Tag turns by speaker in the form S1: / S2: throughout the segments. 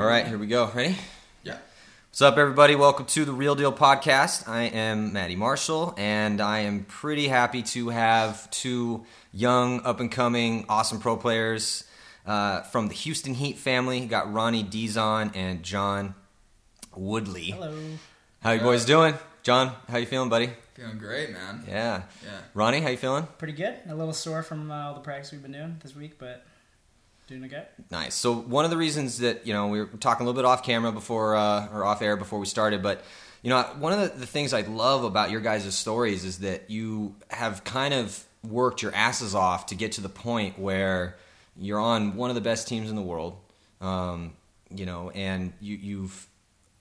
S1: All right, here we go. Ready?
S2: Yeah.
S1: What's up, everybody? Welcome to the Real Deal Podcast. I am Matty Marshall, and I am pretty happy to have two young, up and coming, awesome pro players uh, from the Houston Heat family. Got Ronnie Dizon and John Woodley.
S3: Hello.
S1: How you boys doing? John, how you feeling, buddy?
S2: Feeling great, man.
S1: Yeah.
S2: Yeah.
S1: Ronnie, how you feeling?
S3: Pretty good. A little sore from uh, all the practice we've been doing this week, but
S1: Nice. So one of the reasons that you know we were talking a little bit off camera before uh, or off air before we started, but you know one of the, the things I love about your guys' stories is that you have kind of worked your asses off to get to the point where you're on one of the best teams in the world, um, you know, and you, you've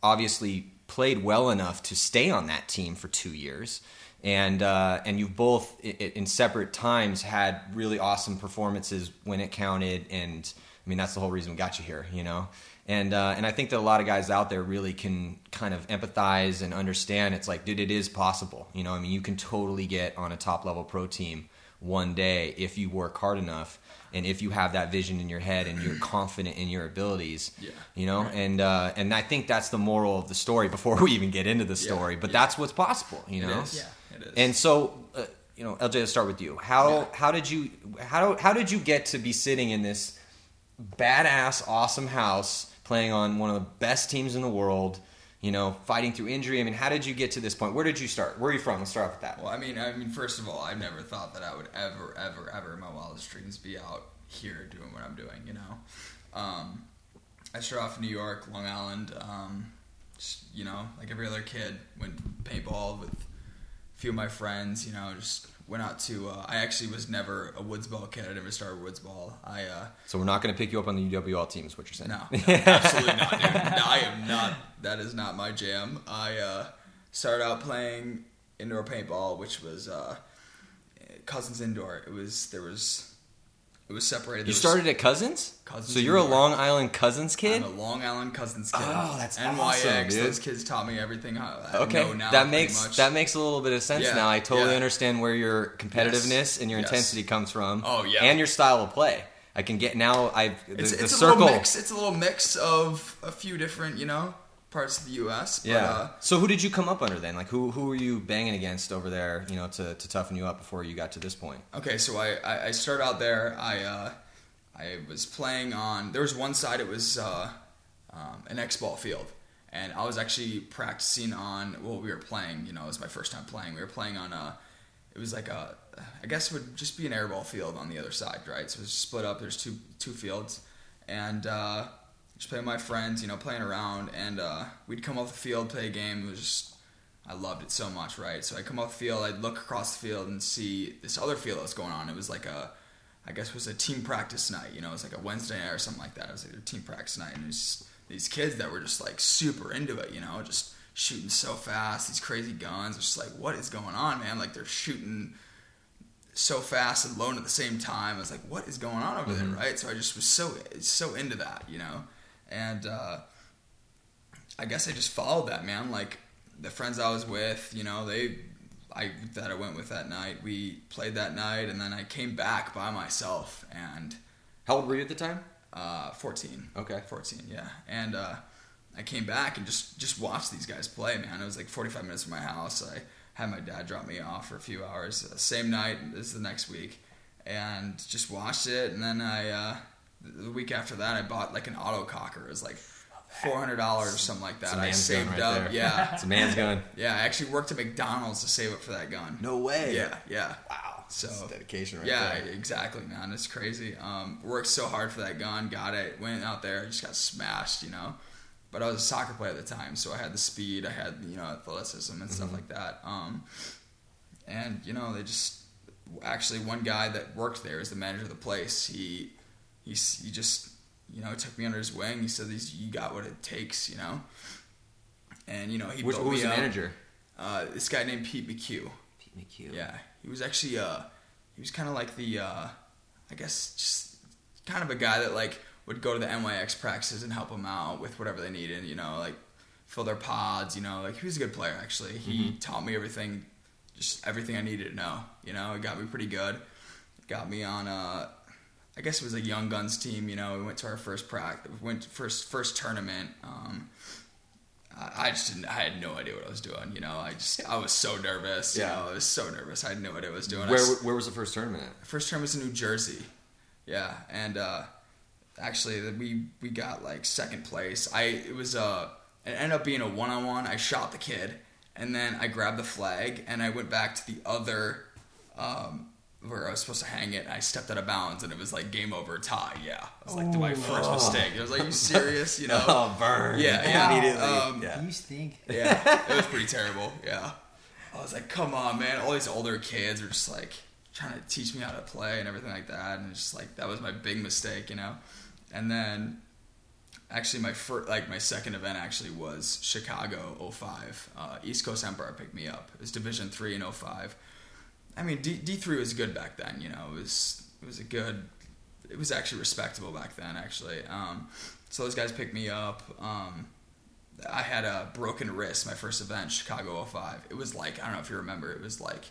S1: obviously played well enough to stay on that team for two years. And uh, and you've both i- i- in separate times had really awesome performances when it counted, and I mean that's the whole reason we got you here, you know. And uh, and I think that a lot of guys out there really can kind of empathize and understand. It's like, dude, it is possible, you know. I mean, you can totally get on a top level pro team one day if you work hard enough and if you have that vision in your head and you're confident in your abilities
S2: Yeah.
S1: you know and uh, and i think that's the moral of the story before we even get into the
S2: Yeah.
S1: story but
S2: Yeah.
S1: that's what's possible you know
S3: Yeah.
S2: It is.
S1: and so uh, you know lj let's start with you how
S2: Yeah.
S1: how did you how how did you get to be sitting in this badass awesome house playing on one of the best teams in the world you know fighting through injury i mean how did you get to this point where did you start where are you from let's start off with that
S2: well, I mean, I mean, first of all, I've never thought that I would ever, ever, ever in my wildest dreams be out here doing what I'm doing. You know, um, I started off in New York, Long Island. Um, just, you know, like every other kid, went paintball with few of my friends. You know, just went out to. Uh, I actually was never a woods ball kid. I never started woods ball. I. Uh,
S1: so we're not going to pick you up on the uwl team is what you're saying
S2: No, no, absolutely not, dude. No, I am not. That is not my jam. I uh, started out playing indoor paintball, which was uh, Cousins Indoor. It was there was it was separated.
S1: You
S2: There was-
S1: started at Cousins?
S2: Cousins
S1: so you're a Long Island Cousins kid?
S2: I'm a Long Island Cousins kid.
S1: Oh, that's
S2: NYX.
S1: awesome, dude.
S2: Those kids taught me everything. I
S1: okay,
S2: know now,
S1: that makes that makes a little bit of sense
S2: Yeah,
S1: now. I totally
S2: yeah.
S1: understand where your competitiveness and your
S2: Yes.
S1: intensity comes from.
S2: Oh, yeah.
S1: and your style of play. I can get now. I the,
S2: It's,
S1: the
S2: it's a
S1: circle.
S2: little mix. It's a little mix of a few different, you know, parts of the U.S. But,
S1: yeah.
S2: Uh,
S1: so who did you come up under then? Like who who were you banging against over there? You know, to, to toughen you up before you got to this point.
S2: Okay, so I, I, I started out there. I uh, I was playing on. There was one side. It was uh, um, an X ball field, and I was actually practicing on. Well, we were playing. You know, it was my first time playing. We were playing on a. It was like a. I guess it would just be an airball field on the other side, right? So it was split up. There's two two fields, and uh, just playing with my friends. You know, playing around, and uh, we'd come off the field, play a game. It was just I loved it so much, right? So I come off the field, I'd look across the field and see this other field that was going on. It was like a, I guess it was a team practice night, you know, it was like a Wednesday night or something like that. It was like a team practice night, and it was just these kids that were just like super into it, you know, just shooting so fast, these crazy guns. It's just like, what is going on, man? Like they're shooting so fast and low at the same time. I was like, what is going on over there, right? So I just was so so into that, you know, and uh, I guess I just followed that, man. Like the friends I was with, you know, they I that I went with that night. We played that night, and then I came back by myself and
S1: How old were you at the time?
S2: uh, 14.
S1: Okay.
S2: 14, yeah. And uh, I came back and just just watched these guys play, man. It was like 45 minutes from my house. I had my dad drop me off for a few hours. Uh, same night as the next week, and just watched it. And then I uh, the week after that, I bought like an auto cocker. It was like four hundred dollars or something like
S1: It's
S2: that.
S1: a
S2: I
S1: man's
S2: saved
S1: gun right
S2: up,
S1: there.
S2: yeah.
S1: It's a man's gun.
S2: Yeah, I actually worked at McDonald's to save up for that gun.
S1: No way.
S2: Yeah, yeah.
S1: Wow.
S2: So
S1: That's dedication right there.
S2: yeah,
S1: there.
S2: exactly, man. It's crazy. Um, worked so hard for that gun, got it, went out there, just got smashed, you know. But I was a soccer player at the time, so I had the speed, I had you know athleticism and
S1: Mm-hmm.
S2: stuff like that. Um, and you know, they just actually one guy that worked there is the manager of the place. He he he just you know took me under his wing. He said, "These you got what it takes," you know. And you know he
S1: Which,
S2: built
S1: who was
S2: me
S1: the
S2: up.
S1: manager?
S2: Uh, this guy named Pete McHugh.
S1: Pete McHugh.
S2: Yeah, he was actually uh, he was kind of like the uh, I guess just kind of a guy that like would go to the NYX practices and help them out with whatever they needed. You know, like fill their pods. You know, like he was a good player actually. He taught me everything, just everything I needed to know. You know, it got me pretty good. Got me on uh, I guess it was a young guns team. You know, we went to our first practice, went first first tournament. Um, I just didn't. I had no idea what I was doing. You know, I just I was so nervous.
S1: Yeah.
S2: You know, I was so nervous. I had no idea what I was doing.
S1: Where
S2: s-
S1: where was the first tournament at?
S2: first tournament was in New Jersey. Yeah, and uh, actually we we got like second place. I it was uh it ended up being a one on one. I shot the kid, and then I grabbed the flag and I went back to the other um, where I was supposed to hang it. I stepped out of bounds, and it was like game over tie. Yeah, it was like my first mistake. I was like, "You serious?" You know?
S1: Oh, burn!
S2: Yeah, yeah.
S1: immediately.
S2: Um,
S1: yeah.
S3: You stink.
S2: Yeah, it was pretty terrible. Yeah. I was like, come on, man. All these older kids are just like trying to teach me how to play and everything like that. And it's just like, that was my big mistake, you know? And then actually, my first, like, my second event actually was Chicago 05. Uh, East Coast Empire picked me up. It was Division 3 in 05. I mean, D- D3 was good back then, you know? It was, it was a good, it was actually respectable back then, actually. Um, so those guys picked me up. Um, I had a broken wrist my first event, Chicago 05. It was like, I don't know if you remember, it was like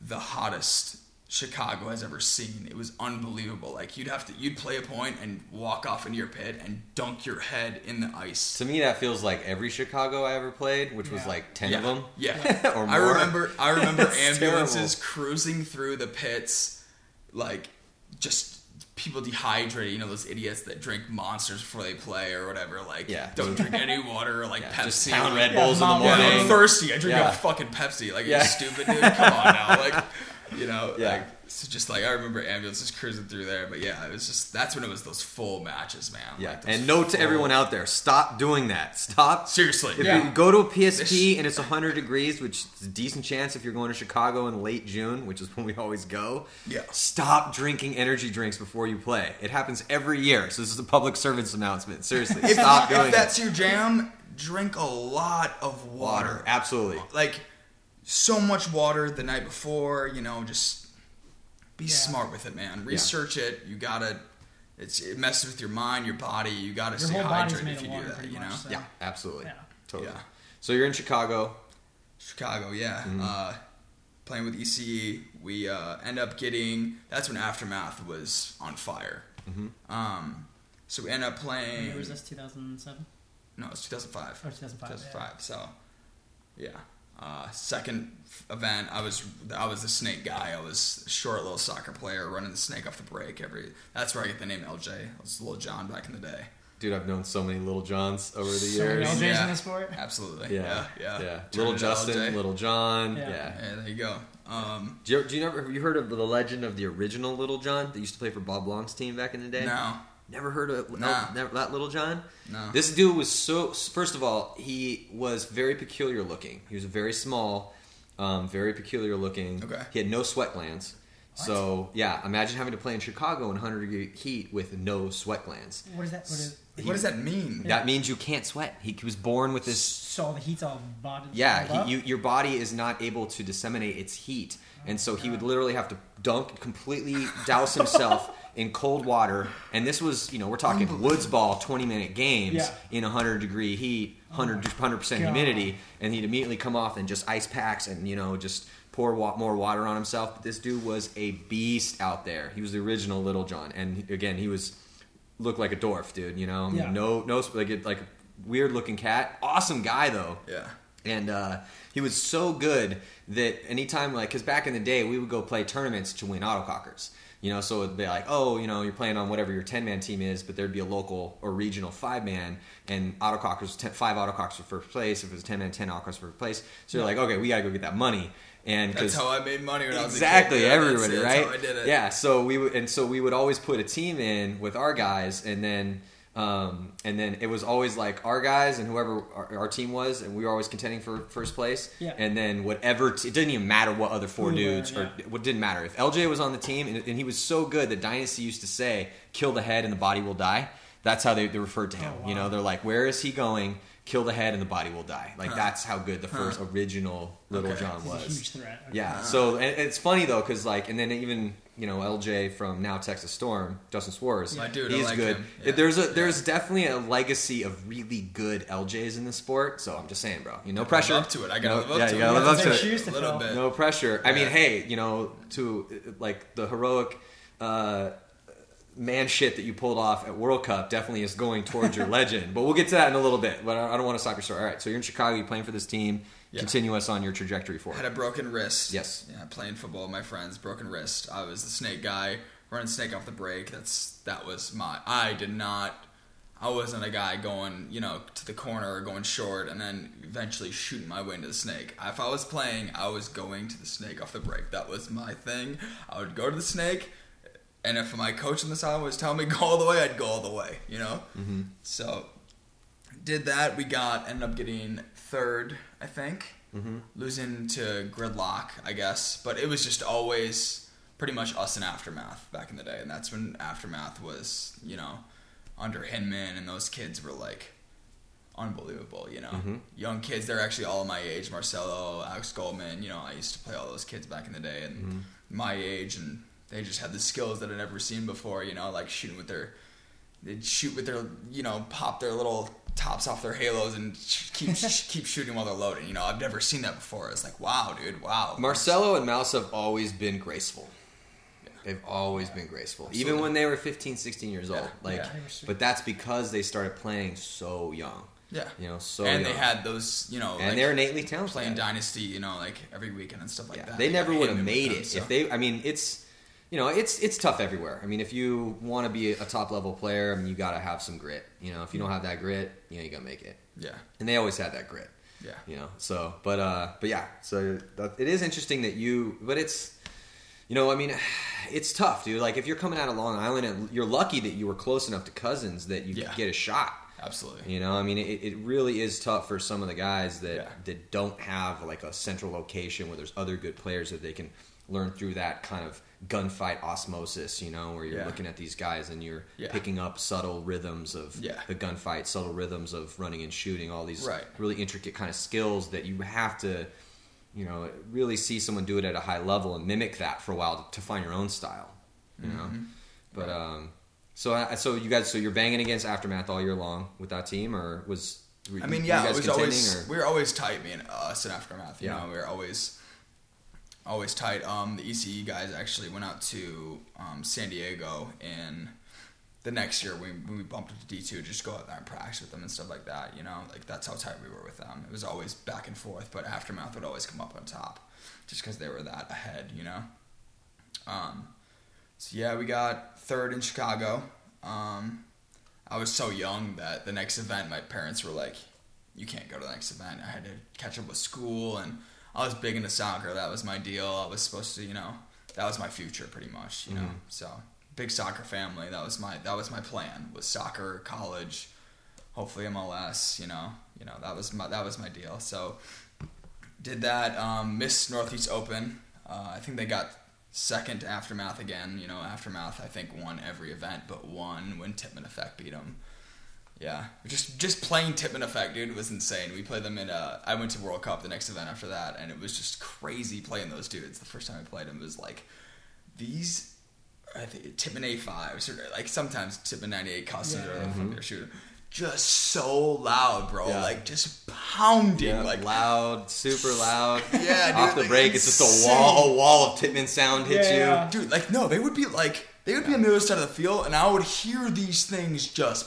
S2: the hottest Chicago has ever seen. It was unbelievable. Like you'd have to you'd play a point and walk off into your pit and dunk your head in the ice.
S1: To me, that feels like every Chicago I ever played, which was like ten
S2: yeah.
S1: of them.
S2: Yeah.
S1: or more.
S2: I remember I remember
S1: It's
S2: ambulances cruising through the pits like just people dehydrated, you know, those idiots that drink monsters before they play or whatever, like
S1: Yeah.
S2: don't drink any water or like
S1: Yeah,
S2: Pepsi.
S1: just pound Red Bulls in the
S3: Mom,
S2: Yeah,
S1: morning.
S2: I'm thirsty. I drink
S1: Yeah.
S2: a fucking Pepsi. Like, are
S1: Yeah.
S2: you stupid, dude? Come on now. Like, you know,
S1: Yeah.
S2: like, so just like, I remember ambulances cruising through there. But yeah, it was just, that's when it was those full matches, man.
S1: Yeah,
S2: Like,
S1: and note to everyone out there: stop doing that. Stop.
S2: Seriously.
S1: If
S3: Yeah.
S1: you go to a PSP and it's 100 degrees, which is a decent chance if you're going to Chicago in late June, which is when we always go.
S2: Yeah.
S1: Stop drinking energy drinks before you play. It happens every year. So this is a public service announcement. Seriously,
S2: If,
S1: stop doing
S2: if that's
S1: it.
S2: your jam, drink a lot of water.
S1: Water, absolutely.
S2: Like, so much water the night before, you know, just be
S3: Yeah.
S2: smart with it, man. Research it. You gotta, it's, it messes with your mind, your body. You gotta
S3: Your
S2: stay hydrated if you do that, you know?
S3: much. So.
S1: Yeah, absolutely.
S3: Yeah.
S1: Totally.
S2: Yeah.
S1: So you're in Chicago.
S2: Chicago, yeah.
S1: Mm-hmm.
S2: Uh, playing with ECE, we uh, end up getting. That's when Aftermath was on fire.
S1: Mm-hmm.
S2: Um, so we end up playing.
S3: year was this? 2007?
S2: No, it's 2005.
S3: Oh, 2005,
S2: 2005. So, yeah. Uh, second event, I was I was the snake guy. I was a short little soccer player running the snake off the break. Every that's where I get the name LJ. I was Little John back in the day.
S1: Dude, I've known so many Little Johns over the
S3: So
S1: years.
S3: LJs
S2: Yeah.
S3: in the sport?
S2: Absolutely.
S1: Yeah,
S2: Yeah. Yeah. Turned
S1: Little Justin,
S2: LJ.
S1: Little John.
S3: Yeah.
S1: yeah.
S2: Yeah, there you go. Um,
S1: Do you, do you never have you heard of the legend of the original Little John that used to play for Bob Long's team back in the day?
S2: no.
S1: Never heard of
S2: Nah.
S1: no, never, that Little John?
S2: No.
S1: This dude was so. First of all, he was very peculiar looking. He was very small, um, very peculiar looking.
S2: Okay.
S1: He had no sweat glands. So yeah, imagine having to play in Chicago in 100 degree heat with no sweat glands.
S3: What is that? What is,
S2: What does that mean?
S1: That means you can't sweat. He, he was born with this
S3: so all the heat's all body.
S1: yeah, he, you, your body is not able to disseminate its heat, and so he would literally have to dunk completely douse himself in cold water. And this was, you know, we're talking woods ball, twenty minute games
S3: Yeah.
S1: in hundred degree heat, 100 percent
S3: God.
S1: humidity, and he'd immediately come off and just ice packs and you know just pour wa- more water on himself. But this dude was a beast out there. He was the original Little John, and again, he was looked like a dwarf, dude. You know,
S3: Yeah.
S1: no, no, like like a weird looking cat. Awesome guy though
S2: Yeah.
S1: and uh, he was so good that anytime like because back in the day we would go play tournaments to win autocockers you know so it'd be like oh you know you're playing on whatever your 10 man team is but there'd be a local or regional 5 man and autocockers ten, 5 autocockers for first place if it was 10 man 10 autocockers for first place so you're like okay we gotta go get that money and
S2: That's how I made money when I was
S1: exactly
S2: a kid.
S1: Everybody
S2: that's
S1: right
S2: how I did it.
S1: yeah so we would and so we would always put a team in with our guys and then um, and then it was always like our guys and whoever our, our team was and we were always contending for first place
S3: Yeah.
S1: and then whatever t- it didn't even matter what other four
S3: were,
S1: dudes or
S3: yeah.
S1: what didn't matter if LJ was on the team and, and he was so good that Dynasty used to say kill the head and the body will die that's how they, they referred to him
S3: Oh, wow.
S1: you know they're like where is he going kill the head and the body will die like that's how good the first original Little
S2: Okay.
S1: John was
S3: huge threat. Okay.
S1: yeah. So and it's funny though, because like, and then even you know LJ from now Texas Storm, Justin Swartz,
S2: My dude, I
S1: he's
S2: like
S1: good.
S2: him. Yeah.
S1: There's a there's definitely a legacy of really good LJs in the sport. So I'm just saying, bro. You know, pressure.
S2: Live up to it. I gotta
S1: No-
S2: live up
S1: yeah,
S2: to
S1: you gotta live up to it.
S3: to
S2: A little bit.
S1: No pressure. I mean, hey, you know, to like the heroic, uh, man shit that you pulled off at World Cup definitely is going towards your legend. But we'll get to that in a little bit. But I I don't want to stop your story. All right, so you're in Chicago. You're playing for this team.
S2: Yeah.
S1: Continue us on your trajectory for
S2: I
S1: Had
S2: a broken wrist.
S1: Yes.
S2: Yeah, playing football with my friends, broken wrist. I was the snake guy, running snake off the break. That's that was my. I did not. I wasn't a guy going, you know, to the corner or going short and then eventually shooting my way into the snake. If I was playing, I was going to the snake off the break. That was my thing. I would go to the snake, and if my coach on the side was telling me go all the way, I'd go all the way. You know.
S1: Mm-hmm.
S2: So did that. We got ended up getting third, I think,
S1: Mm-hmm.
S2: losing to Gridlock, I guess. But it was just always pretty much us and Aftermath back in the day, and that's when Aftermath was, you know, under Hinman, and those kids were like unbelievable. You know,
S1: Mhm.
S2: young kids. They're actually all my age. Marcelo, Alex Goldman. You know, I used to play all those kids back in the day, and
S1: Mm-hmm.
S2: my age, and they just had the skills that I'd never seen before. You know, like shooting with their they'd shoot with their you know pop their little tops off their halos and sh- keep sh- keep shooting while they're loading. You know, I've never seen that before. It's like wow, dude, wow.
S1: Marcelo and Mouse have always been graceful. They've always been graceful, even when they were 15, 16 years old.
S2: Yeah,
S1: Like,
S2: yeah.
S3: They were super-
S1: but that's because they started playing so young.
S2: Yeah,
S1: You know, so
S2: and
S1: young.
S2: they had those you know
S1: and
S2: like,
S1: they're innately talented.
S2: playing. Dynasty. You know, like every weekend and stuff like
S1: Yeah,
S2: that.
S1: they
S2: got
S1: never would have made
S2: them,
S1: it
S2: so-
S1: if they. I mean, it's you know, it's it's tough everywhere. I mean, if you want to be a top level player, I mean, you got to have some grit. You know, if you don't have that grit, you know, you gotta make it.
S2: Yeah,
S1: And they always had that grit.
S2: yeah.
S1: You know, so but uh, but yeah, so that, it is interesting that you, but it's. You know, I mean, it's tough, dude. Like if you're coming out of Long Island, and you're lucky that you were close enough to Cousins that you
S2: Yeah.
S1: get a shot.
S2: Absolutely.
S1: You know, I mean, it, it really is tough for some of the guys that
S2: Yeah.
S1: that don't have like a central location where there's other good players that they can learn through that kind of gunfight osmosis. You know, where you're
S2: Yeah.
S1: looking at these guys and you're
S2: Yeah.
S1: picking up subtle rhythms of
S2: Yeah.
S1: the gunfight, subtle rhythms of running and shooting, all these
S2: Right.
S1: really intricate kind of skills that you have to, you know, really see someone do it at a high level and mimic that for a while to, to find your own style. You know,
S2: Mhm.
S1: but um, so I, so you guys, so you're banging against aftermath all year long with that team, or was? Were,
S2: I mean,
S1: were
S2: yeah, it was always
S1: or-
S2: we were always tight, me and us and aftermath. You know, we were always always tight. Um, the ECE guys actually went out to um, San Diego in the next year when we bumped up to D two, just go out there and practice with them and stuff like that. You know, like that's how tight we were with them. It was always back and forth, but aftermath would always come up on top, just because they were that ahead. You know. Um, so yeah, we got third in Chicago. Um, I was so young that the next event, my parents were like, "You can't go to the next event." I had to catch up with school, and I was big into soccer. That was my deal. I was supposed to, you know, that was my future, pretty much. You know,
S1: Mhm.
S2: so big soccer family. That was my that was my plan. Was soccer, college, hopefully MLS. You know, you know that was my that was my deal. So did that. Um, missed Northeast Open. Uh, I think they got second to Aftermath again. You know, Aftermath I think won every event but one when Tippmann Effect beat them. Yeah, just just playing Tippmann Effect, dude, was insane. We played them in. Uh, I went to World Cup the next event after that, and it was just crazy playing those dudes. The first time I played them was like these. I think Tippmann A fives or like sometimes Tippmann ninety eight customs
S3: Yeah.
S2: or whatever the fuck they're shooting. Just so loud, bro.
S1: Yeah.
S2: Like just pounding,
S1: Yeah,
S2: like
S1: loud, super loud.
S2: Yeah, dude,
S1: off the
S2: like,
S1: break, it's just a wall, a wall of Tippmann sound hits
S3: Yeah, yeah.
S2: dude like no they would be like they would be on the other side of the field and i would hear these things just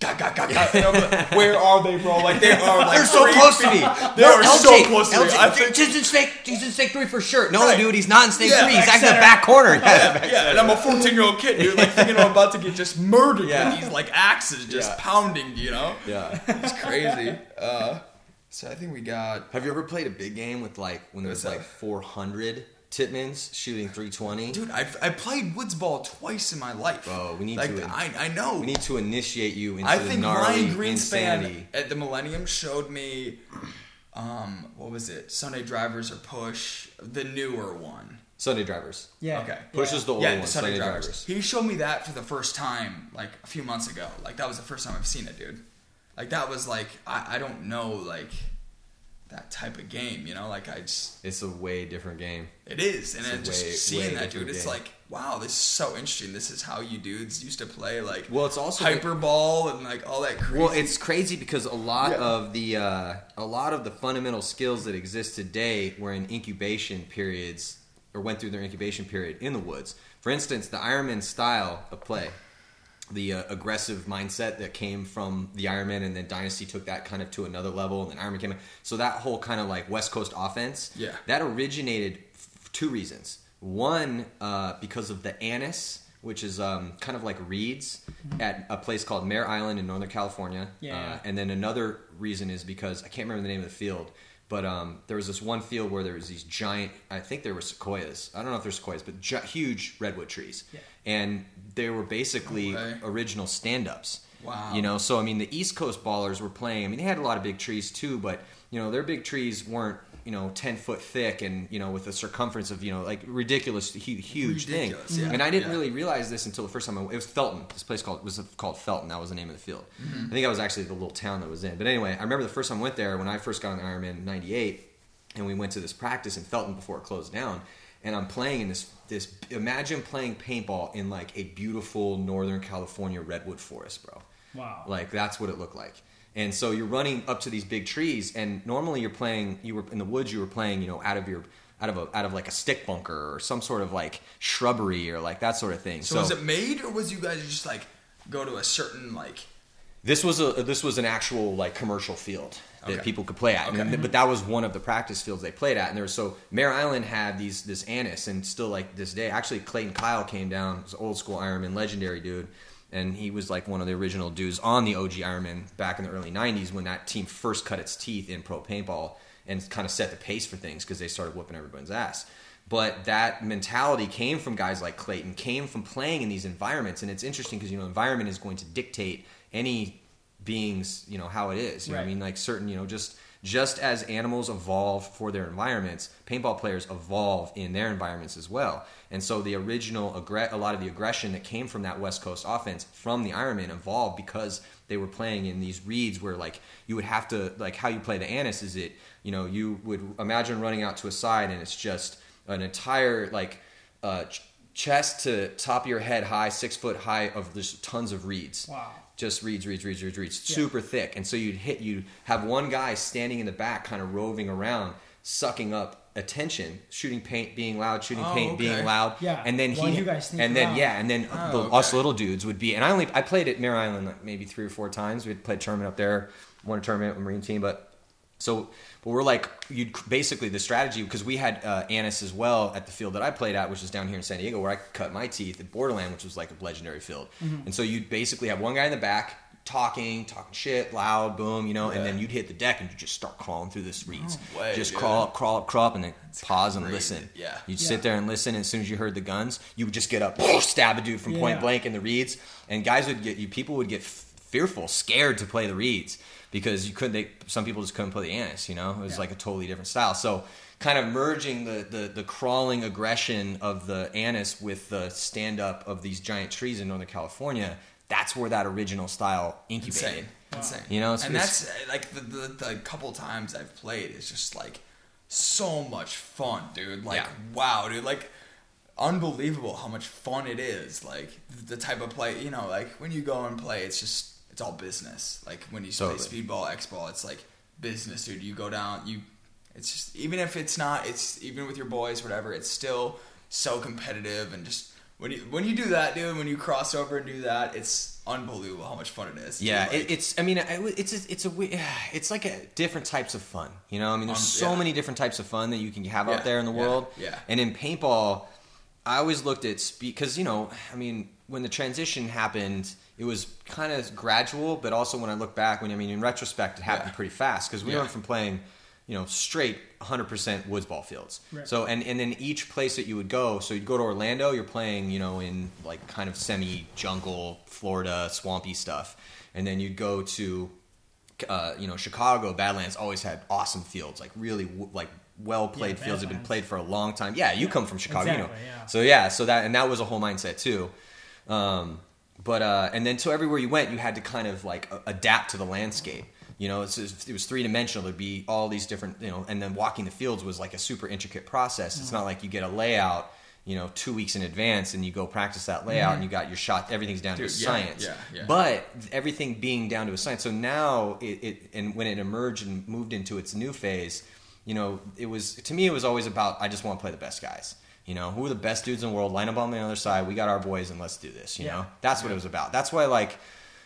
S2: ga, ga, ga, like, where are they bro like they are like
S1: They're so close to me.
S2: they are so close to me
S1: LJ,
S2: I think,
S1: he's in snake. He's in snake three for sure. No,
S2: Right.
S1: dude, he's not in snake
S2: Yeah,
S1: three. He's actually in the back corner.
S2: yeah, yeah, and I'm a 14 year old kid, dude, like thinking I'm about to get just murdered
S1: Yeah.
S2: with these like axes just
S1: Yeah.
S2: pounding, you know?
S1: yeah.
S2: It's crazy. Uh, so I think we got
S1: Have you ever played a big game with like when there was
S2: What's
S1: like 400 Tippmanns shooting 320?
S2: dude. I've I played woods ball twice in my life.
S1: Bro, we need
S2: like,
S1: to-
S2: I I know.
S1: we need to initiate you into the city.
S2: I
S1: the
S2: think
S1: gnarly
S2: Ryan Greenspan
S1: insanity.
S2: at the Millennium showed me, um, what was it? Sunday Drivers or Push, the newer one.
S1: Sunday drivers.
S3: Yeah.
S2: Okay.
S1: Push
S3: yeah.
S1: is the old
S2: yeah,
S1: one.
S2: the Sunday,
S1: Sunday
S2: drivers.
S1: drivers.
S2: He showed me that for the first time, like a few months ago. Like that was the first time I've seen it, dude. Like that was like I, I don't know like that type of game, you know. Like I just
S1: It's a way different game.
S2: it is, and
S1: It's
S2: then just
S1: way-
S2: seeing
S1: way
S2: that, dude,
S1: different
S2: it's
S1: game.
S2: like wow, this is so interesting. This is how you dudes used to play, like
S1: Well, it's also
S2: hyperball and like all that crazy.
S1: Well, it's crazy because a lot
S2: Yeah.
S1: of the uh, a lot of the fundamental skills that exist today were in incubation periods or went through their incubation period in the woods. For instance, the Ironman style of play, the uh, aggressive mindset that came from the Ironman, and then Dynasty took that kind of to another level, and then Ironman came in. So that whole kind of like West Coast offense,
S2: Yeah.
S1: that originated for two reasons. One, uh, because of the anise, which is um, kind of like reeds at a place called Mare Island in Northern California.
S3: Yeah.
S1: Uh, and then another reason is because I can't remember the name of the field, but um, there was this one field where there was these giant. I think there were sequoias. I don't know if they're sequoias, but gi- huge redwood trees.
S3: Yeah.
S1: And they were basically original stand-ups.
S2: Wow.
S1: You know, so I mean, the East Coast ballers were playing. I mean, they had a lot of big trees too, but you know, their big trees weren't you know ten foot thick and you know with a circumference of you know like ridiculous, hu- huge thing.
S2: Yeah.
S1: And I didn't
S2: Yeah.
S1: really realize this until the first time I, it was Felton. This place called was called Felton. That was the name of the field.
S2: Mm-hmm.
S1: I think that was actually the little town that was in. But anyway, I remember the first time I went there when I first got on the Ironman in '98, and we went to this practice in Felton before it closed down. And I'm playing in this this. Imagine playing paintball in like a beautiful Northern California redwood forest, bro.
S3: Wow.
S1: Like that's what it looked like. And so you're running up to these big trees, and normally you're playing. You were in the woods. You were playing, you know, out of your out of a out of like a stick bunker or some sort of like shrubbery or like that sort of thing.
S2: So, was it made, or was you guys just like go to a certain like?
S1: This was a this was an actual like commercial field that
S2: Okay.
S1: people could play at,
S2: Okay.
S1: and, but that was one of the practice fields they played at. And there was so Mare Island had these this anise, and still like this day, actually Clayton Kyle came down, was an old school Ironman, legendary dude, and he was like one of the original dudes on the OG Ironman back in the early '90s when that team first cut its teeth in pro paintball and kind of set the pace for things because they started whooping everyone's ass. But that mentality came from guys like Clayton, came from playing in these environments, and it's interesting because you know environment is going to dictate any beings, you know how it is. You know what I mean? Like certain, you know, just just as animals evolve for their environments, paintball players evolve in their environments as well. And so the original aggre- a lot of the aggression that came from that West Coast offense from the Ironman evolved because they were playing in these reeds where like you would have to like how you play the anise is it you know you would imagine running out to a side and it's just an entire like uh, ch- chest to top of your head high six foot high of just tons of reeds
S3: Wow.
S1: Just reeds, reeds, reeds, reads, reeds,
S3: Yeah.
S1: super thick. And so you'd hit, you'd have one guy standing in the back, kind of roving around, sucking up attention, shooting paint, being loud, shooting
S2: Oh,
S1: paint,
S2: okay.
S1: being loud.
S3: Yeah,
S1: And then
S3: while
S1: he,
S3: you guys sneak
S1: and then yeah, and then
S2: Oh,
S1: the,
S2: okay.
S1: us little dudes would be. And I only I played at Mare Island like maybe three or four times. We would played tournament up there, won a tournament with Marine team, but. So, but we're like, you basically the strategy because we had uh, anise as well at the field that I played at, which is down here in San Diego, where I cut my teeth at Borderland, which was like a legendary field.
S3: Mm-hmm.
S1: And so you'd basically have one guy in the back talking, talking shit, loud, boom, you know, and then you'd hit the deck and you just start crawling through the reeds,
S2: No way,
S1: just
S2: dude.
S1: crawl up, crawl up, crawl up, and then pause and listen.
S2: Yeah.
S1: you'd
S3: Yeah.
S1: sit there and listen. And as soon as you heard the guns, you would just get up, stab a dude from point blank in the reeds, and guys would get you. People would get f- fearful, scared to play the reeds because you couldn't. They, some people just couldn't play the anise. You know, it was
S3: Yeah.
S1: like a totally different style. So. Kind of merging the, the, the crawling aggression of the anise with the stand up of these giant trees in Northern California, that's where that original style incubated.
S2: Insane, insane.
S1: You know, it's-
S2: and
S1: it's-
S2: that's like the, the the couple times I've played, it's just like so much fun, dude. Like
S1: Yeah.
S2: wow, dude. Like unbelievable how much fun it is. Like the type of play, you know, like when you go and play, it's just it's all business. Like when you
S1: Totally.
S2: play speedball, X ball, it's like business, dude. You go down, you. It's just even if it's not, it's even with your boys, whatever. It's still so competitive and just. When you when you do that, dude, when you cross over and do that, it's unbelievable how much fun it is.
S1: Yeah,
S2: dude.
S1: it, it's. I mean, it's a, it's a it's like a different types of fun. You know, I mean, there's
S2: Um,
S1: so
S2: yeah.
S1: many different types of fun that you can have
S2: Yeah,
S1: out there in the
S2: yeah,
S1: world.
S2: yeah.
S1: And in paintball, I always looked at speed because you know, I mean, when the transition happened, it was kind of gradual, but also when I look back, when I mean, in retrospect, it happened
S2: Yeah.
S1: pretty fast because we
S2: Yeah.
S1: went from playing. You know, straight 100% woods ball fields.
S3: Right.
S1: So, and and then each place that you would go, so you'd go to Orlando, you're playing, you know, in like kind of semi jungle, Florida, swampy stuff, and then you'd go to, uh, you know, Chicago. Badlands always had awesome fields, like really w- like well played
S3: Yeah,
S1: fields. Have been played for a long time. Yeah, you come from Chicago, you know. So yeah, so that and that was a whole mindset too. Um, but uh, and then so everywhere you went, you had to kind of like adapt to the landscape. You know, it's, it was three dimensional. There'd be all these different, you know, and then walking the fields was like a super intricate process. It's not like you get a layout, you know, two weeks in advance and you go practice that layout and you got your shot. Everything's down to a
S2: Dude, yeah,
S1: science.
S2: yeah, yeah.
S1: But everything being down to a science. So now it, it and when it emerged and moved into its new phase, you know, it was to me it was always about I just want to play the best guys. You know, who are the best dudes in the world? Line up on the other side. We got our boys, and let's do this. You
S3: Yeah.
S1: know, that's what it was about. That's why, like,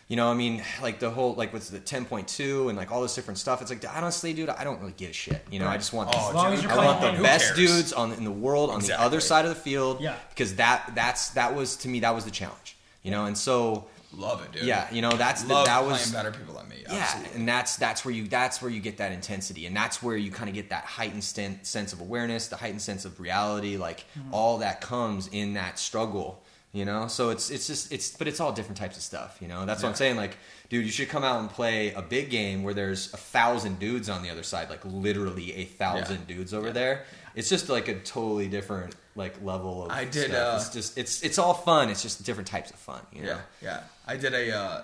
S1: you know, I mean, like the whole like what's the ten point two and like all this different stuff. It's like honestly, dude, I don't really give a shit. You know, I just want
S2: Oh,
S3: As long as you're
S1: I want the best
S2: cares?
S1: dudes on in the world on the other side of the field.
S3: Yeah.
S1: because that that's that was to me that was the challenge. You know, and so
S2: Love it, dude.
S1: yeah, you know that's the,
S2: Love
S1: that
S2: playing
S1: was
S2: better people than me.
S1: yeah,
S2: Absolutely.
S1: and that's that's where you that's where you get that intensity, and that's where you kind of get that heightened sten- sense of awareness, the heightened sense of reality. Like mm-hmm. all that comes in that struggle, you know. So it's it's just it's but it's all different types of stuff, you know. That's what I'm saying. Like, dude, you should come out and play a big game where there's a thousand dudes on the other side, like literally a thousand dudes over there. It's just like a totally different like level of.
S2: I did,
S1: stuff.
S2: uh,
S1: it's just it's it's all fun. It's just different types of fun, you know.
S2: Yeah, yeah. I did a uh,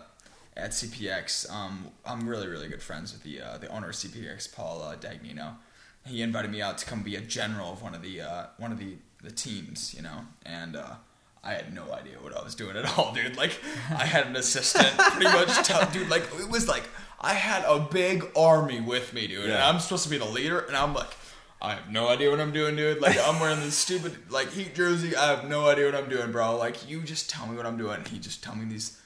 S2: at CPX. Um, I'm really, really good friends with the uh, the owner of CPX, Paul uh, Dagnino. He invited me out to come be a general of one of the uh, one of the the teams, you know, and uh, I had no idea what I was doing at all, dude. Like, I had an assistant, pretty much, dude. Like, it was like I had a big army with me, dude, and I'm supposed to be the leader, and I'm like. I have no idea what I'm doing, dude. Like I'm wearing this stupid like Heat jersey. I have no idea what I'm doing, bro. Like you just tell me what I'm doing. And he just tell me these,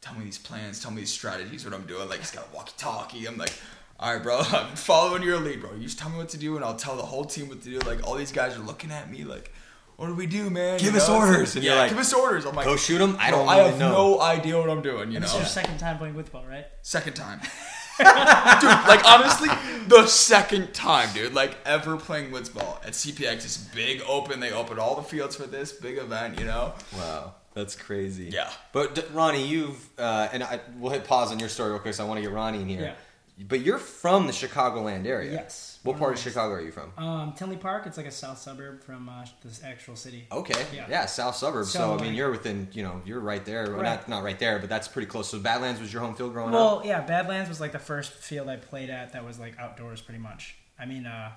S2: tell me these plans, tell me these strategies, what I'm doing. Like he's got a walkie-talkie. I'm like, all right, bro. I'm following your lead, bro. You just tell me what to do, and I'll tell the whole team what to do. Like all these guys are looking at me, like, what do we do, man?
S1: Give
S2: You
S1: us
S2: know,
S1: orders. And
S2: yeah,
S1: you're like,
S2: give us orders. I'm like,
S1: Go shoot them. I don't
S2: I have
S1: know.
S2: no idea what I'm doing. You
S3: This is
S2: know,
S3: your second time playing with ball, right?
S2: Second time. dude, like honestly, the second time, dude. Like ever playing Woodsball at CPX is big open. They open all the fields for this big event, you know?
S1: Wow, that's crazy.
S2: Yeah.
S1: But D- Ronnie, you've uh, and I, we'll hit pause on your story real quick. So I want to get Ronnie in here. But you're from the Chicagoland area.
S3: Yes.
S1: What part of Chicago are you from?
S3: Um, Tinley Park. It's like a south suburb from uh, this actual city.
S1: Okay. Yeah.
S3: Yeah.
S1: South suburbs. So,
S3: So,
S1: I mean, you're within. You know, you're right there. Well,
S3: Right.
S1: not not right there, but that's pretty close. So Badlands was your home field growing up.
S3: Well, yeah, Badlands was like the first field I played at that was like outdoors, pretty much. I mean, uh,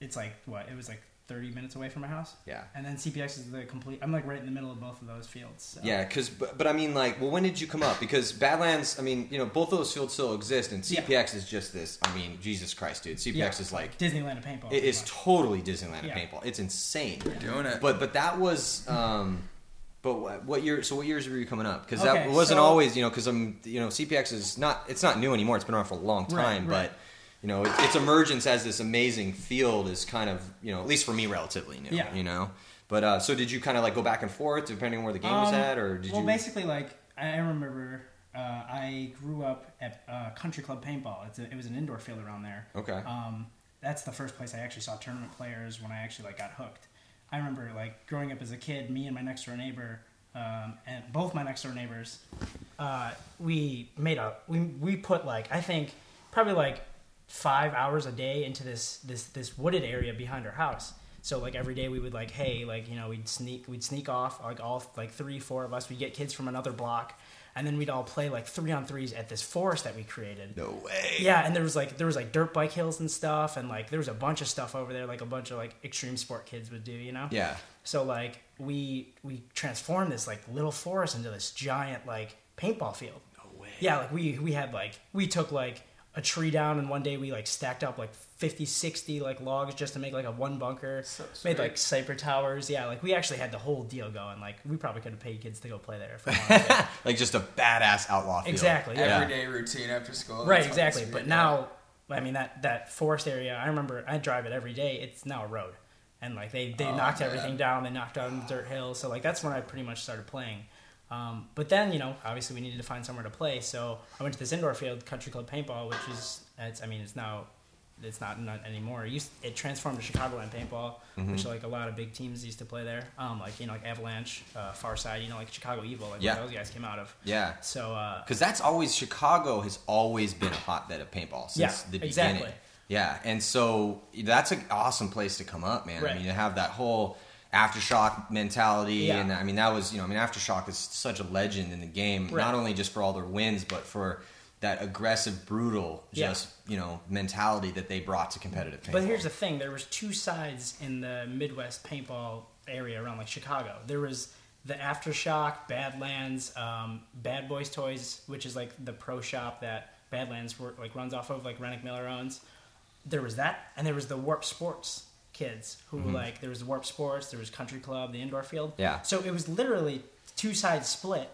S3: it's like what? It was like 30 minutes away from my house.
S1: Yeah.
S3: And then CPX is the complete. I'm like right in the middle of both of those fields. So.
S1: Yeah, because but, but I mean, like, well, when did you come up? Because Badlands, I mean, you know, both of those fields still exist, and
S3: Yeah.
S1: CPX is just this. I mean, Jesus Christ, dude, CPX
S3: Yeah.
S1: is like
S3: Disneyland of paintball.
S1: it is
S3: much.
S1: totally Disneyland of
S3: Yeah.
S1: paintball. It's insane.
S2: We're doing it.
S1: But but that was. um but what, what year? So what years were you coming up? Because that wasn't
S3: so-
S1: always, you know, because I'm, you know, CPX is not. It's not new anymore. It's been around for a long
S3: Right,
S1: time,
S3: right.
S1: but. You know, it, its emergence as this amazing field is kind of, you know, at least for me, relatively new.
S3: Yeah.
S1: You know, but uh, so did you kind of like go back and forth depending on where the game was
S3: Um,
S1: at, or did
S3: well,
S1: you?
S3: basically, like I remember, uh, I grew up at uh, Country Club Paintball. It's a, it was an indoor field around there.
S1: Okay.
S3: Um, that's the first place I actually saw tournament players when I actually like got hooked. I remember like growing up as a kid, me and my next door neighbor, um, and both my next door neighbors, uh, we made a we we put like I think probably like five hours a day into this this this wooded area behind our house. So like every day we would like hey like you know we'd sneak we'd sneak off like all like three four of us we'd get kids from another block and then we'd all play like three on threes at this forest that we created.
S1: no way.
S3: Yeah, and there was like there was like dirt bike hills and stuff, and like there was a bunch of stuff over there, like a bunch of like extreme sport kids would do, you know.
S1: Yeah.
S3: So like we we transformed this like little forest into this giant like paintball field.
S1: No way.
S3: Yeah, like we we had like we took like a tree down and one day we like stacked up like 50 60 like logs just to make like a one bunker.
S2: So
S3: made like cyper towers. Yeah like we actually had the whole deal going. Like we probably could have paid kids to go play there if we wanted
S1: like just a badass outlaw field.
S3: Exactly, yeah.
S2: Everyday routine after school.
S3: right exactly. but
S2: been.
S3: now i mean that that forest area i remember i drive it every day. It's now a road. And like they they
S2: Oh,
S3: knocked
S2: man.
S3: everything down. They knocked down the dirt hills. So like that's when i pretty much started playing um, but then you know obviously we needed to find somewhere to play so i went to this indoor field country club paintball which is it's i mean it's now it's not not anymore. It used it transformed to Chicagoland paintball,
S1: Mm-hmm.
S3: which like a lot of big teams used to play there. Um, like you know like Avalanche, uh, Far Side, you know like Chicago Evil, like
S1: Yeah.
S3: where those guys came out of.
S1: Yeah.
S3: So uh,
S1: Because that's always Chicago has always been a hotbed of paintball since
S3: Yeah,
S1: the beginning.
S3: exactly.
S1: Yeah, and so that's an awesome place to come up, man. I mean, to have that whole aftershock mentality,
S3: Yeah.
S1: and I mean that was you know I mean aftershock is such a legend in the game,
S3: Right.
S1: not only just for all their wins, but for that aggressive, brutal,
S3: Yeah.
S1: just you know mentality that they brought to competitive paintball.
S3: But here's the thing: there was two sides in the Midwest paintball area around like Chicago. There was the Aftershock, Badlands, um, Bad Boys Toys, which is like the pro shop that Badlands wor- like runs off of, like Rennick Miller owns. There was that, and there was the Warp Sports, kids who like there was Warp Sports, there was Country Club, the indoor field.
S1: Yeah.
S3: So it was literally two sides split,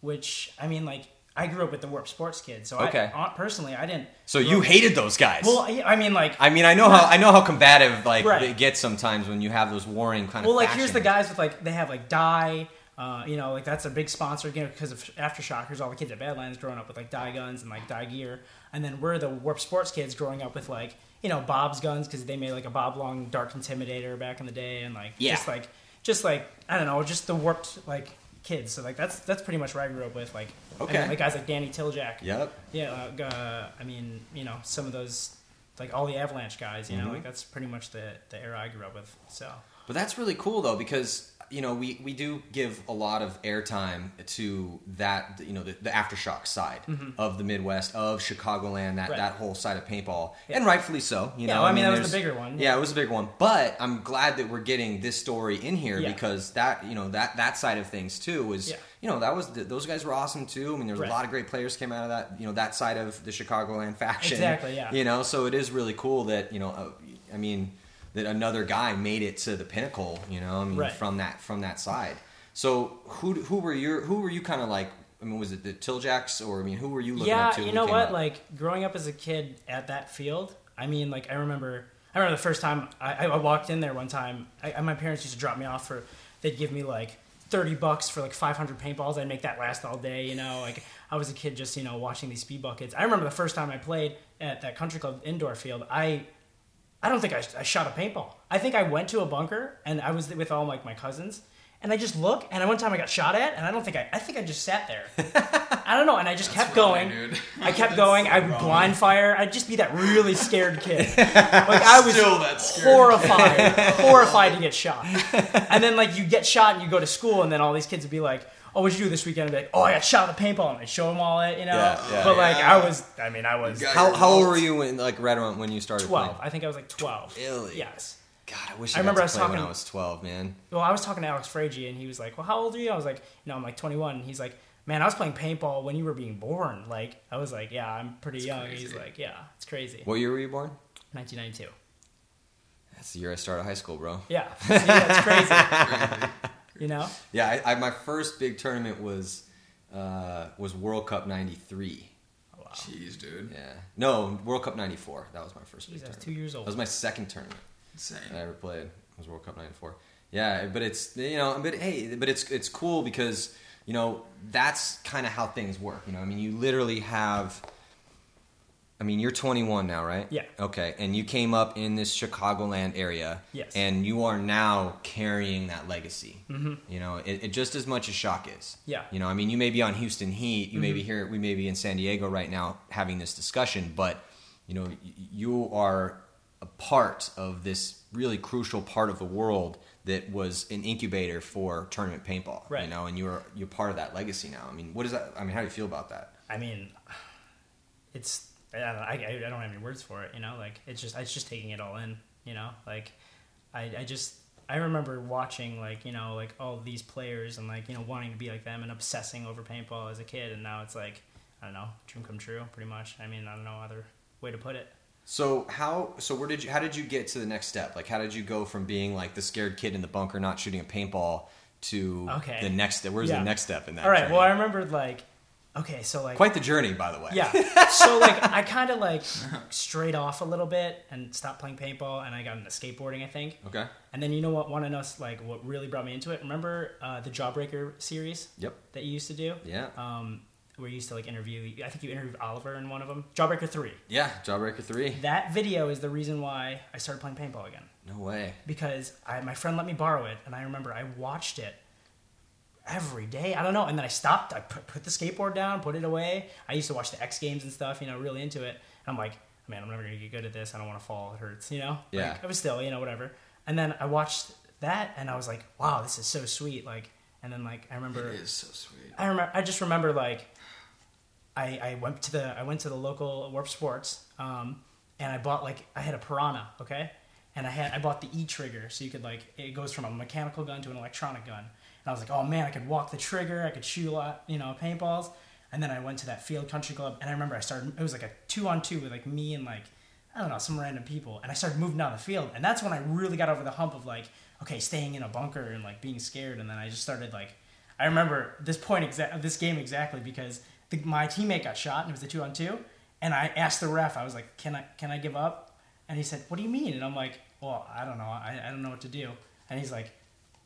S3: which I mean, like I grew up with the Warp Sports kids, so
S1: Okay.
S3: I, uh, personally I didn't.
S1: So you hated those guys.
S3: Well, I mean, like
S1: I mean, I know how I know how combative like
S3: Right.
S1: it gets sometimes when you have those warring kind of.
S3: Well, like here's the guys with like they have like Dye. Uh, you know, like that's a big sponsor again because of Aftershockers. All the kids at Badlands growing up with like Dye guns and like Dye gear, and then we're the Warp Sports kids growing up with like you know Bob's guns because they made like a Bob Long Dark Intimidator back in the day, and like
S1: Yeah.
S3: just like just like I don't know, just the warped like kids. So like that's that's pretty much what I grew up with. Like I
S1: Okay.
S3: mean, like guys like Danny Tiljak.
S1: Yep.
S3: Yeah, uh, uh, I mean, you know, some of those, like all the Avalanche guys, you know,
S1: Mm-hmm.
S3: like that's pretty much the, the era I grew up with. So,
S1: But that's really cool though because you know we, we do give a lot of airtime to that you know the, the aftershock side of the Midwest of Chicagoland that,
S3: Mm-hmm. Right.
S1: that whole side of paintball
S3: Yeah.
S1: and rightfully so you
S3: Yeah,
S1: know
S3: well, I mean, that was the bigger one,
S1: yeah.
S3: yeah.
S1: it was a big one but I'm glad that we're getting this story in here because that you know that that side of things too was you know that was the, those guys were awesome too I mean there's
S3: Right.
S1: a lot of great players came out of that you know that side of the Chicagoland faction
S3: Exactly, yeah.
S1: you know so it is really cool that you know uh, I mean that another guy made it to the pinnacle you know I mean
S3: Right.
S1: from that from that side so who who were your who were you kind of like I mean was it the Tiljacks or I mean who were you looking
S3: yeah,
S1: up to
S3: you know what?
S1: up?
S3: Like growing up as a kid at that field, I mean, like I remember, I remember the first time I, I walked in there one time. I, my parents used to drop me off for, they'd give me like thirty bucks for like five hundred paintballs. I'd make that last all day. You know, like I was a kid just you know watching these speed buckets. I remember the first time I played at that country club indoor field. I I don't think I, I shot a paintball. I think I went to a bunker and I was with all like my cousins. And I just look, and one time I got shot at, and I don't think I. I think I just sat there. I don't know, and I just kept going. I kept going.
S2: so
S3: I would blind fire. I'd just be that really scared kid. Like I was
S2: Still that
S3: horrified, horrified to get shot. And then like you get shot and you go to school, and then all these kids would be like, "Oh, what'd you do this weekend?" I'd be like, "Oh, I got shot with a paintball," and I'd show them all it, you know.
S1: Yeah, yeah.
S3: but like I was, I mean, I was
S1: how how old were you when like right around when you started
S3: twelve.
S1: playing?
S3: I think I was like twelve.
S1: Really?
S3: Yes.
S1: God, I wish
S3: I
S1: I,
S3: remember I was
S1: to play when I was 12, man.
S3: Well, I was talking to Alex Fraige, and he was like, "Well, how old are you?" I was like, "You know, I'm like 21." And he's like, "Man, I was playing paintball when you were being born." Like, I was like, "Yeah, I'm pretty young." He's like, "Yeah, it's crazy."
S1: What year were you born?
S3: 1992.
S1: That's the year I started high school, bro.
S3: Yeah, See, that's crazy. you know?
S1: Yeah, I, I, my first big tournament was uh, was World Cup '93.
S3: Oh, wow.
S2: Jeez, dude.
S1: Yeah, no, World Cup '94. That was my first big
S3: Jeez, I was
S1: tournament.
S3: two years old.
S1: That was my second tournament
S2: Insane.
S1: that I ever played. It Was World Cup '94. Yeah, but it's you know, but hey, but it's it's cool because you know that's kind of how things work. You know, I mean, you literally have. I mean, you're 21 now, right?
S3: Yeah.
S1: Okay, and you came up in this Chicagoland area.
S3: Yes.
S1: And you are now carrying that legacy. Mm-hmm. You know, it, it just as much as Shock is.
S3: Yeah.
S1: You know, I mean, you may be on Houston Heat, you may be here, we may be in San Diego right now having this discussion, but you know, you are a part of this really crucial part of the world that was an incubator for tournament paintball.
S3: Right.
S1: You know, and you're you're part of that legacy now. I mean, what is that? I mean, how do you feel about that?
S3: I mean, it's I don't, I, I don't have any words for it. You know, like it's just it's just taking it all in. You know, like I I just I remember watching like you know like all these players and like you know wanting to be like them and obsessing over paintball as a kid, and now it's like I don't know, dream come true, pretty much. I mean, I don't know other way to put it.
S1: So how so where did you how did you get to the next step? Like how did you go from being like the scared kid in the bunker not shooting a paintball to
S3: Okay.
S1: the next step? Where's
S3: Yeah.
S1: the next step in that?
S3: All right.
S1: journey?
S3: Well, I remembered like okay, so like
S1: quite the journey, by the way.
S3: Yeah. So like I kind of like strayed off a little bit and stopped playing paintball, and I got into skateboarding, I think.
S1: Okay.
S3: And then you know what? Want to know like what really brought me into it? Remember uh, the Jawbreaker series
S1: Yep.
S3: that you used to do?
S1: Yeah.
S3: Um, where you used to like interview. I think you interviewed Oliver in one of them. Jawbreaker three.
S1: Yeah. Jawbreaker three.
S3: That video is the reason why I started playing paintball again
S1: No way.
S3: because I, my friend let me borrow it, and I remember I watched it every day. I don't know, and then I stopped. I put, put the skateboard down, put it away. I used to watch the X Games and stuff, you know, really into it. And I'm like, man, I'm never gonna get good at this. I don't want to fall. It hurts, you know.
S1: Yeah.
S3: Like, I was still, you know, whatever. And then I watched that, and I was like, wow, this is so sweet. Like, and then like I remember
S2: It is so sweet.
S3: I remember. I just remember like, I I went to the I went to the local Warp Sports, um, and I bought like I had a Piranha, okay, and I had I bought the E trigger, so you could like it goes from a mechanical gun to an electronic gun, I was like, oh man, I could walk the trigger, I could shoot a lot, you know, paintballs, and then I went to that field country club, and I remember I started. It was like a two on two with like me and like. I don't know, some random people, and I started moving down the field, and that's when I really got over the hump of like, okay, staying in a bunker and like being scared, and then I just started like, I remember this point exact, this game exactly because the, my teammate got shot and it was a two on two, and I asked the ref, I was like, can I can I give up? And he said, what do you mean? And I'm like, well, I don't know, I, I don't know what to do, and he's like,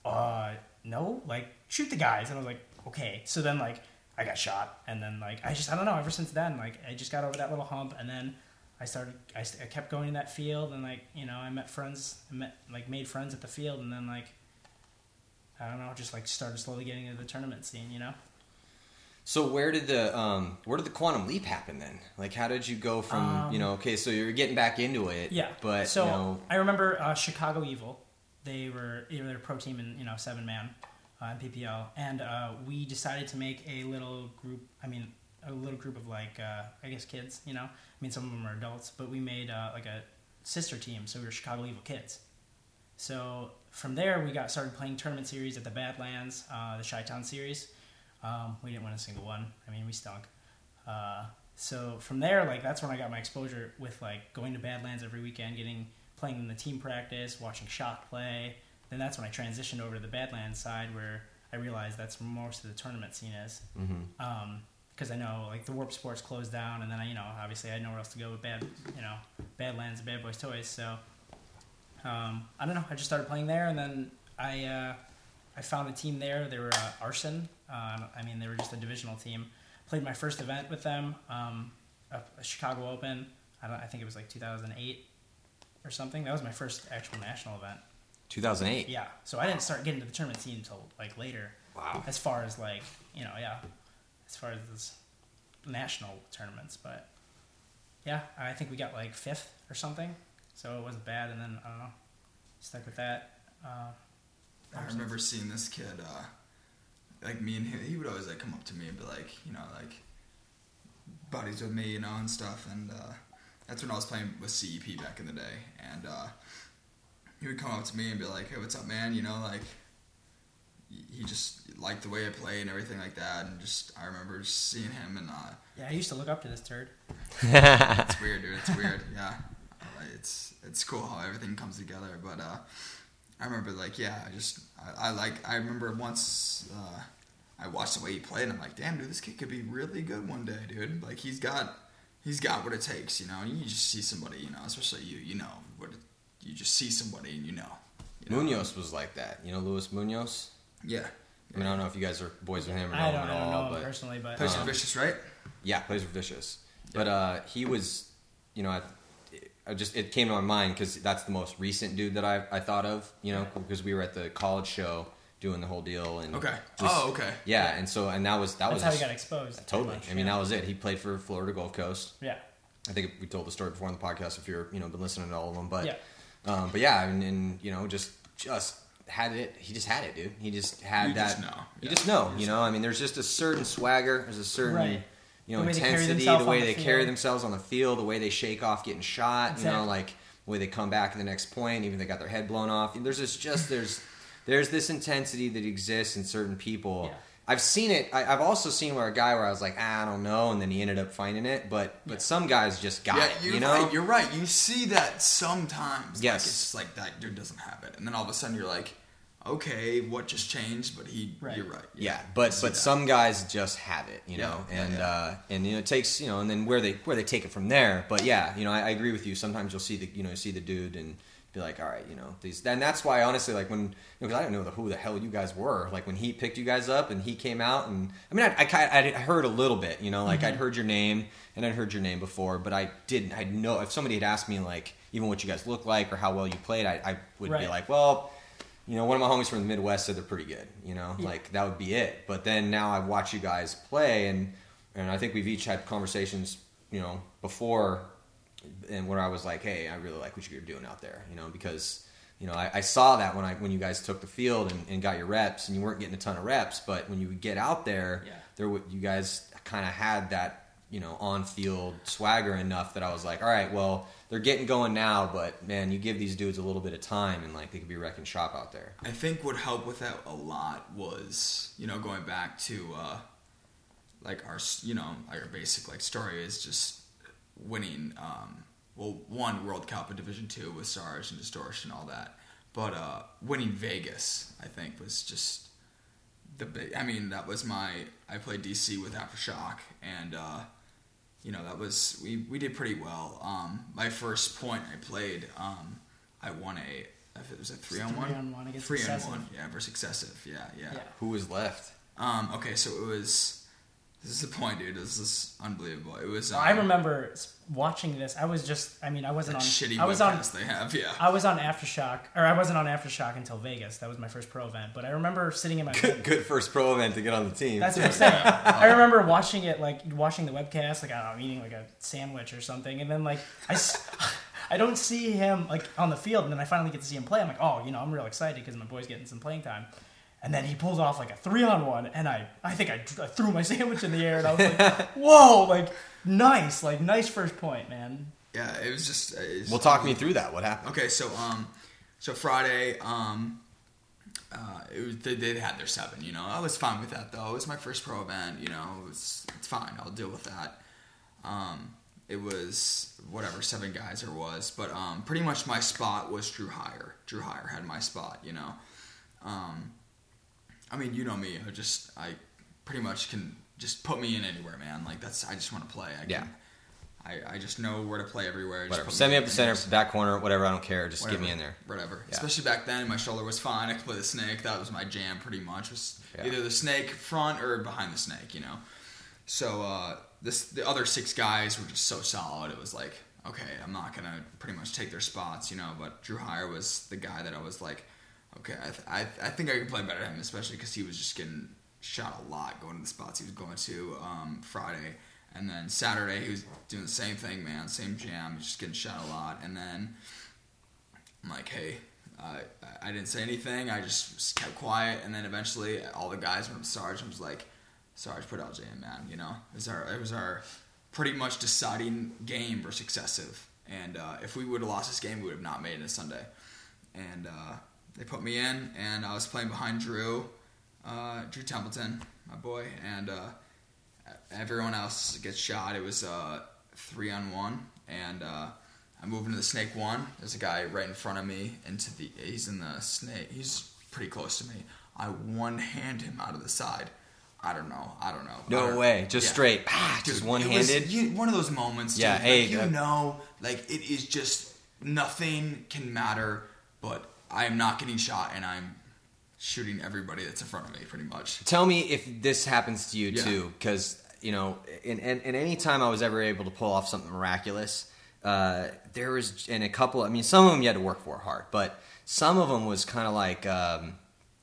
S3: uh, no, like shoot the guys, and I was like, okay, so then like. I got shot, and then like I just I don't know. Ever since then, like I just got over that little hump, and then I started. I, I kept going to that field, and like you know, I met friends. I met like made friends at the field, and then like I don't know, just like started slowly getting into the tournament scene. You know.
S1: So where did the um, where did the quantum leap happen then? Like, how did you go from
S3: Um,
S1: you know? Okay, so you're getting back into it.
S3: Yeah.
S1: But
S3: so
S1: you know,
S3: I remember uh, Chicago Evil. They were were a pro team in you know seven man uh, PPL, and uh, we decided to make a little group. I mean, a little group of like uh, I guess kids. You know, I mean some of them are adults, but we made uh, like a sister team. So we were Chicago Evil Kids. So from there, we got started playing tournament series at the Badlands, uh, the Chi Town series. Um, we didn't win a single one. I mean, we stunk. Uh, so from there, like that's when I got my exposure with like going to Badlands every weekend, getting playing in the team practice, watching shot play. Then that's when I transitioned over to the Badlands side, where I realized that's where most of the tournament scene is. Because I know like the Warp Sports closed down, and then I, you know, obviously I had nowhere else to go with Bad, you know, Badlands and Bad Boys Toys. So um, I don't know. I just started playing there, and then I uh, I found a team there. They were uh, Arson. Uh, I mean, they were just a divisional team. Played my first event with them, um, a, a Chicago Open. I don't. I think it was like 2008 or something. That was my first actual national event.
S1: 2008.
S3: Yeah. So I didn't start getting to the tournament scene until like later.
S1: Wow.
S3: As far as like you know, yeah. As far as this national tournaments, but yeah, I think we got like fifth or something. So it wasn't bad, and then I don't know, stuck with that. Uh,
S2: I remember seeing this kid, uh, like me and him. He would always like come up to me and be like, you know, like buddies with me, you know, and stuff. And uh, that's when I was playing with CEP back in the day. And uh, he would come up to me and be like, "Hey, what's up, man?" You know, like he just liked the way I played and everything like that. And just I remember just seeing him, and uh,
S3: Yeah, I used to look up to this turd.
S2: it's weird, dude. It's weird. Yeah, Uh, it's it's cool how everything comes together. But uh, I remember like yeah, I just I, I like I remember once uh, I watched the way he played, and I'm like, damn, dude, this kid could be really good one day, dude. Like he's got he's got what it takes, you know. You just see somebody, you know, especially you, you know, what you just see somebody and you know. You know?
S1: Munoz was like that. You know, Luis Munoz.
S2: Yeah.
S1: I mean, I don't know if you guys are boys with him or know
S3: I don't,
S1: at
S3: I don't
S1: all,
S3: know him
S1: but
S3: personally, but
S2: Plays
S1: Um,
S2: for Vicious, right?
S1: yeah, plays for Vicious. But uh, he was, you know, I, I just it came to my mind because that's the most recent dude that I, I thought of. You know, because we were at the college show doing the whole deal and
S2: Okay.
S1: just-
S2: oh, okay.
S1: yeah, and so and that was that
S3: that's
S1: was
S3: how he got exposed. pretty
S1: totally.
S3: much,
S1: I mean,
S3: yeah.
S1: that was it. He played for Florida Gulf Coast.
S3: yeah,
S1: I think we told the story before on the podcast if you're you know been listening to all of them, but
S3: yeah,
S1: um, but yeah, and, and you know just just had it. He just had it, dude. He just had
S2: You
S1: that.
S2: just know.
S1: You
S2: Yeah.
S1: just know.
S2: You
S1: You know. I mean, there's just a certain swagger. There's a certain.
S3: Right.
S1: You know,
S3: The way they carry
S1: intensity,
S3: themselves
S1: the way
S3: on
S1: they
S3: the
S1: carry
S3: field.
S1: themselves on the field, the way they shake off getting shot, you know,
S3: Exactly.
S1: like the way they come back at the next point, even if they got their head blown off. There's this just there's there's this intensity that exists in certain people.
S3: Yeah.
S1: I've seen it. I, I've also seen where a guy where I was like, ah, I don't know, and then he ended up finding it. But but some guys just got
S2: yeah,
S1: it.
S2: you're
S1: You know,
S2: right. You're right. You see that sometimes.
S1: Yes.
S2: Like, it's just like that dude doesn't have it, and then all of a sudden you're like, okay, what just changed? But he,
S3: Right.
S2: you're right.
S1: Yeah,
S2: I
S1: but but
S2: that.
S1: some guys just have it, you know,
S2: Yeah, yeah,
S1: and
S2: yeah.
S1: Uh, and you know it takes you know, and then where they where they take it from there. But yeah, you know, I, I agree with you. Sometimes you'll see the you know see the dude and be like, all right, you know, these. And that's why honestly, like when because I do not know the, who the hell you guys were. Like when he picked you guys up and he came out, and I mean, I I, I heard a little bit, you know, like I'd mm-hmm. heard your name and I'd heard your name before, but I didn't. I know if somebody had asked me like even what you guys look like or how well you played, I, I would be like, well you know, one of my homies from the Midwest said they're pretty good. You know,
S3: Yeah.
S1: like that would be it. But then now I watch you guys play, and and I think we've each had conversations, you know, before, and where I was like, hey, I really like what you're doing out there, you know, because you know I, I saw that when I when you guys took the field and, and got your reps, and you weren't getting a ton of reps, but when you would get out there,
S3: Yeah.
S1: there would you guys kind of had that you know on field swagger enough that I was like, all right, well. They're getting going now, but man, you give these dudes a little bit of time, and like they could be wrecking shop out there.
S2: I think what helped with that a lot was, you know, going back to uh, like our, you know, our basic like story is just winning um, well, one World Cup, a Division Two with Sarge and Distortion, and all that. But uh, winning Vegas, I think, was just the big. I mean, that was my. I played DC with Aftershock, and uh, you know that was we we did pretty well. Um, my first point I played, um, I won a. If it was a three on one,
S3: Three on one against
S2: three on one, yeah, versus excessive, yeah, yeah.
S3: Yeah.
S1: Who was left?
S2: Um, okay, so it was. This is the point, dude. This is unbelievable. It was. Um,
S3: I remember watching this. I was just. I mean, I wasn't
S2: that
S3: on.
S2: shitty
S3: I was on.
S2: they have. Yeah.
S3: I was on Aftershock, or I wasn't on Aftershock until Vegas. That was my first pro event. But I remember sitting in my.
S1: Good, good first pro event to get on the team.
S3: That's what I'm saying. I remember watching it, like watching the webcast, like I don't know, eating like a sandwich or something, and then like I. I don't see him like on the field, and then I finally get to see him play. I'm like, oh, you know, I'm real excited because my boy's getting some playing time. And then he pulls off like a three on one, and I, I think I, I threw my sandwich in the air, and I was like, whoa, like nice, like nice first point, man.
S2: Yeah, it was just. It was
S1: well, talk me through that. What happened?
S2: Okay, so um, so Friday, um, uh, it was they, they had their seven. You know, I was fine with that though. It was my first pro event. You know, it was it's fine. I'll deal with that. Um, it was whatever seven guys there was, but um, pretty much my spot was Drew Hire. Drew Hire had my spot. You know, um, I mean, you know me. I just I pretty much can just put me in anywhere, man. Like that's I just want to play. I can,
S1: Yeah.
S2: I, I just know where to play everywhere. Just
S1: Whatever. Send me up the center, back corner, whatever. I don't care. Just get me in there.
S2: Whatever.
S1: Yeah.
S2: Especially back then, my shoulder was fine. I could play the snake. That was my jam, pretty much. Was
S1: Yeah.
S2: either the snake front or behind the snake, you know. So uh, this the other six guys were just so solid. It was like, okay, I'm not gonna pretty much take their spots, you know. But Drew Hire was the guy that I was like, okay, I th- I, I think I could play better than him, especially because he was just getting shot a lot going to the spots he was going to um, Friday. And then Saturday, he was doing the same thing, man. Same jam, just getting shot a lot. And then I'm like, hey, uh, I didn't say anything. I just kept quiet. And then eventually, all the guys to Sarge and was like, Sarge, put LJ in, man. You know, it was our, it was our pretty much deciding game versus excessive. And uh, if we would have lost this game, we would have not made it to Sunday. And uh, they put me in, and I was playing behind Drew, uh, Drew Templeton, my boy, and uh, everyone else gets shot. It was uh, three on one, and uh, I move into the snake one. There's a guy right in front of me. Into the he's in the snake. He's pretty close to me. I one hand him out of the side. I don't know. I don't know.
S1: No
S2: don't-
S1: way. Just
S2: Yeah.
S1: straight. Ah, just one handed.
S2: one of those moments. Dude,
S1: Yeah,
S2: like,
S1: hey,
S2: you know, like it is just nothing can matter, but I am not getting shot, and I'm shooting everybody that's in front of me, pretty much.
S1: Tell me if this happens to you
S2: Yeah.
S1: too, because you know, in, in, in any time I was ever able to pull off something miraculous, uh, there was in a couple. I mean, some of them you had to work for hard, but some of them was kind of like um,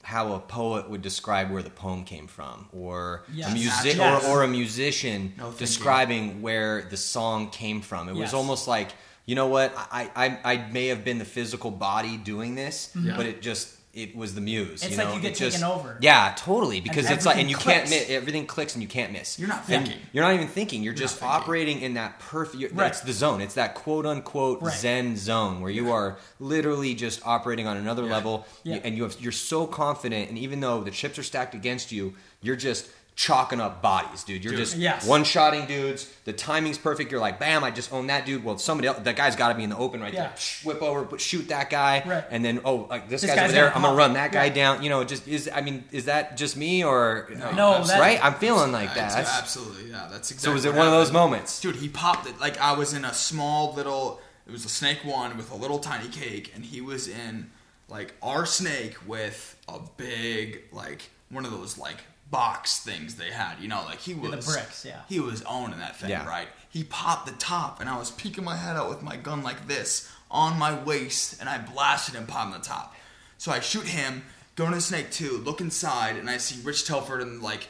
S1: how a poet would describe where the poem came from, or
S3: Yes.
S1: a music,
S3: Yes.
S1: or, or a musician
S2: No thinking.
S1: describing where the song came from. It was almost like. You know what? I, I I may have been the physical body doing this, mm-hmm.
S2: Yeah.
S1: but it just it was the muse.
S3: It's
S1: you
S3: like
S1: know?
S3: you get
S1: It just-
S3: taken over.
S1: Yeah, totally. Because it's like, and
S3: everything
S1: you can't miss. Everything clicks, and you can't miss.
S2: You're not
S1: And
S2: thinking.
S1: You're not even thinking. You're, just
S2: not thinking.
S1: operating in that perfect.
S3: Right.
S1: It's the zone. It's that quote unquote
S3: Right.
S1: Zen zone where you are literally just operating on another
S2: Yeah.
S1: level,
S3: Yeah.
S1: and you have you're so confident. And even though the chips are stacked against you, you're just chalking up bodies, dude. You're
S2: Dude.
S1: just
S3: Yes.
S1: one shotting dudes. The timing's perfect. You're like, bam! I just own that dude. Well, somebody else. That guy's got to be in the open right
S3: Yeah.
S1: there. Psh, Whip over, but shoot that guy,
S3: Right.
S1: and then oh, like this,
S3: This
S1: guy's,
S3: guy's
S1: over there.
S3: gonna
S1: I'm gonna run that guy
S3: Yeah.
S1: down. You know, just is. I mean, is that just me or
S3: No, uh, that-
S1: right? I'm feeling like
S2: Yeah,
S1: that.
S2: absolutely, yeah. That's exactly.
S1: so was it
S2: what
S1: one of those moments?
S2: Dude, he popped it like I was in a small little. It was a snake one with a little tiny cake, and he was in like our snake with a big like one of those like box things they had. You know, like he
S3: the
S2: was
S3: bricks, yeah.
S2: He was owning that thing,
S1: Yeah.
S2: right? He popped the top, and I was peeking my head out with my gun like this on my waist, and I blasted him popping the top. So I shoot him, go into snake two, look inside, and I see Rich Telford and like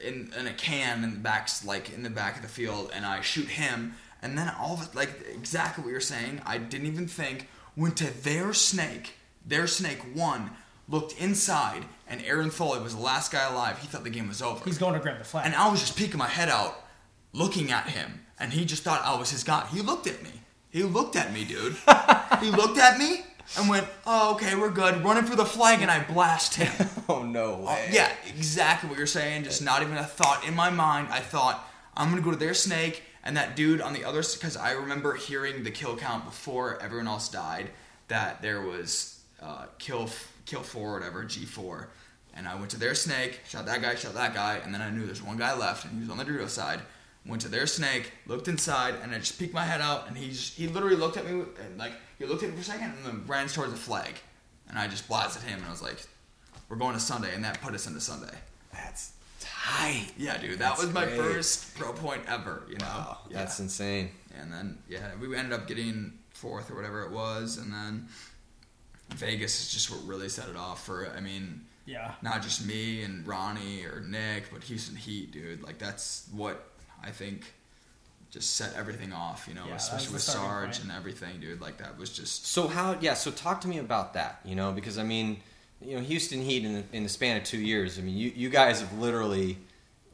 S2: in, in a can in the back, like in the back of the field, and I shoot him, and then all of it, like exactly what you're saying, I didn't even think. Went to their snake, their snake one, looked inside, and Aaron Foley was the last guy alive. He thought the game was over,
S3: He's going to grab the flag.
S2: and I was just peeking my head out, looking at him, and he just thought I was his guy. He looked at me. He looked at me, dude. he looked at me and went, "Oh, okay, we're good." Running for the flag, and I blast him.
S1: Oh no
S2: Oh, yeah, exactly what you're saying. Just not even a thought in my mind. I thought I'm gonna go to their snake, and that dude on the other because I remember hearing the kill count before everyone else died that there was uh, kill kill four or whatever G four, and I went to their snake, shot that guy, shot that guy, and then I knew there's one guy left, and he was on the Dorito side. Went to their snake, looked inside, and I just peeked my head out, and he just, he literally looked at me and like he looked at me for a second, and then ran towards the flag, and I just blasted him, and I was like, "We're going to Sunday," and that put us into Sunday.
S1: That's tight.
S2: Yeah, dude, that
S1: That's
S2: was my
S1: great.
S2: first pro point ever. You know,
S1: Wow,
S2: yeah.
S1: that's insane.
S2: and then yeah, we ended up getting fourth or whatever it was, and then Vegas is just what really set it off for. I mean,
S3: Yeah.
S2: not just me and Ronnie or Nick, but Houston Heat, dude. Like that's what I think just set everything off. You know,
S3: Yeah,
S2: especially with Sarge
S3: point.
S2: and everything, dude. Like that was just
S1: So how? Yeah. So talk to me about that. You know, because I mean, you know, Houston Heat in the, in the span of two years. I mean, you you guys have literally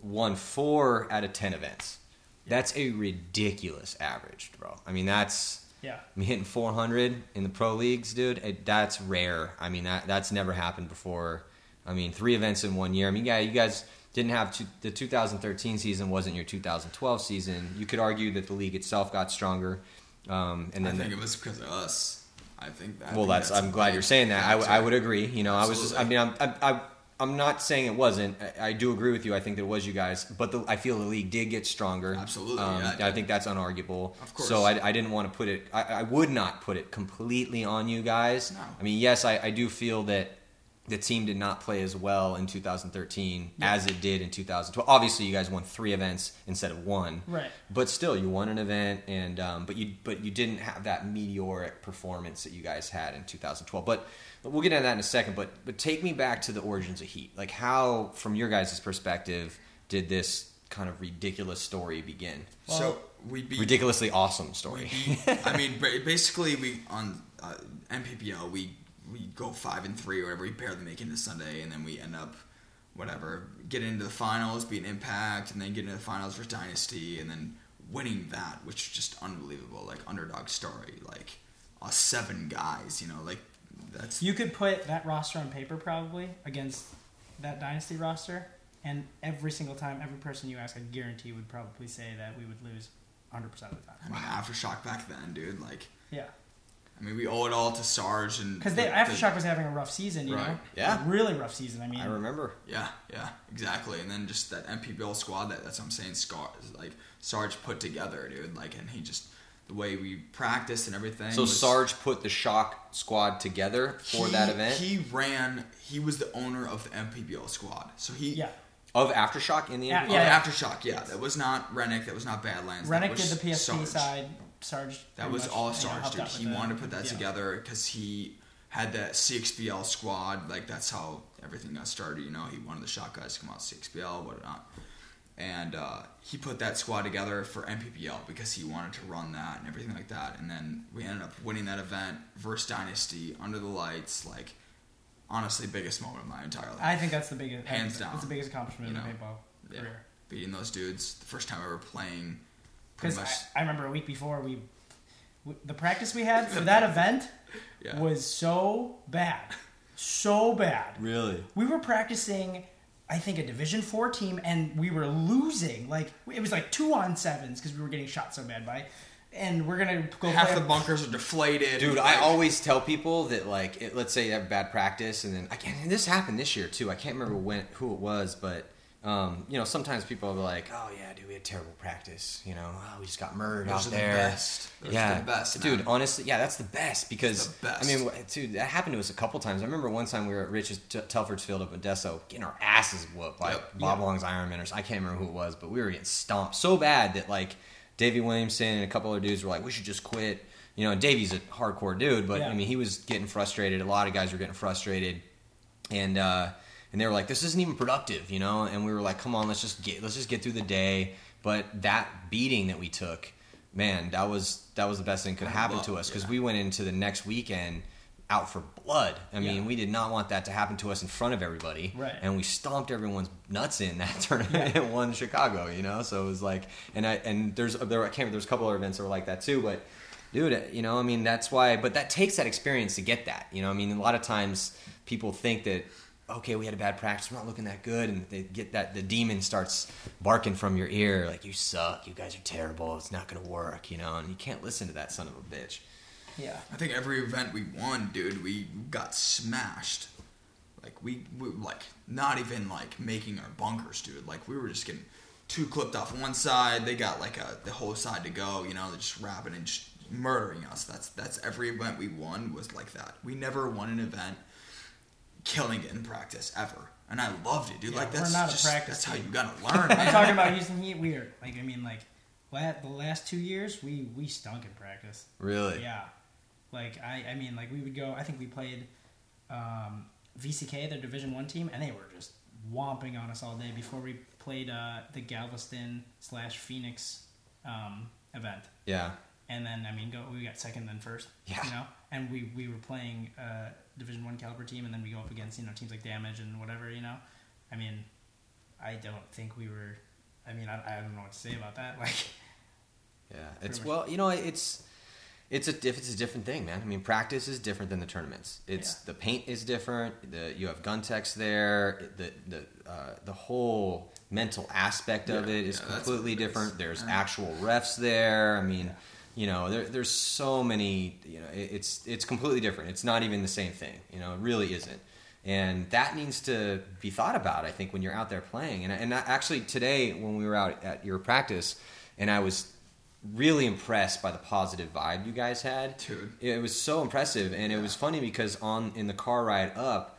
S1: won four out of ten events. That's a ridiculous average, bro. I mean, that's
S3: Yeah.
S1: I mean, hitting 400 in the pro leagues, dude. It, that's rare. I mean, that that's never happened before. I mean, three events in one year. I mean, yeah, you guys didn't have two, the 2013 season wasn't your 2012 season. You could argue that the league itself got stronger, um, and then I
S2: think
S1: the,
S2: it was because of us. I think that. I
S1: well,
S2: think
S1: that's, I'm glad you're saying that. I, w- I would agree. You know, I was just. I mean, I'm. I, I, I'm not saying it wasn't. I, I do agree with you. I think that it was you guys, but the, I feel the league did get stronger.
S2: Absolutely,
S1: Um,
S2: yeah,
S1: I think that's unarguable.
S2: Of course.
S1: So I, I didn't want to put it. I, I would not put it completely on you guys.
S2: No.
S1: I mean, yes, I, I do feel that the team did not play as well in 2013 as it did in 2012. Obviously, you guys won three events instead of one.
S3: Right.
S1: But still, you won an event, and um, but you but you didn't have that meteoric performance that you guys had in 2012. But we'll get into that in a second. But but take me back to the origins of Heat. Like how, from your guys' perspective, did this kind of ridiculous story begin?
S2: so we beat
S1: Ridiculously awesome story.
S2: We beat, I mean, basically, we on uh, NPPL we we go five and three or whatever. We barely make it into Sunday, and then we end up whatever getting into the finals, beating Impact, and then getting into the finals for Dynasty, and then winning that, which is just unbelievable. Like underdog story, like uh, seven guys. You know, like that's
S3: You could put that roster on paper probably against that dynasty roster, and every single time, every person you ask, I guarantee would probably say that we would lose 100 percent of the
S2: I
S3: time.
S2: mean, aftershock back then, dude. Like,
S3: Yeah,
S2: I mean, we owe it all to Sarge and
S3: because
S2: the- the-
S3: Aftershock was having a rough season, you
S2: Right.
S3: know.
S1: Yeah.
S3: really rough season. I mean,
S1: I remember.
S2: Yeah, yeah, exactly. And then just that NPPL squad that that's what I'm saying Scar like Sarge put together, dude. Like and he just the way we practiced and everything.
S1: So
S2: was-
S1: Sarge put the Shock squad together for
S2: he-
S1: that event
S2: He ran he was the owner of the NPPL squad. So he
S3: yeah.
S1: of Aftershock in the
S3: Yeah,
S1: NBA?
S2: Oh,
S3: yeah.
S2: Aftershock, yeah. That was not Rennick, that was not Badlands. that
S3: Rennick did the PSP
S2: Sarge.
S3: side. Sarge.
S2: That was
S3: much,
S2: all
S3: you know,
S2: Sarge, dude. He
S3: the-
S2: wanted to put that
S3: yeah.
S2: together because he had that CXBL squad. Like that's how everything got started. You know, he wanted the shot guys to come out CXBL, whatnot. And uh, he put that squad together for NPPL because he wanted to run that and everything like that. And then we ended up winning that event versus Dynasty under the lights. Like, honestly, biggest moment of my entire life.
S3: I think that's the biggest.
S2: Hands down.
S3: That's the biggest accomplishment
S2: You
S3: in
S2: know,
S3: my paintball
S2: yeah,
S3: career.
S2: beating those dudes. The first time ever playing. Pretty
S3: Because. I, I remember a week before we, w- the practice we had for that event
S2: Yeah.
S3: was so bad, so bad.
S1: Really?
S3: We were practicing, I think, a Division Four team, and we were losing. Like it was like two on sevens because we were getting shot so bad by, and we're gonna go
S2: Half
S3: play
S2: the bunkers are deflated.
S1: Dude, I always tell people that like, it, let's say you have bad practice, and then I can't. And this happened this year too. I can't remember when who it was, but um, you know, sometimes people are like, "Oh yeah, dude, we had terrible practice." You know, oh, we just got murdered
S2: Those
S1: out
S2: are the
S1: there.
S2: best. Those
S1: yeah,
S2: the best,
S1: dude.
S2: man.
S1: Honestly, yeah, that's the best because
S2: the best.
S1: I mean, dude, that happened to us a couple times. I remember one time we were at Rich's T- Telford's Field up in Deso, getting our asses whooped by
S2: Yep.
S1: Bob Long's Ironmaners. I can't remember who it was, but we were getting stomped so bad that like Davey Williamson and a couple other dudes were like, "We should just quit." You know, Davey's a hardcore dude, but
S3: Yeah.
S1: I mean, he was getting frustrated. A lot of guys were getting frustrated, and uh, and they were like, "This isn't even productive," you know. And we were like, "Come on, let's just get let's just get through the day." But that beating that we took, man, that was that was the best thing could happen to us because
S2: yeah.
S1: we went into the next weekend out for blood. I mean,
S3: Yeah.
S1: we did not want that to happen to us in front of everybody,
S3: Right.
S1: And we stomped everyone's nuts in that tournament and won Chicago, you know. So it was like, and I and there's there I can't remember, there's a couple other events that were like that too, but dude, you know, I mean, that's why. But that takes that experience to get that, you know. I mean, a lot of times people think that. Okay, we had a bad practice, we're not looking that good, and they get that the demon starts barking from your ear like you suck, you guys are terrible, it's not gonna work, you know, and you can't listen to that son of a bitch.
S3: Yeah.
S2: I think every event we won, dude, we got smashed. Like we, we like not even like making our bunkers, dude. Like we were just getting two clipped off one side. They got like a the whole side to go. You know, they're just rapping and just murdering us. That's that's every event we won was like that. We never won an event killing it in practice ever, and I loved it, dude.
S3: Yeah,
S2: like that's
S3: not a
S2: just
S3: practice
S2: that's how you gotta learn,
S3: I'm talking about Houston Heat. We are like, I mean, like, the last two years, we we stunk in practice.
S1: Really?
S3: Yeah. Like I, I mean, like we would go. I think we played um, VCK, their Division One team, and they were just whomping on us all day before we played uh, the Galveston slash Phoenix um, event.
S1: Yeah.
S3: And then I mean, go we got second then first.
S1: Yeah.
S3: You know, and we we were playing uh, Division One caliber team, and then we go up against you know teams like Damage and whatever. You know, I mean, I don't think we were. I mean, I, I don't know what to say about that. Like,
S1: Yeah, it's
S3: much.
S1: well, you know, it's it's a diff- it's a different thing, man. I mean, practice is different than the tournaments. It's
S3: Yeah.
S1: the paint is different. The you have gun techs there. The the uh, the whole mental aspect of
S2: Yeah,
S1: it is
S2: yeah,
S1: completely
S2: what it is.
S1: different. There's
S2: Yeah.
S1: actual refs there. I mean, you know, there, there's so many. You know, it, it's it's completely different. It's not even the same thing. You know, it really isn't. And that needs to be thought about. I think when you're out there playing. And and actually today when we were out at your practice, and I was really impressed by the positive vibe you guys had.
S2: Dude.
S1: It was so impressive, and it was funny because on in the car ride up,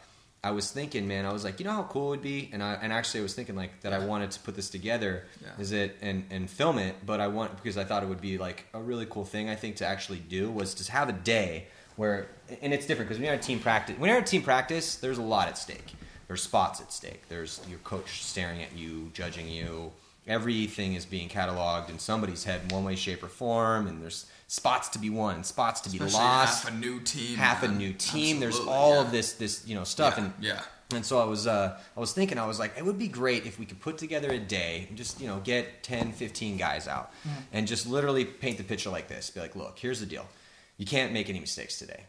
S1: I was thinking, man, I was like, you know how cool it would be, and I and actually I was thinking like that I wanted to put this together,
S2: Yeah.
S1: is it and and film it, but I want because I thought it would be like a really cool thing I think to actually do was to have a day where and it's different because when you're at team practice, when you're at team practice, there's a lot at stake. There's spots at stake. There's your coach staring at you, judging you. Everything is being cataloged in somebody's head in one way, shape, or form, and there's spots to be won, spots to be
S2: Especially
S1: lost,
S2: half a new team,
S1: half a new team. There's all
S2: yeah.
S1: of this, this you know, stuff,
S2: Yeah,
S1: and
S2: yeah.
S1: and so I was, uh, I was thinking, I was like, it would be great if we could put together a day and just, you know, get 10, 15 guys out and just literally paint the picture like this. Be like, look, here's the deal. You can't make any mistakes today.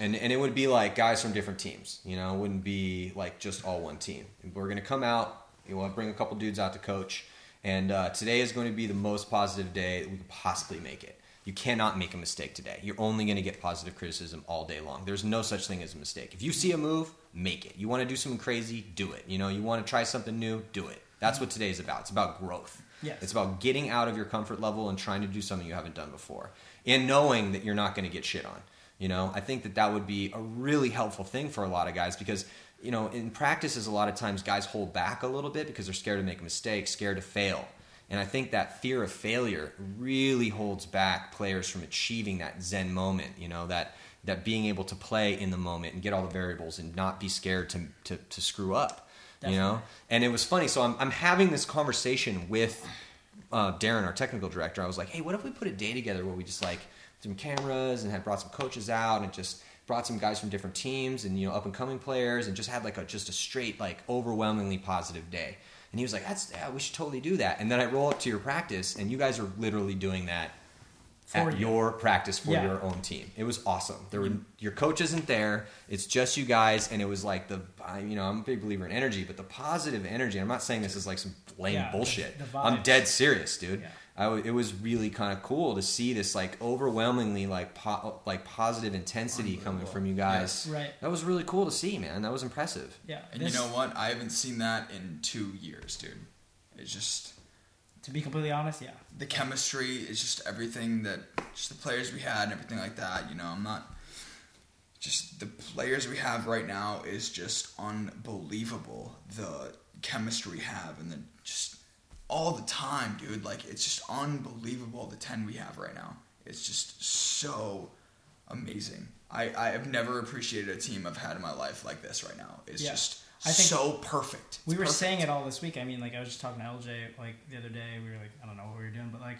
S1: And, and it would be like guys from different teams, you know, it wouldn't be like just all one team. We're going to come out, you know, bring a couple dudes out to coach. And uh, today is going to be the most positive day that we could possibly make it. You cannot make a mistake today. You're only going to get positive criticism all day long. There's no such thing as a mistake. If you see a move, make it. You want to do something crazy, do it. You know, you want to try something new, do it. That's what today is about. It's about growth.
S3: Yes.
S1: It's about getting out of your comfort level and trying to do something you haven't done before, and knowing that you're not going to get shit on. You know, I think that that would be a really helpful thing for a lot of guys because you know in practices a lot of times guys hold back a little bit because they're scared to make mistakes, scared to fail. And I think that fear of failure really holds back players from achieving that zen moment, you know, that that being able to play in the moment and get all the variables and not be scared to to, to screw up. You know? And it was funny. So I'm I'm having this conversation with uh, Darren, our technical director. I was like, hey, what if we put a day together where we just like some cameras and had brought some coaches out and just brought some guys from different teams and you know up and coming players and just had like a just a straight like overwhelmingly positive day. And he was like, "That's yeah, we should totally do that." And then I roll up to your practice, and you guys are literally doing that
S3: For
S1: at
S3: you.
S1: your practice for
S3: Yeah.
S1: your own team. It was awesome. There were mm-hmm. your coach isn't there. It's just you guys, and it was like the I, you know I'm a big believer in energy, but the positive energy. I'm not saying this is like some lame
S3: Yeah,
S1: bullshit.
S3: the
S1: I'm dead serious, dude.
S3: Yeah.
S1: I w- it was really kind of cool to see this like overwhelmingly like po- like positive intensity coming from you guys.
S3: Yes. Right.
S1: That was really cool to see, man. That was impressive.
S3: Yeah.
S2: And
S3: this-
S2: you know what? I haven't seen that in two years, dude. It's just
S3: To be completely honest, yeah.
S2: the chemistry is just everything that just the players we had and everything like that. You know, I'm not just the players we have right now is just unbelievable. The chemistry we have and the just all the time, dude. Like it's just unbelievable the ten we have right now. It's just so amazing. I, I have never appreciated a team I've had in my life like this right now. It's
S3: Yeah.
S2: just
S3: I think
S2: so perfect.
S3: we were
S2: perfect.
S3: saying it all this week. I mean, like I was just talking to LJ like the other day. We were like, I don't know what we were doing, but like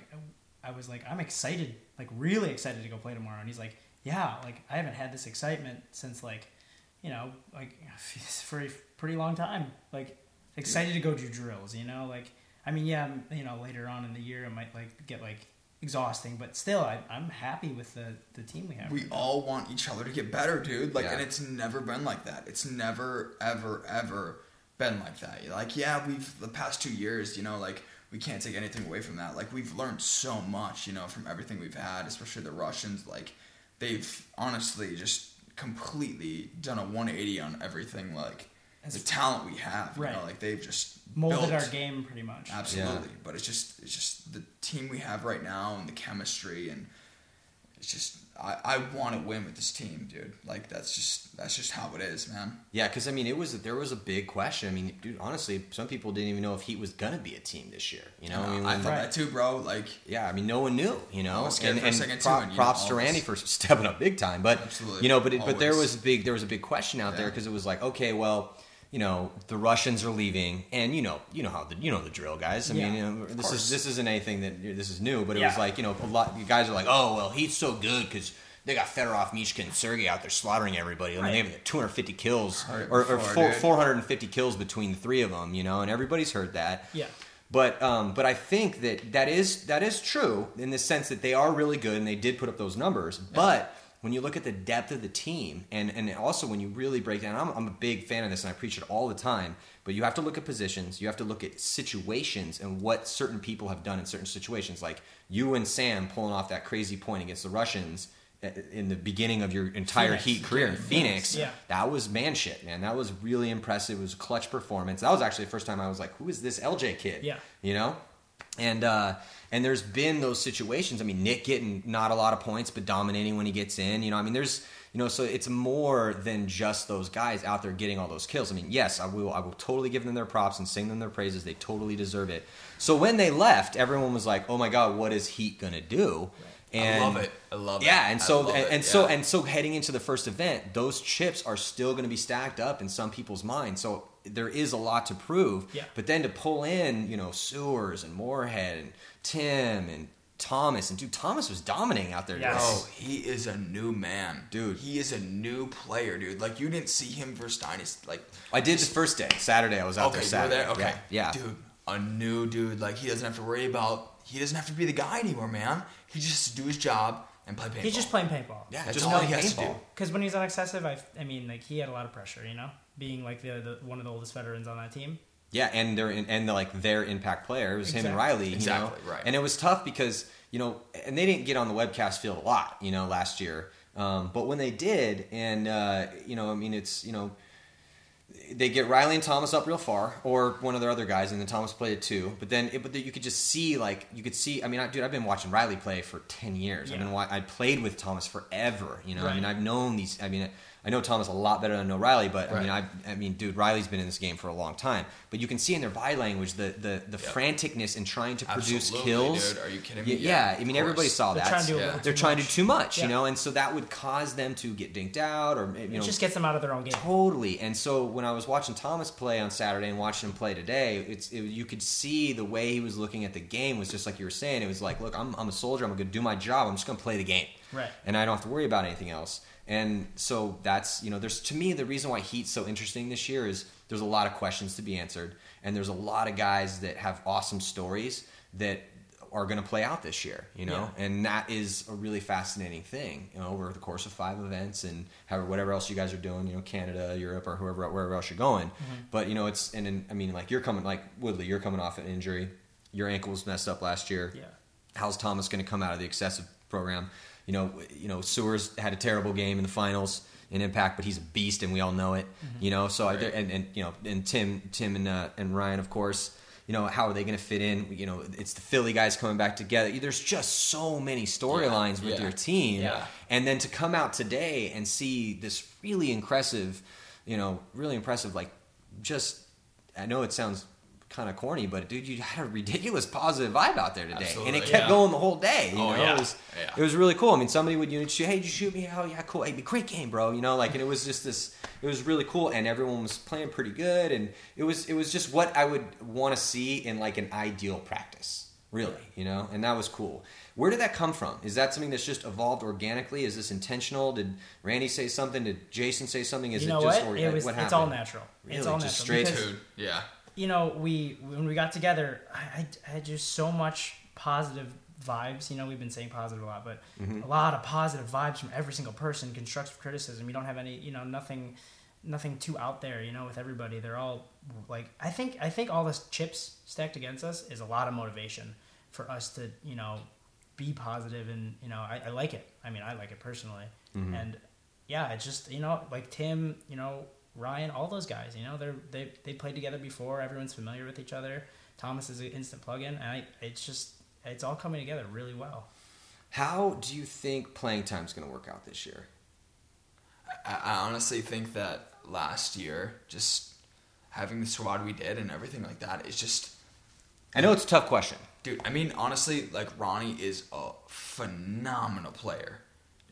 S3: I was like, I'm excited, like really excited to go play tomorrow. And he's like, Yeah, like I haven't had this excitement since like, you know, like for a pretty long time. Like excited to go do drills. You know, like I mean, yeah, you know, later on in the year it might like get like exhausting, but still, I, I'm happy with the, the team we have.
S2: We
S3: right now.
S2: all want each other to get better, dude. Like,
S1: Yeah.
S2: and it's never been like that. It's never, ever, ever been like that. Like, yeah, we've the past two years, you know, like we can't take anything away from that. Like, we've learned so much, you know, from everything we've had, especially the Russians. Like, they've honestly just completely done a 180 on everything. Like, the talent we have, you
S3: Right.
S2: know, like they've just
S3: molded
S2: built
S3: our game pretty much.
S2: Absolutely, but it's just it's just the team we have right now and the chemistry and it's just I, I want to win with this team, dude. Like that's just that's just how it is, man.
S1: Yeah, because I mean, it was there was a big question. I mean, dude, honestly, some people didn't even know if Heat was gonna be a team this year. You know, I mean,
S2: I thought
S3: Right.
S2: that too, bro. Like
S1: yeah, I mean, no one knew. You know,
S2: I was scared for a second, too, and,
S1: props
S2: know,
S1: to
S2: all
S1: Randy for stepping up big time. But
S2: Absolutely.
S1: you know, but it, but there
S2: Always.
S1: was big there was a big question out there because it was like, okay, well. You know the Russians are leaving, and you know you know how the you know the drill, guys. I
S3: Yeah,
S1: mean, you know, this
S2: course.
S1: is this isn't anything that this is new, but it
S3: Yeah.
S1: was like you know a lot. You guys are like, oh well, he's so good because they got Fedorov, Mishka, and Sergey out there slaughtering everybody. I mean, they have 250 kills or, or four, 450 kills between the three of them, you know, and everybody's heard that.
S3: Yeah.
S1: But um, but I think that that is that is true in the sense that they are really good and they did put up those numbers. But when you look at the depth of the team and and also when you really break down, I'm, I'm a big fan of this and I preach it all the time. But you have to look at positions, you have to look at situations and what certain people have done in certain situations. Like you and Sam pulling off that crazy point against the Russians uh, in the beginning of your entire
S3: Phoenix.
S1: Heat career in
S3: Phoenix,
S1: Phoenix.
S3: yeah.
S1: That was man shit, man. That was really impressive. It was a clutch performance. That was actually the first time I was like, who is this LJ kid?
S3: Yeah.
S1: You know? And uh and there's been those situations. I mean, Nick getting not a lot of points, but dominating when he gets in. You know, I mean, there's you know, so it's more than just those guys out there getting all those kills. I mean, yes, I will I will totally give them their props and sing them their praises. They totally deserve it. So when they left, everyone was like, Oh my god, what is Heat gonna do?
S2: And I love it. I love it.
S1: Yeah, and so and, and so
S2: yeah.
S1: and so heading into the first event, those chips are still going to be stacked up in some people's minds. So there is a lot to prove.
S3: Yeah.
S1: But then to pull in, you know, Sewers and Moorhead and Tim and Thomas and dude, Thomas was dominating out there.
S3: Yes.
S2: Oh, he is a new man,
S1: Dude.
S2: He is a new player, dude. Like you didn't see him versus Dynasty. Like
S1: I did the first day, Saturday. I was out
S2: okay,
S1: there
S2: you were there. Okay,
S1: Yeah. yeah.
S2: dude, a new dude. Like he doesn't have to worry about. He doesn't have to be the guy anymore, man. He just has to do his job and play paintball.
S3: He's just playing paintball.
S1: Yeah,
S2: That's
S1: just
S2: all
S1: play
S2: he has to
S1: paintball.
S2: do.
S3: Because when he's on excessive, I, I mean, like he had a lot of pressure, you know, being like the, the one of the oldest veterans on that team.
S1: Yeah, and their and like their impact player it was him and
S3: Exactly.
S1: Riley. You
S2: Exactly,
S1: know?
S2: right.
S1: And it was tough because you know, and they didn't get on the webcast field a lot, you know, last year. Um, but when they did, and uh, you know, I mean, it's you know, they get Riley and Thomas up real far, or one of their other guys, and then Thomas played it too. But then, it, but you could just see, like, you could see. I mean, I, dude, I've been watching Riley play for ten years. I've
S3: Yeah.
S1: been, I played with Thomas forever. You know, I mean, I've known these. I mean, I know Thomas a lot better than I know Riley, but I mean,
S2: Right.
S1: I, I mean, dude, Riley's been in this game for a long time. But you can see in their body language the the, the
S2: Yep.
S1: franticness in trying to produce
S2: Absolutely,
S1: kills.
S2: dude. Are you kidding
S1: Yeah,
S2: me?
S1: yeah,
S2: Yeah,
S1: I mean, everybody saw
S3: They're
S1: that.
S3: trying to do a
S2: Yeah.
S1: They're
S3: too
S1: trying to do too much,
S3: Yeah.
S1: you know, and so that would cause them to get dinked out, or you know,
S3: It just gets them out of their own game.
S1: Totally. And so when I was watching Thomas play on Saturday and watching him play today, it's it, you could see the way he was looking at the game was just like you were saying. It was like, look, I'm, I'm a soldier. I'm going to do my job. I'm just going to play the game.
S3: Right.
S1: And I don't have to worry about anything else. And so that's, you know, there's to me the reason why Heat's so interesting this year is there's a lot of questions to be answered and there's a lot of guys that have awesome stories that are going to play out this year, you know,
S3: Yeah.
S1: and that is a really fascinating thing, you know, over the course of five events and however whatever else you guys are doing, you know, Canada, Europe, or whoever wherever else you're going. Mm-hmm. But you know, it's and, and I mean, like you're coming, like Woodley, you're coming off an injury, your ankle was messed up last year.
S3: Yeah.
S1: How's Thomas going to come out of the excessive program? You know, you know, Sewers had a terrible game in the finals in Impact, but he's a beast, and we all know it. You know, so I,
S2: Right.
S1: and, and you know, and Tim, Tim, and uh, and Ryan, of course. You know, how are they going to fit in? You know, it's the Philly guys coming back together. There's just so many storylines with
S2: yeah.
S1: your team,
S2: Yeah.
S1: and then to come out today and see this really impressive, you know, really impressive, like just. I know it sounds kind of corny, but dude, you had a ridiculous positive vibe out there today, and it kept
S2: yeah.
S1: going the whole day. You
S2: Oh,
S1: know,
S2: yeah.
S1: it was
S2: Yeah.
S1: it was really cool. I mean, somebody would you know, shoot, hey, did you shoot me? Oh yeah, cool. Hey, be great game, bro. You know, like, and it was just this. It was really cool, and everyone was playing pretty good, and it was it was just what I would want to see in like an ideal practice, really. You know, and that was cool. Where did that come from? Is that something that's just evolved organically? Is this intentional? Did Randy say something? Did Jason say something? Is
S3: you know
S1: it just
S3: what?
S1: or-
S3: It was.
S1: what
S3: it's all natural.
S1: Really?
S3: It's all
S1: Just
S3: natural.
S1: straight
S3: because,
S2: Dude, yeah.
S3: You know, we when we got together, I, I, had just so much positive vibes. You know, we've been saying positive a lot, but
S1: Mm-hmm.
S3: a lot of positive vibes from every single person. Constructive criticism. You don't have any. You know, nothing, nothing too out there. You know, with everybody, they're all like. I think I think all this chips stacked against us is a lot of motivation for us to you know be positive and you know I, I like it. I mean, I like it personally,
S1: Mm-hmm.
S3: and yeah, it's just you know like Tim, you know Ryan, all those guys. You know, they're they they played together before. Everyone's familiar with each other. Thomas is an instant plug-in, and I, it's just it's all coming together really well.
S1: How do you think playing time is going to work out this year?
S2: I, I honestly think that last year, just having the squad we did and everything like that, is just
S1: I know it's a tough question.
S2: Dude, I mean, honestly, like Ronnie is a phenomenal player,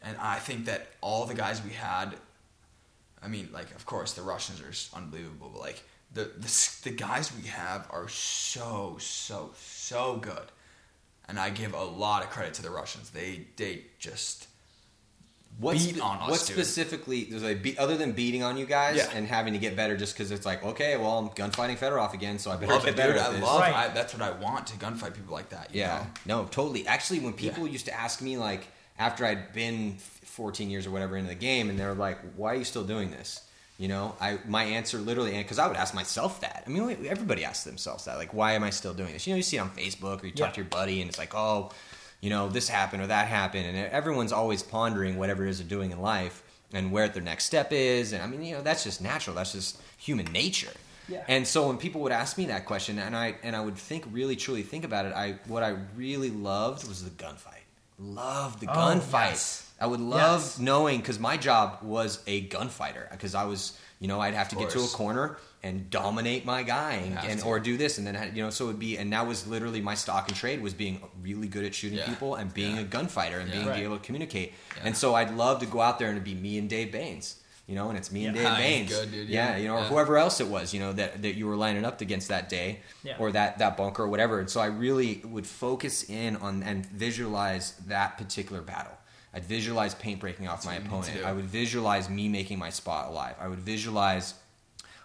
S2: and I think that all the guys we had, I mean, like of course the Russians are s- unbelievable, but like the the, the guys we have are so so so good, and I give a lot of credit to the Russians. They they just
S1: What,
S2: Beat
S1: spe-
S2: on us,
S1: what
S2: dude.
S1: specifically, there's like, be, other than beating on you guys
S2: Yeah.
S1: and having to get better just because it's like, okay, well, I'm gunfighting Fedorov again, so I better
S2: love
S1: get
S2: it,
S1: better
S2: dude.
S1: at
S2: I
S1: this.
S2: love
S3: Right.
S2: I, that's what I want to gunfight people like that. you
S1: Yeah,
S2: know?
S1: no, totally. Actually, when people
S2: Yeah.
S1: used to ask me, like, after I'd been 14 years or whatever into the game, and they're like, "Why are you still doing this?" You know, I my answer literally, because I would ask myself that. I mean, everybody asks themselves that, like, "Why am I still doing this?" You know, you see it on Facebook or you talk
S3: Yeah.
S1: to your buddy, and it's like, "Oh, you know, this happened or that happened," and everyone's always pondering whatever it is they're doing in life and where their next step is. And I mean, you know, that's just natural. That's just human nature.
S3: Yeah.
S1: And so when people would ask me that question, and I and I would think really truly think about it, I what I really loved was the gunfight. Loved the
S3: Oh, yes.
S1: I would love
S3: Yes.
S1: knowing because my job was a gunfighter because I was you know I'd have to get to a corner and dominate my guy and, and or do this and then you know so it would be and that was literally my stock and trade was being really good at shooting
S2: Yeah.
S1: people and being
S2: Yeah.
S1: a gunfighter and
S2: Yeah.
S1: being
S3: Right.
S1: able to communicate and so I'd love to go out there and it'd be me and Dave Baines you know and it's me and
S3: Yeah.
S1: Dave Baines
S2: good, dude.
S1: yeah
S2: Yeah.
S1: you know or
S2: Yeah.
S1: whoever else it was you know that that you were lining up against that day
S3: Yeah.
S1: or that that bunker or whatever and so I really would focus in on and visualize that particular battle I'd visualize paint breaking off my
S2: what you need to
S1: opponent. I would visualize me making my spot alive I would visualize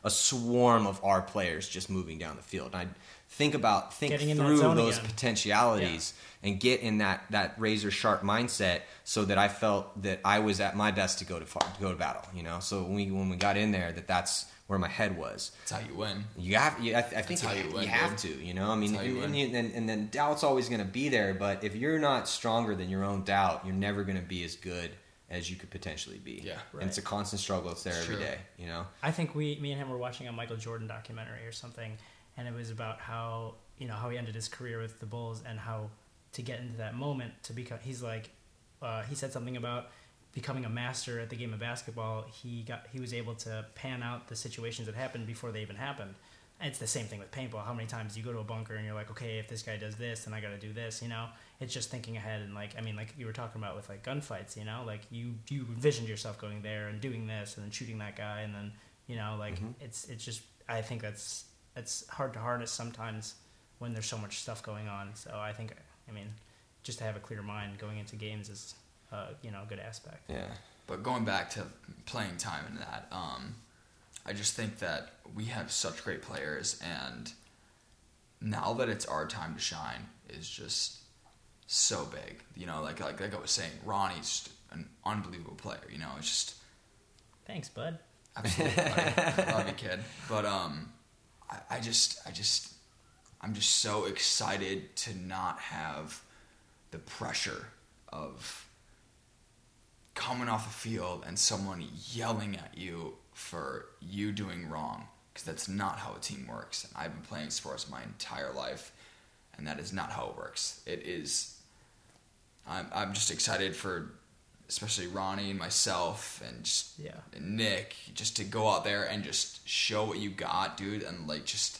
S1: a swarm of our players just moving down the field. And I'd think about think
S3: Getting
S1: through those
S3: again.
S1: potentialities and get in that that razor sharp mindset so that I felt that I was at my best to go to far, to go to battle. You know, so when we when we got in there, that that's where my head was.
S2: That's how you win.
S1: You have, you, I, I think
S2: how
S1: you,
S2: you
S1: you have
S2: dude.
S1: to. You know, I mean,
S2: That's how
S1: and,
S2: you
S1: and,
S2: win.
S1: and, and then doubt's always going to be there. But if you're not stronger than your own doubt, you're never going to be as good as you could potentially be.
S2: Yeah. right.
S1: and it's a constant struggle. It's there
S2: It's
S1: every
S2: true.
S1: day. You know.
S3: I think we, me and him were watching a Michael Jordan documentary or something, and it was about how you know how he ended his career with the Bulls and how to get into that moment to become. He's like, uh, he said something about becoming a master at the game of basketball. He got he was able to pan out the situations that happened before they even happened. And it's the same thing with paintball. How many times you go to a bunker and you're like, okay, if this guy does this, then I got to do this. You know, it's just thinking ahead and like, I mean, like you were talking about with like gunfights. You know, like you you envisioned yourself going there and doing this and then shooting that guy and then you know, like it's it's just I think that's that's hard to harness sometimes when there's so much stuff going on. So I think I mean, just to have a clear mind going into games is uh, you know a good aspect.
S1: Yeah.
S2: But going back to playing time and that, um, I just think that we have such great players, and now that it's our time to shine is just so big. You know, like like like I was saying, Ronnie's an unbelievable player. You know, it's just
S3: Thanks, bud.
S2: absolutely buddy. love you, kid. But um, I, I just I just I'm just so excited to not have the pressure of coming off the field and someone yelling at you for you doing wrong because that's not how a team works. I've been playing sports my entire life and that is not how it works. It is i'm, I'm just excited for especially ronnie and myself and just
S3: Yeah.
S2: and nick just to go out there and just show what you got dude and like just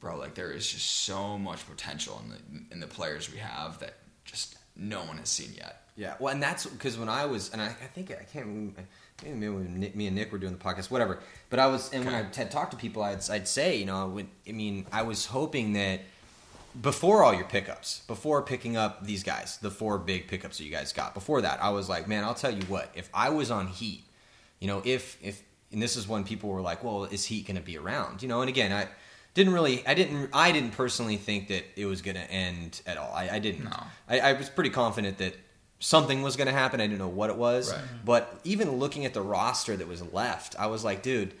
S2: bro like there is just so much potential in the in the players we have that just no one has seen yet
S1: Yeah, well, and that's because when I was, and I, I think I can't remember, maybe when Nick, me and Nick were doing the podcast, whatever. But I was, and when I had talked to people, I'd, I'd say, you know, I, would, I mean, I was hoping that before all your pickups, before picking up these guys, the four big pickups that you guys got, before that, I was like, man, I'll tell you what, if I was on Heat, you know, if if, and this is when people were like, well, is Heat going to be around? You know, and again, I didn't really. I didn't. I didn't personally think that it was going to end at all. I, I didn't.
S2: No.
S1: I, I was pretty confident that something was going to happen. I didn't know what it was.
S2: Right.
S1: But even looking at the roster that was left, I was like, dude,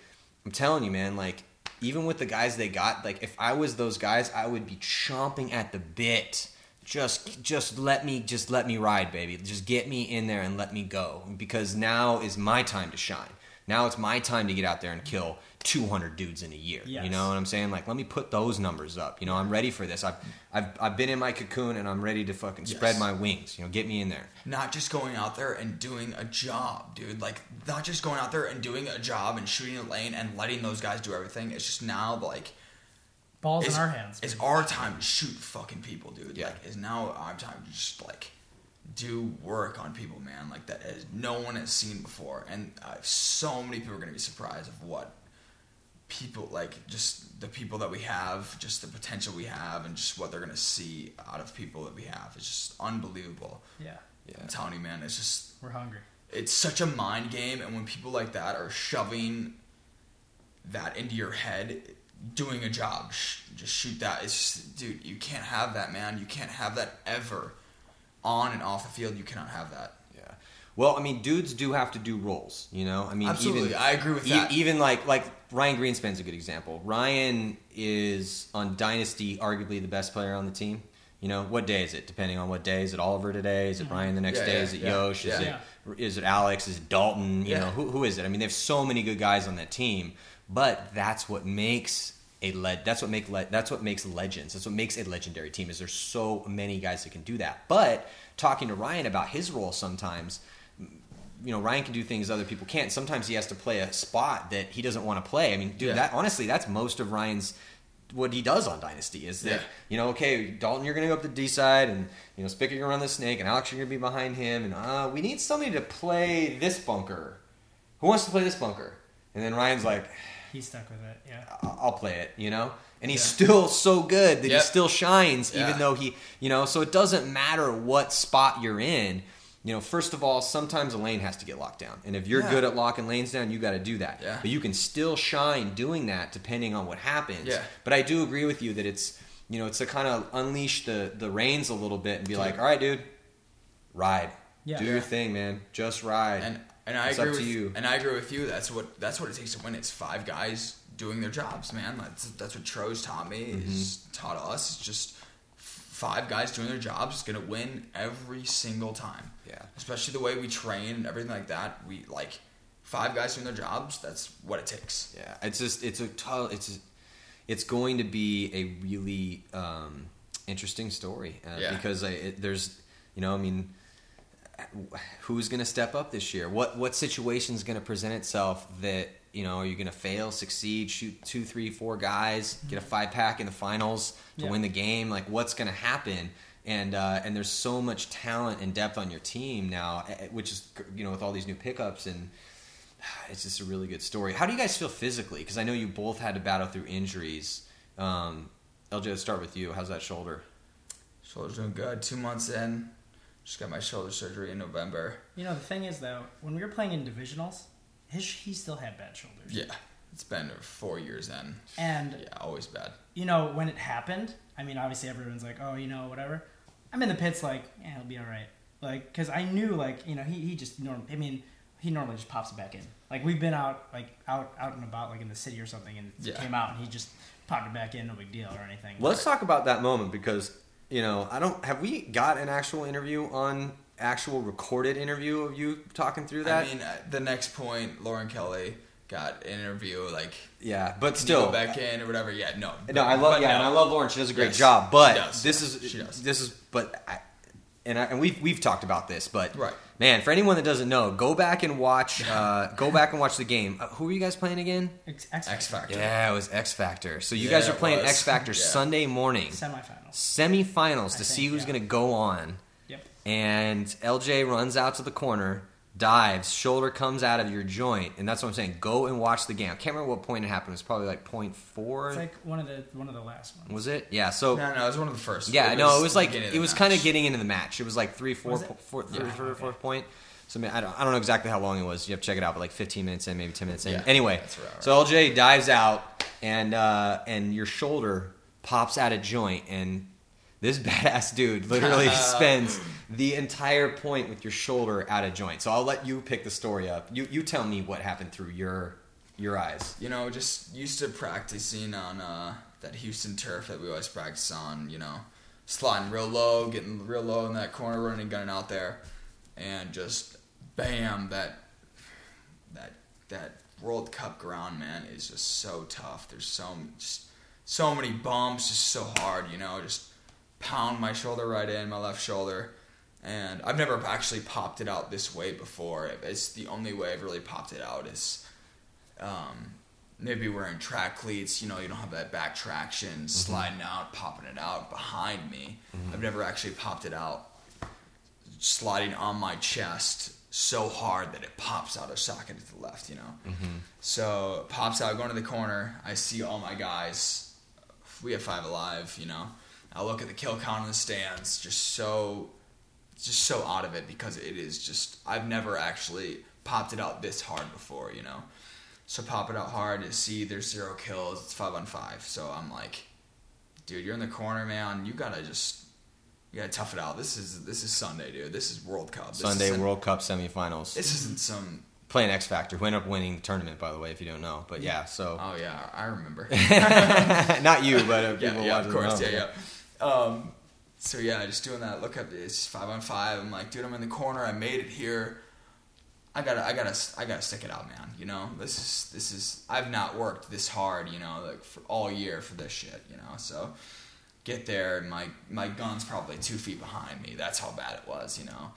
S1: I'm telling you, man, like even with the guys they got, like if I was those guys, I would be chomping at the bit. Just just let me just let me ride, baby. Just get me in there and let me go because now is my time to shine. Now it's my time to get out there and kill 200 dudes in a year. You know what I'm saying? Like let me put those numbers up. You know, I'm ready for this. I've I've I've been in my cocoon and I'm ready to fucking spread my wings. You know, get me in there.
S2: not just going out there and doing a job, dude. Like not just going out there and doing a job and shooting a lane and letting those guys do everything. It's just now like
S3: Balls in our hands.
S2: It's our time to shoot fucking people, dude.
S1: Yeah.
S2: Like it's now our time to just like do work on people, man. Like that is no one has seen before, and uh, so many people are gonna be surprised of what people like just the people that we have just the potential we have and just what they're gonna see out of people that we have. It's just unbelievable.
S3: Yeah,
S2: i'm telling you man it's just
S3: we're hungry.
S2: it's such a mind game and when people like that are shoving that into your head doing a job sh- just shoot that. It's just, dude you can't have that man. You can't have that ever. On and off the field you cannot have that.
S1: Yeah. Well, I mean, dudes do have to do roles. You know, I mean,
S2: Absolutely,
S1: even,
S2: I agree with
S1: e-
S2: that.
S1: Even like like Ryan Greenspan's a good example. Ryan is on Dynasty, arguably the best player on the team. You know, what day is it? Depending on what day, is it Oliver today? Is it mm-hmm. Ryan the next
S2: Yeah,
S1: day?
S2: yeah,
S1: is it
S2: yeah,
S1: Yosh? Is
S2: yeah.
S1: it is it Alex? Is it Dalton? You
S2: Yeah.
S1: know, who who is it? I mean, they have so many good guys on that team, but that's what makes a le- that's what make le- that's what makes legends. That's what makes a legendary team. Is there's so many guys that can do that. But talking to Ryan about his role sometimes, you know, Ryan can do things other people can't. Sometimes he has to play a spot that he doesn't want to play. I mean, dude,
S2: Yeah.
S1: that honestly, that's most of Ryan's what he does on Dynasty is that
S2: Yeah.
S1: you know, okay, Dalton, you're going to go up the D side, and you know, Spicker, you're going to run the snake, and Alex, you're going to be behind him, and uh, we need somebody to play this bunker. Who wants to play this bunker? And then Ryan's like,
S3: He's stuck with it. Yeah.
S1: I- I'll play it, you know? And he's
S2: Yeah.
S1: still so good that he still shines,
S2: Yeah.
S1: even though he, you know, so it doesn't matter what spot you're in. You know, first of all, sometimes a lane has to get locked down. And if you're
S2: Yeah.
S1: good at locking lanes down, you got to do that.
S2: Yeah.
S1: But you can still shine doing that depending on what happens.
S2: Yeah.
S1: But I do agree with you that it's, you know, it's to kind of unleash the, the reins a little bit and be
S2: Dude.
S1: like, all right, dude, ride.
S3: Yeah.
S1: Do your thing, man. Just ride.
S2: and and I
S1: It's
S2: agree
S1: up
S2: with
S1: to you.
S2: And I agree with you. That's what that's what it takes to win. It's five guys doing their jobs, man. That's that's what Tro's taught me. Is
S1: Mm-hmm.
S2: taught us. It's just five guys doing their jobs is gonna win every single time.
S1: Yeah.
S2: Especially the way we train and everything like that. We like five guys doing their jobs. That's what it takes.
S1: Yeah, it's just it's a t- it's it's going to be a really um, interesting story uh,
S2: Yeah.
S1: because I, it, there's you know I mean who's going to step up this year? What what situation is going to present itself that you know are you going to fail, succeed, shoot two, three, four guys, get a five pack in the finals to
S3: Yeah.
S1: win the game? Like what's going to happen? And uh, and there's so much talent and depth on your team now, eh, which is you know with all these new pickups and it's just a really good story. How do you guys feel physically? Because I know you both had to battle through injuries. Um, LJ, let's start with you. How's that shoulder?
S2: Shoulder's doing good. Two months in, just got my shoulder surgery in November.
S3: You know, the thing is though, when we were playing in divisionals, his he still had bad shoulders.
S2: Yeah, it's been four years in.
S3: And
S2: Yeah, always bad.
S3: you know, when it happened, I mean, obviously everyone's like, oh, you know, whatever. I'm in the pits like, yeah, he'll be all right. Like, because I knew, like, you know, he, he just norm. I mean, he normally just pops it back in. Like, we've been out, like, out out and about, like in the city or something, and it
S2: Yeah.
S3: came out, and he just popped it back in, no big deal or anything.
S1: Let's talk about that moment because you know I don't have we got an actual interview on actual recorded interview of you talking through that.
S2: I mean, uh, the next point, Lauren Kelly got an interview like
S1: yeah, but still,
S2: go back in or whatever. Yeah, no,
S1: No, I love yeah,
S2: no.
S1: and I love Lauren. She does a great
S2: Yes,
S1: job. But
S2: she does.
S1: this
S2: Yeah,
S1: is
S2: she does.
S1: this is but I, and I, and we've we've talked about this, but
S2: Right.
S1: man, for anyone that doesn't know, go back and watch uh, go back and watch the game. Uh, who are you guys playing again?
S3: X, X,
S2: X Factor.
S1: Yeah, it was X Factor. So you
S2: Yeah,
S1: guys are playing. X Factor
S2: Yeah.
S1: Sunday morning,
S3: semifinals.
S1: semifinals
S3: I
S1: to see who's
S3: yeah.
S1: going to go on.
S3: Yep.
S1: And LJ runs out to the corner, dives, shoulder comes out of your joint, and that's what I'm saying. Go and watch the game. I can't remember what point it happened. It was probably like point four.
S3: It's like one of the one of the last ones.
S1: was it? Yeah. So
S2: No, no, it was one of the first.
S1: yeah, no, it was like it was
S2: match.
S1: kind of getting into the match. It was like three, four,
S3: Was it?
S1: po- four,
S2: Yeah.
S1: third, third,
S3: Okay.
S1: fourth point. So I, mean, I don't, I don't know exactly how long it was. You have to check it out, but like 15 minutes in, maybe 10 minutes in.
S2: Yeah,
S1: anyway,
S2: that's right,
S1: so LJ dives out and uh, and your shoulder pops out of joint, and this badass dude literally spends the entire point with your shoulder out of joint. So I'll let you pick the story up. You you tell me what happened through your your eyes.
S2: You know, just used to practicing on uh, that Houston turf that we always practice on. You know, sliding real low, getting real low in that corner, running gunning out there, and just bam that that that World Cup ground, man, is just so tough. There's so just so many bumps, just so hard. You know, just pound my shoulder right in, my left shoulder. And I've never actually popped it out this way before. It's the only way I've really popped it out is um, maybe wearing track cleats. You know, you don't have that back traction, mm-hmm. sliding out, popping it out behind me. Mm-hmm. I've never actually popped it out sliding on my chest so hard that it pops out of socket to the left, you know. Mm-hmm. So it pops out, going to the corner. I see all my guys. We have five alive, you know. I look at the kill count in the stands, just so, just so out of it because it is just. I've never actually popped it out this hard before, you know. So pop it out hard to see there's zero kills. It's five on five. So I'm like, dude, you're in the corner, man. You gotta just you gotta tough it out. This is this is Sunday, dude. This is World Cup. This
S1: Sunday World Cup semifinals.
S2: This isn't some.
S1: Playing X Factor, who ended up winning the tournament, by the way, if you don't know. But yeah, so
S2: Oh yeah, I remember.
S1: not you, but uh,
S2: yeah,
S1: people
S2: yeah, of course, yeah, yeah. Um, so yeah, just doing that. Look up, it's five on five. I'm like, dude, I'm in the corner. I made it here. I gotta, I gotta, I gotta stick it out, man. You know, this is, this is. I've not worked this hard, you know, like for all year for this shit, you know. So get there, and my my gun's probably two feet behind me. That's how bad it was, you know.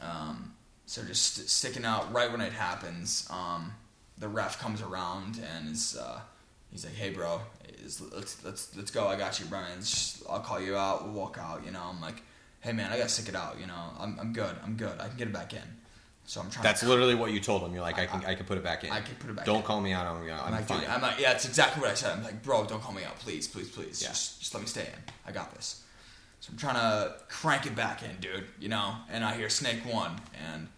S2: Um, so just st- sticking out right when it happens. Um, the ref comes around and is uh, he's like, "Hey, bro, is, let's let's let's go. I got you, Brian. Just- I'll call you out. We'll walk out. You know." I'm like, "Hey, man, I gotta stick it out. You know, I'm I'm good. I'm good. I can get it back in." So I'm trying.
S1: That's
S2: to,
S1: literally what you told him. You're like, I,
S2: I-
S1: can, I can put it back in.
S2: I can put it back
S1: Don't
S2: in.
S1: call me out. I'm, I'm,
S2: I'm like,
S1: fine.
S2: dude, I'm like, yeah, it's exactly what I said. I'm like, bro, don't call me out, please, please, please.
S1: Yeah.
S2: Just, just let me stay in. I got this. So I'm trying to crank it back in, dude. You know, and I hear Snake One, and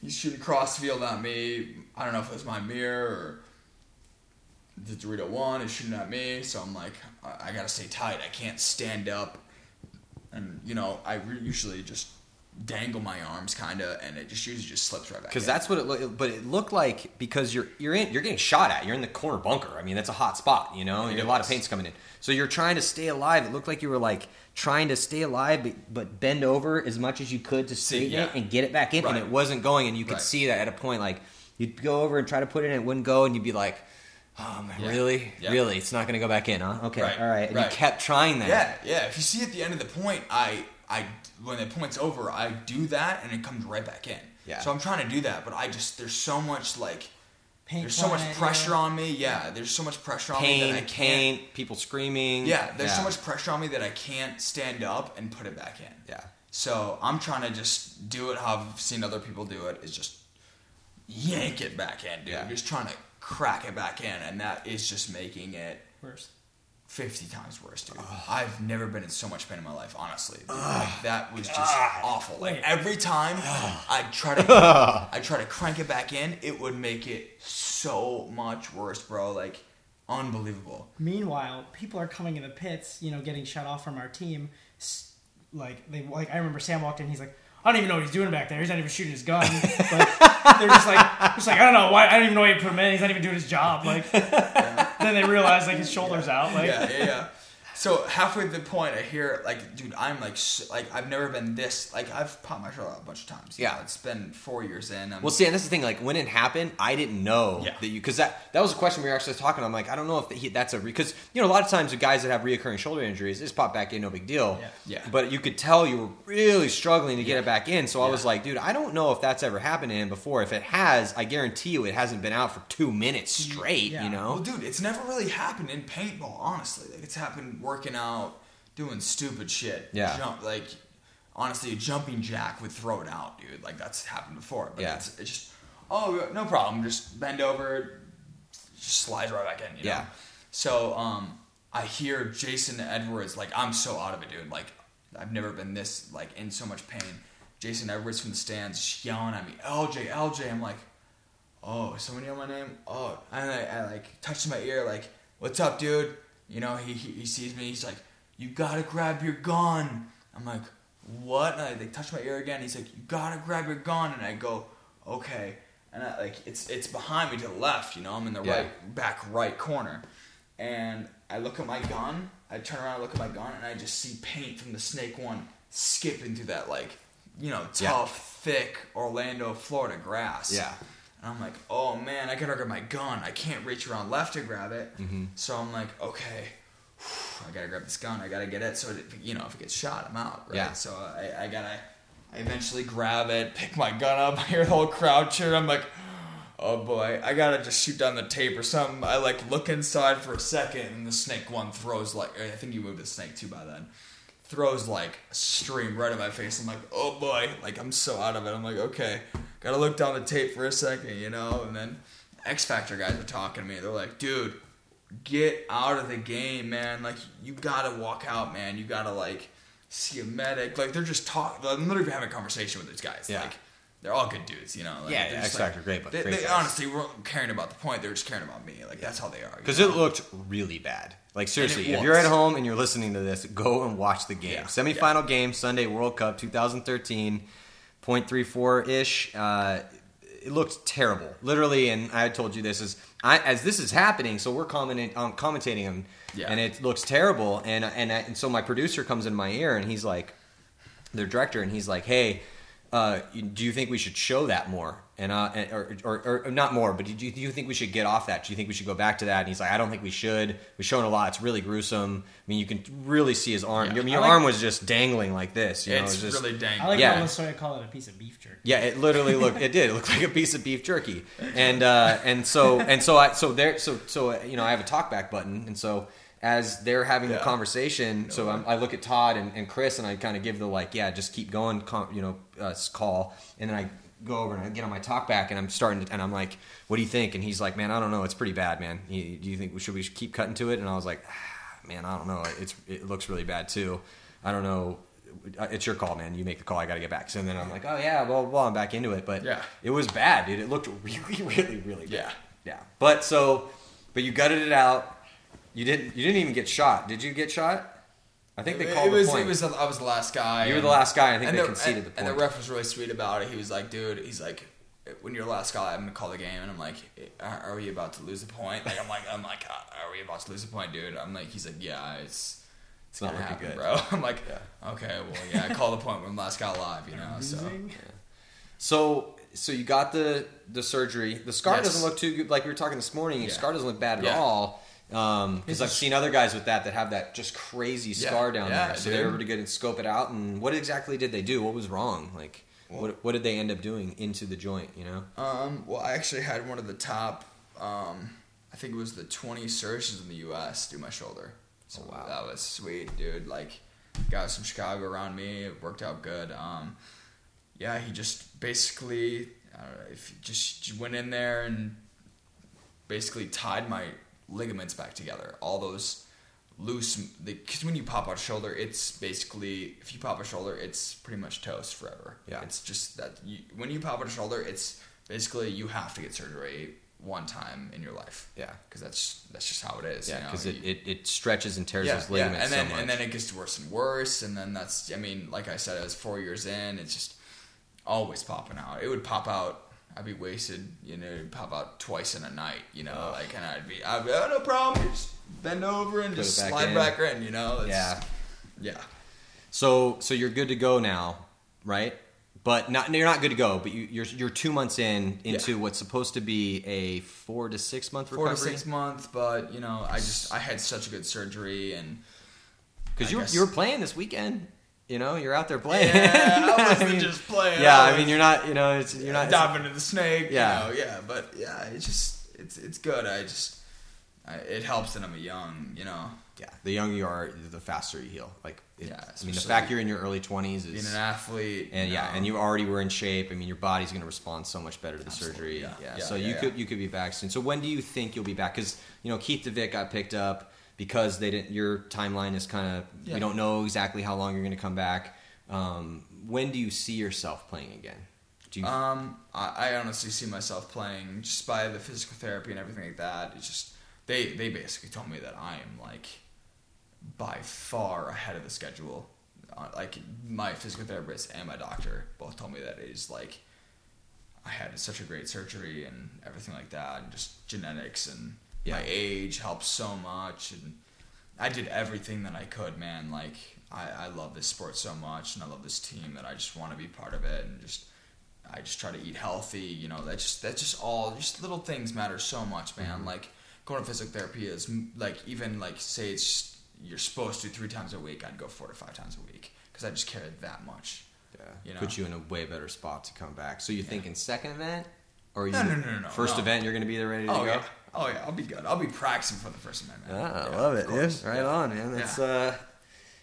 S2: he's shooting cross field at me. I don't know if it was my mirror or the Dorito One is shooting at me. So I'm like, I, I gotta stay tight. I can't stand up, and you know, I re- usually just dangle my arms, kind of, and it just usually just slips right back.
S1: Because that's what it looked. But it looked like because you're you're in you're getting shot at. You're in the corner bunker. I mean, that's a hot spot. You know, a lot of paint's coming in. So you're trying to stay alive. It looked like you were like trying to stay alive, but, but bend over as much as you could to
S2: See, yeah.
S1: it and get it back in, and it wasn't going. And you could
S2: Right.
S1: see that at a point, like you'd go over and try to put it in, it wouldn't go, and you'd be like. Oh man,
S2: Yeah.
S1: really?
S2: Yeah.
S1: Really? It's not going to go back in, huh? Okay,
S2: Right.
S1: all right. And
S2: Right.
S1: you kept trying that.
S2: Yeah, yeah. If you see at the end of the point, I, I, when the point's over, I do that and it comes right back in.
S1: Yeah.
S2: So I'm trying to do that, but I just there's so much like
S3: Paint
S2: there's so much pressure on me. Yeah, there's so much pressure on me
S1: Pain,
S2: that I can't.
S1: pain, people screaming.
S2: Yeah, there's so much pressure on me that I can't stand up and put it back in.
S1: Yeah.
S2: So I'm trying to just do it how I've seen other people do it. Is just yank it back in, dude.
S1: Yeah.
S2: Just trying to crack it back in, and that is just making it
S3: Worse.
S2: 50 times worse, dude. I've never been in so much pain in my life, honestly. Like, that was just awful. Like every time I try to I try to crank it back in, it would make it so much worse, bro. Like unbelievable.
S3: Meanwhile, people are coming in the pits, you know, getting shut off from our team. Like they like, I remember Sam walked in. He's like, I don't even know what he's doing back there. He's not even shooting his gun. But they're just like, just like I don't know why. I don't even know why he put him in. He's not even doing his job. Like, then they realize like his shoulders out. Like,
S2: yeah, yeah, yeah. So halfway through the point, I hear like, dude, I'm like, s- like I've never been this. Like I've popped my shoulder out a bunch of times.
S1: Yeah.
S2: know, it's been four years in. I'm,
S1: Well, see, and that's the thing. Like when it happened, I didn't know
S2: Yeah.
S1: that you because that that was a question we were actually talking. I'm like, I don't know if he, that's a because you know a lot of times the guys that have reoccurring shoulder injuries, just pop back in, no big deal.
S3: Yeah.
S2: Yeah.
S1: But you could tell you were really struggling to get it back in. So I was like, dude, I don't know if that's ever happened to him before. If it has, I guarantee you, it hasn't been out for two minutes straight.
S3: Yeah.
S1: You know.
S2: Well, dude, it's never really happened in paintball, honestly. Like it's happened working out, doing stupid shit.
S1: Yeah.
S2: Jump like honestly, a jumping jack would throw it out, dude. Like that's happened before. But
S1: Yeah.
S2: it's, it's just oh no problem. Just bend over, just slides right back in. You know?
S1: Yeah.
S2: So um, I hear Jason Edwards like I'm so out of it, dude. Like I've never been this like in so much pain. Jason Edwards from the stands just yelling at me, LJ, LJ. I'm like, oh, someone yell my name. Oh, and I, I like touched my ear, like, what's up, dude? You know, he, he, he sees me. He's like, you gotta grab your gun. I'm like, what? And I like touch my ear again. He's like, you gotta grab your gun. And I go, okay. And I like it's it's behind me to the left. You know, I'm in the
S1: Yeah.
S2: right back right corner. And I look at my gun. I turn around, and look at my gun, and I just see paint from the Snake One skipping through that like, you know,
S1: Yeah.
S2: tough, thick Orlando, Florida grass.
S1: Yeah.
S2: And I'm like, oh man, I gotta grab my gun. I can't reach around left to grab it.
S1: Mm-hmm.
S2: So I'm like, okay, I gotta grab this gun. I gotta get it. So it, you know, if it gets shot, I'm out. Right.
S1: Yeah.
S2: So I, I gotta. I eventually grab it, pick my gun up. I hear the whole crowd cheer. I'm like, oh boy, I gotta just shoot down the tape or something. I like look inside for a second, and the snake one throws like I think you moved the snake too by then. Throws like a stream right in my face. I'm like, oh boy, like I'm so out of it. I'm like, okay, gotta look down the tape for a second, you know. And then X Factor guys are talking to me. They're like, dude, get out of the game, man. Like you gotta walk out, man. You gotta like see a medic. Like they're just talking. I'm literally having a conversation with these guys.
S1: Yeah.
S2: Like they're all good dudes, you know. Like,
S1: Yeah, yeah, X Factor, great, but
S2: they,
S1: great
S2: they honestly weren't caring about the point. They're just caring about me. Like that's how they are.
S1: Because it looked really bad. Like seriously, if you're at home and you're listening to this, go and watch the game.
S2: Yeah.
S1: Semifinal game, Sunday World Cup 2013, 0.34 ish. Uh, it looked terrible, literally. And I told you this is I, as this is happening. So we're commenting, um, commentating, and,
S2: Yeah.
S1: and it looks terrible. And and and so my producer comes in my ear and he's like, their director, and he's like, "Hey, uh, do you think we should show that more?" And uh, and- or, or, or not more, but do you, do you think we should get off that? Do you think we should go back to that? And he's like, "I don't think we should. We've shown a lot. It's really gruesome. I mean, you can really see his arm.
S2: Yeah.
S1: I mean, your
S3: I like-
S1: arm was just dangling like this. You know,
S2: it's
S1: it was just,
S2: really dang.
S3: I like
S1: Yeah.
S3: how Lasoya called it a piece of beef jerky.
S1: yeah, it literally looked. It did. It looked like a piece of beef jerky. And uh, and so and so I so there so so uh, you know I have a talkback button, and so as they're having the
S2: Yeah.
S1: conversation, so I'm, I look at Todd and, and Chris, and I kind of give the like, yeah, just keep going, com- you know, uh, call, and then I go over and I get on my talkback, and I'm starting to, and I'm like, what do you think? And he's like, man, I don't know, it's pretty bad, man. Do you think we should we keep cutting to it? And I was like, ah, man, I don't know, it's it looks really bad too. I don't know. It's your call, man. You make the call. I got to get back. So then I'm like, oh yeah, well, well, I'm back into it. But
S2: Yeah.
S1: it was bad, dude. It looked really, really, really bad.
S2: Yeah.
S1: yeah. But so, but you gutted it out. You didn't. You didn't even get shot. Did you get shot? I think they called
S2: it was,
S1: the point.
S2: It was. I was the last guy.
S1: You were the last guy. I think
S2: and
S1: they
S2: the,
S1: conceded
S2: and,
S1: the point.
S2: And the ref was really sweet about it. He was like, dude, he's like, when you're the last guy, I'm gonna call the game. And I'm like, are, are we about to lose a point? Like, I'm like, I'm like, "Uh, are we about to lose the point, dude? I'm like, he's like, yeah, it's. It's
S1: not
S2: gonna
S1: looking
S2: happen,
S1: good."
S2: bro. I'm like, okay, well, yeah, I call the point when I'm last guy alive, you know. So
S3: Losing.
S1: so, so you got the the surgery. The scar
S2: Yes.
S1: doesn't look too good. Like we were talking this morning, your
S2: Yeah.
S1: scar doesn't look bad at
S2: Yeah.
S1: all. Because
S3: It's
S1: I've seen other guys with that that have that just crazy
S2: Yeah,
S1: scar down
S2: yeah,
S1: there. So they were able to get and scope it out. And what exactly did they do? What was wrong? Like, what what did they end up doing into the joint? You know?
S2: Um, well, I actually had one of the top, um, I think it was the 20 surgeons in the U.S. do my shoulder. So
S1: Oh, wow.
S2: that was sweet, dude. Like, guys from Chicago around me, it worked out good. Um, yeah, he just basically, I don't know, if just went in there and basically tied my ligaments back together. All those loose, because when you pop out a shoulder, it's basically, if you pop a shoulder, it's pretty much toast forever.
S1: Yeah.
S2: It's just that you, when you pop out a shoulder, it's basically you have to get surgery one time in your life.
S1: Yeah.
S2: Because that's that's just how it is.
S1: Yeah,
S2: you know?
S1: because it, it, it stretches and tears
S2: yeah,
S1: those
S2: yeah,
S1: ligaments
S2: and then
S1: so
S2: and then it gets worse and worse, and then that's I mean, like I said, I was four years in. It's just always popping out. It would pop out. I'd be wasted, you know, pop out twice in a night, you know, like, and I'd be, I'd be, oh, no problem, just bend over and
S1: Put
S2: just
S1: back
S2: slide
S1: in.
S2: back in, you know. It's-
S1: yeah.
S2: yeah,
S1: So so you're good to go now, right? But not you're not good to go. But you, you're you're two months in into what's supposed to be a four to six month recovery.
S2: four to six months, but you know, I just, I had such a good surgery, and
S1: Because you you were playing this weekend. You know, you're out there playing.
S2: yeah, I wasn't
S1: mean,
S2: just playing.
S1: Yeah,
S2: I
S1: I mean, you're not. You know, it's, you're not.
S2: diving into the snake.
S1: Yeah.
S2: you know, yeah, but yeah, it's just it's it's good. I just I, it helps that I'm a young, you know,
S1: Yeah, the younger you are, the faster you heal. Like, it,
S2: Yeah,
S1: I mean, the fact you're in your early 20s
S2: being
S1: is.
S2: an athlete.
S1: and yeah, and you already were in shape. I mean, your body's going to respond so much better to the
S2: Absolutely,
S1: surgery.
S2: yeah.
S1: Yeah,
S2: Yeah,
S1: so
S2: yeah,
S1: you could you could be back soon. So when do you think you'll be back? Because you know Keith DeVitt got picked up because they didn't. Your timeline is kind of
S2: Yeah.
S1: we don't know exactly how long you're going to come back. Um, when do you see yourself playing again? Do you?
S2: Um, I, I honestly see myself playing just by the physical therapy and everything like that. It's just they they basically told me that I am like by far ahead of the schedule. Uh, like my physical therapist and my doctor both told me that it is like I had such a great surgery and everything like that, and just genetics and my age helps so much, and I did everything that I could, man. Like I, I love this sport so much, and I love this team that I just want to be part of it, and just I just try to eat healthy. You know, that just that's just all just little things matter so much, man. Mm-hmm. Like going to physical therapy is like even like say it's you're supposed to three times a week. I'd go four to five times a week because I just care that much.
S1: yeah,
S2: you know.
S1: put you in a way better spot to come back. So you thinking second event, or you
S2: No, no, no, no, no,
S1: first
S2: no.
S1: event you're going to be there ready to
S2: Oh
S1: go?
S2: yeah, oh yeah, I'll be good. I'll be practicing for the first event, man.
S1: Ah, I
S2: Yeah,
S1: love it, dude. Right
S2: Yeah.
S1: on, man. That's
S2: Yeah.
S1: uh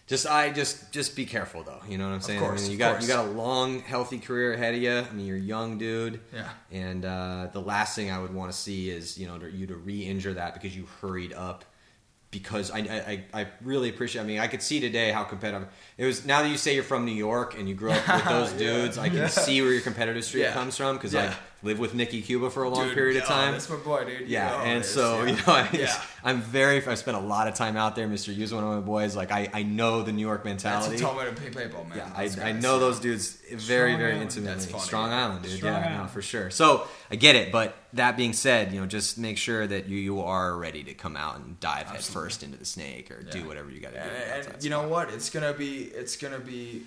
S1: just I just just be careful though. You know what I'm saying?
S2: course,
S1: I mean, you
S2: of
S1: got
S2: course.
S1: you got a long, healthy career ahead of you. I mean, you're a young dude.
S2: Yeah.
S1: And uh, the last thing I would want to see is you know to, you to re-injure that because you hurried up. Because I, I I really appreciate. I mean, I could see today how competitive it was. Now that you say you're from New York and you grew up with those dudes, I can see where your competitive streak comes from. Because
S2: Yeah.
S1: I lived with Nicky Cuba for a long
S2: Dude,
S1: period of
S2: oh,
S1: time.
S2: That's my boy, dude.
S1: Yeah,
S2: You know
S1: and so
S2: yeah.
S1: you know, I,
S2: yeah.
S1: I'm very. I spent a lot of time out there. Mr. Hughes, one of my boys. Like I, I know the New York
S2: That's
S1: mentality.
S2: a tall way to play paintball, man.
S1: yeah, I, I know those dudes very,
S3: Strong
S1: very
S3: Island.
S1: intimately.
S2: That's.
S1: Strong Island, dude.
S3: Strong
S1: yeah, no, for sure. So I get it, but that being said, you know, just make sure that you you are ready to come out and dive head first into the snake or
S2: Yeah.
S1: do whatever you got to do.
S2: And, and you know what? It's gonna be it's gonna be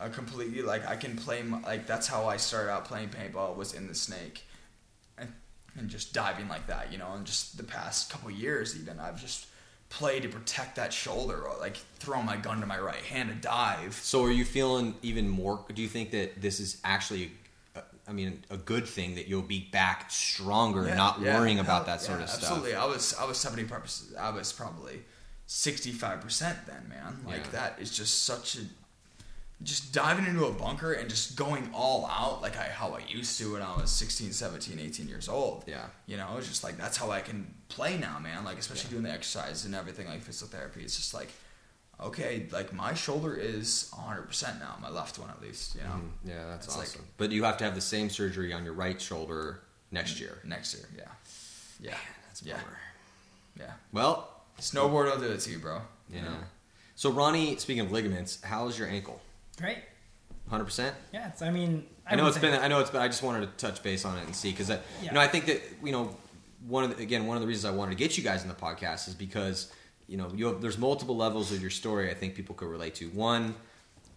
S2: a completely like I can play my, like that's how I started out playing paintball was in the snake, and, and just diving like that. You know, and just the past couple years even I've just played to protect that shoulder, or like throw my gun to my right hand to dive.
S1: So are you feeling even more? Do you think that this is actually, uh, I mean, a good thing that you'll be back stronger, and not
S2: yeah,
S1: worrying about that sort
S2: yeah,
S1: of stuff?
S2: Absolutely, I was I was seventy percent. I was probably sixty five percent then, man. Like
S1: Yeah.
S2: that is just such a just diving into a bunker and just going all out like I how I used to when I was 16, 17, 18 years old.
S1: Yeah.
S2: You know, it's just like that's how I can play now, man. Like especially doing the exercise and everything like physical therapy. It's just like okay, like my shoulder is 100% now, my left one at least, you know.
S1: Mm, yeah, that's
S2: It's like-
S1: awesome. but you have to have the same surgery on your right shoulder next year.
S2: Next year, yeah. Yeah.
S1: That's a
S2: yeah.
S1: bummer.
S2: Yeah.
S1: Well,
S2: Snowboard will do it to you, bro.
S1: yeah.
S2: You know?
S1: So Ronnie, speaking of ligaments, how's your ankle?
S3: Great.
S1: Hundred percent.
S3: Yeah, it's, I mean,
S1: I know it's been. I know it's been. I just wanted to touch base on it and see because, you know, I think that you know, one of the, again, one of the reasons I wanted to get you guys in the podcast is because you know, you have, there's multiple levels of your story. I think people could relate to. One,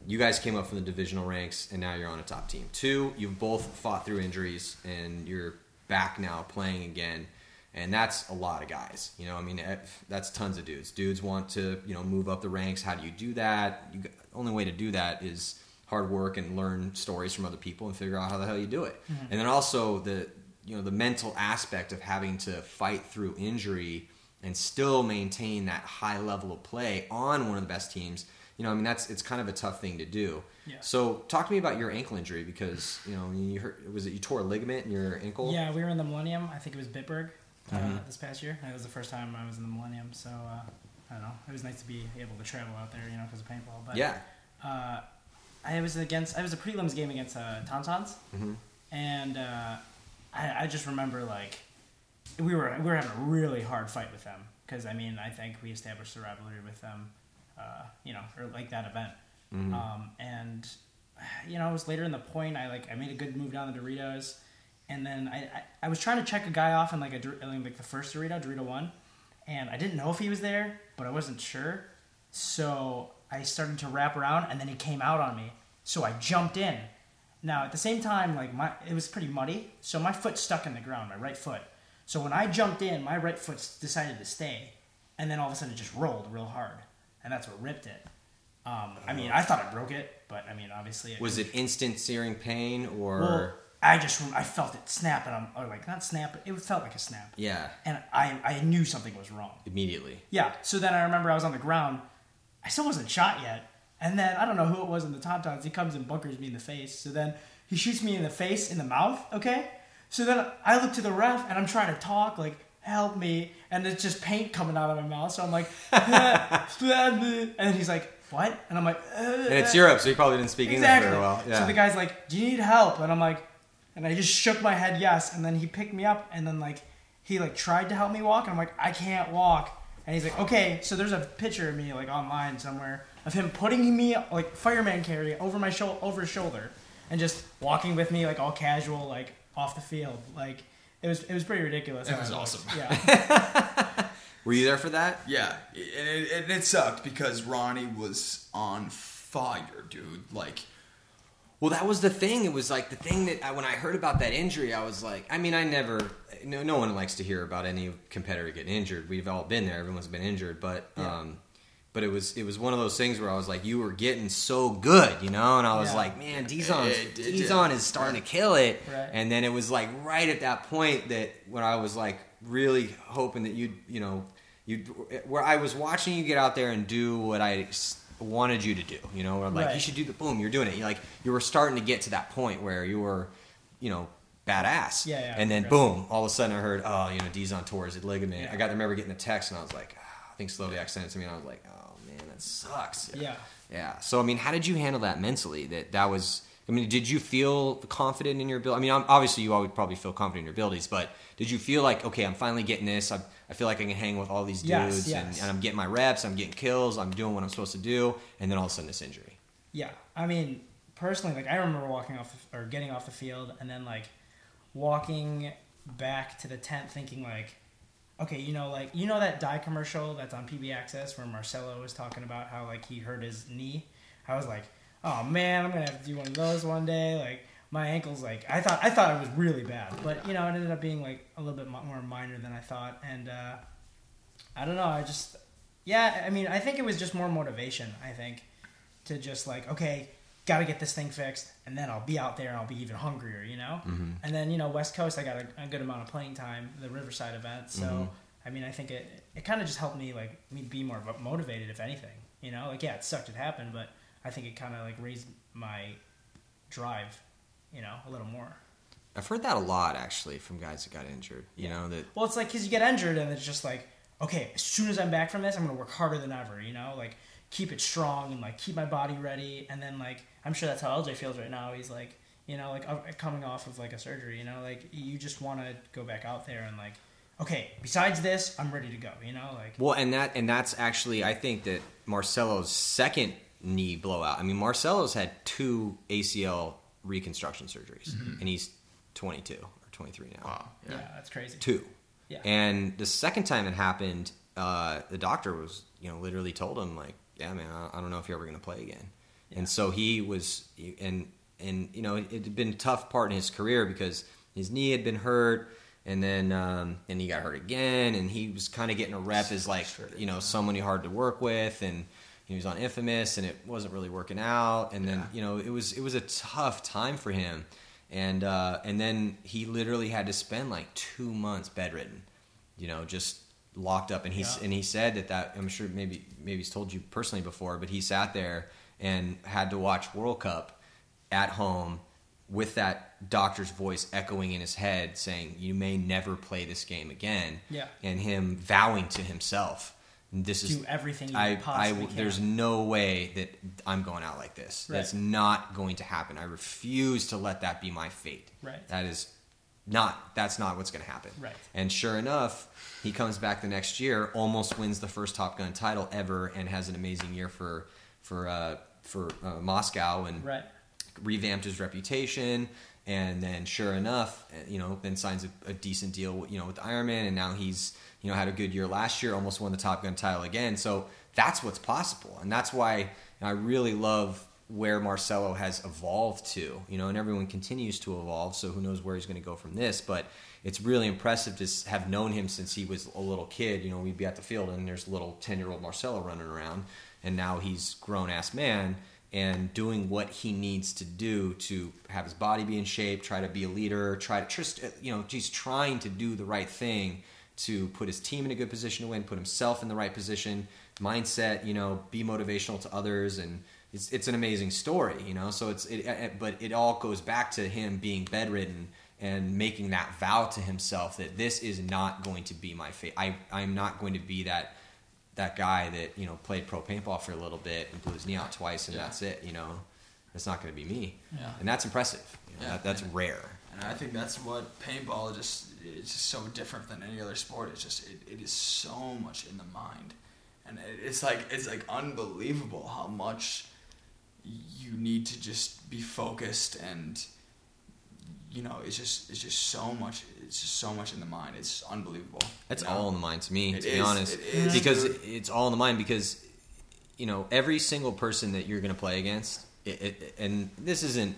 S1: you guys came up from the divisional ranks and now you're on a top team. Two, you've both fought through injuries and you're back now playing again. And that's a lot of guys. You know, I mean, eh, that's tons of dudes. Dudes want to, you know, move up the ranks. How do you do that? You, only way to do that is hard work and learn stories from other people and figure out how the hell you do it. And then also the, you know, the mental aspect of having to fight through injury and still maintain that high level of play on one of the best teams. You know, I mean, that's it's kind of a tough thing to do.
S3: Yeah.
S1: So, talk to me about your ankle injury because you know you heard was it you tore a ligament in your ankle?
S3: Yeah, we were in the Millennium. I think it was Bitburg uh,
S1: Mm-hmm.
S3: this past year. It was the first time I was in the Millennium, so uh, I don't know. It was nice to be able to travel out there, you know, because of paintball. But
S1: Yeah.
S3: uh, I was against. I was a prelims game against uh, Tauntauns,
S1: Mhm.
S3: and uh, I, I just remember like we were we were having a really hard fight with them because I mean I think we established a rivalry with them, uh, you know, or like that event,
S1: Mm-hmm.
S3: um, and you know it was later in the point. I like I made a good move down the Doritos, and then I, I, I was trying to check a guy off in like a like the first Dorito, Dorito one, and I didn't know if he was there, but I wasn't sure, so I started to wrap around, and then he came out on me, so I jumped in. Now at the same time, like my it was pretty muddy, so my foot stuck in the ground, my right foot. So when I jumped in, my right foot decided to stay, and then all of a sudden it just rolled real hard, and that's what ripped it. Um, I mean, I thought I broke it, but I mean, obviously, it
S1: Was it instant searing pain or?
S3: Well, I just I felt it snap, and I'm or like not snap, but it felt like a snap,
S1: yeah,
S3: and I I knew something was wrong.
S1: immediately.
S3: Yeah. So then I remember I was on the ground. I still wasn't shot yet. And then I don't know who it was in the Tauntauns. He comes and bunkers me in the face. So then he shoots me in the face, in the mouth. Okay. So then I look to the ref and I'm trying to talk like, help me. And it's just paint coming out of my mouth. So I'm like, and then he's like, what? And I'm like,
S1: And it's Europe, so you probably didn't speak
S3: exactly.
S1: English very well. Yeah.
S3: So the guy's like, do you need help? And I'm like, And I just shook my head yes, and then he picked me up, and then like he like tried to help me walk, and I'm like I can't walk, and he's like okay, so there's a picture of me like online somewhere of him putting me like fireman carry over my shoulder over his shoulder, and just walking with me like all casual like off the field like. It was, it was pretty ridiculous.
S2: It was
S3: looked.
S2: awesome.
S3: Yeah.
S1: Were you there for that?
S2: Yeah, and it, and it sucked because Ronnie was on fire, dude. Like,
S1: Well, that was the thing. It was like the thing that I, when I heard about that injury, I was like, I mean, I never, no, no one likes to hear about any competitor getting injured. We've all been there. Everyone's been injured, but,
S3: Yeah.
S1: um, but it was it was one of those things where I was like, you were getting so good, you know, and I was
S3: Yeah.
S1: like, man, Dizon, Dizon is starting to kill it.
S3: Right.
S1: And then it was like right at that point that when I was like really hoping that you'd, you know, you where I was watching you get out there and do what I wanted you to do, you know, where I'm like
S3: Right.
S1: you should do the boom, you're doing it. You like you were starting to get to that point where you were, you know, badass.
S3: Yeah, yeah,
S1: And then boom, all of a sudden I heard, oh, you know, Dizon tore his ligament.
S3: Yeah.
S1: I got to remember getting the text and I was like, ah, I think Slovak sent it to me and I was like, oh man, that sucks.
S3: Yeah.
S1: Yeah. So I mean, how did you handle that mentally? That that was. I mean, did you feel confident in your ability? I mean, obviously you always probably feel confident in your abilities, but did you feel like, okay, I'm finally getting this. I, I feel like I can hang with all these dudes,
S3: Yes,
S1: and,
S3: yes.
S1: and I'm getting my reps. I'm getting kills. I'm doing what I'm supposed to do, and then all of a sudden this injury.
S3: Yeah, I mean, personally, like I remember walking off the, or getting off the field, and then like walking back to the tent, thinking like, okay, you know, like you know that Dye commercial that's on PB Access where Marcelo was talking about how like he hurt his knee. I was like, oh man, I'm gonna have to do one of those one day. Like my ankle's like I thought I thought it was really bad, but you know it ended up being like a little bit more minor than I thought, and uh, I don't know. I just yeah, I mean, I think it was just more motivation. I think to just like okay got to get this thing fixed and then i'll be out there and i'll be even hungrier you know
S1: Mm-hmm.
S3: and then you know west coast i got a, a good amount of playing time the riverside event so
S1: Mhm.
S3: i mean i think it it kind of just helped me like me be more motivated if anything you know like yeah it sucked it happened but i think it kind of like raised my drive you know a little more
S1: I've heard that a lot actually from guys that got injured. You know that
S3: Well, it's like because you get injured and it's just like, okay, as soon as I'm back from this, I'm gonna work harder than ever. You know, like keep it strong and like keep my body ready. And then like I'm sure that's how LJ feels right now. He's like, you know, like coming off of like a surgery. You know, like you just want to go back out there and like, okay, besides this, I'm ready to go. You know, like
S1: Well, and that and that's actually I think that Marcelo's second knee blowout. I mean, Marcelo's had two ACL reconstruction surgeries, and he's 22 or 23 now.
S2: wow,
S3: yeah,
S2: yeah,
S3: that's crazy.
S1: Two.
S3: Yeah.
S1: And the second time it happened, uh, the doctor was, you know, literally told him like, "Yeah, man, I, I don't know if you're ever going to play again."
S3: Yeah.
S1: And so he was, and and you know, it had been a tough part in his career because his knee had been hurt, and then um, and he got hurt again, and he was kind of getting a rep as like, you know, someone hard to work with, and he was on Infamous, and it wasn't really working out, and then
S2: Yeah.
S1: you know, it was it was a tough time for him. And uh, and then he literally had to spend like two months bedridden, you know, just locked up. And he's
S3: Yeah.
S1: and he said that that I'm sure maybe maybe he's told you personally before, but he sat there and had to watch World Cup at home with that doctor's voice echoing in his head saying you may never play this game again
S3: Yeah.
S1: and him vowing to himself this is
S3: Do everything you
S1: I, I
S3: can.
S1: there's no way that I'm going out like this.
S3: Right.
S1: That's not going to happen. I refuse to let that be my fate.
S3: Right.
S1: That is not. That's not what's going to happen.
S3: Right.
S1: And sure enough, he comes back the next year, almost wins the first Top Gun title ever, and has an amazing year for for uh, for uh, Moscow and
S3: right.
S1: revamped his reputation. And then, sure enough, you know, then signs a, a decent deal, you know, with Ironmen, and now he's, you know, had a good year last year, almost won the Top Gun title again. So that's what's possible, and that's why I really love where Marcelo has evolved to, you know, and everyone continues to evolve. So who knows where he's going to go from this? But it's really impressive to have known him since he was a little kid. You know, we'd be at the field, and there's little ten year old Marcelo running around, and now he's grown ass man and doing what he needs to do to have his body be in shape, try to be a leader, try to just uh, you know, he's trying to do the right thing to put his team in a good position to win, put himself in the right position, mindset, you know, be motivational to others, and it's it's an amazing story, you know. So it's it, it but it all goes back to him being bedridden and making that vow to himself that this is not going to be my fate. I I'm not going to be that that guy that you know played pro paintball for a little bit and blew his knee out twice and
S2: Yeah.
S1: that's it. You know, it's not going to be me.
S2: Yeah.
S1: and that's impressive. You know,
S2: Yeah.
S1: that, that's rare.
S2: And I think that's what paintball just is just so different than any other sport. It's just it, it is so much in the mind, and it, it's like it's like unbelievable how much you need to just be focused and you know it's just it's just so much it's just so much in the mind. It's unbelievable.
S1: It's
S2: you know?
S1: all in the mind to me,
S2: It
S1: to be honest.
S2: it is,
S1: because it's all in the mind because you know every single person that you're going to play against, it, and this isn't.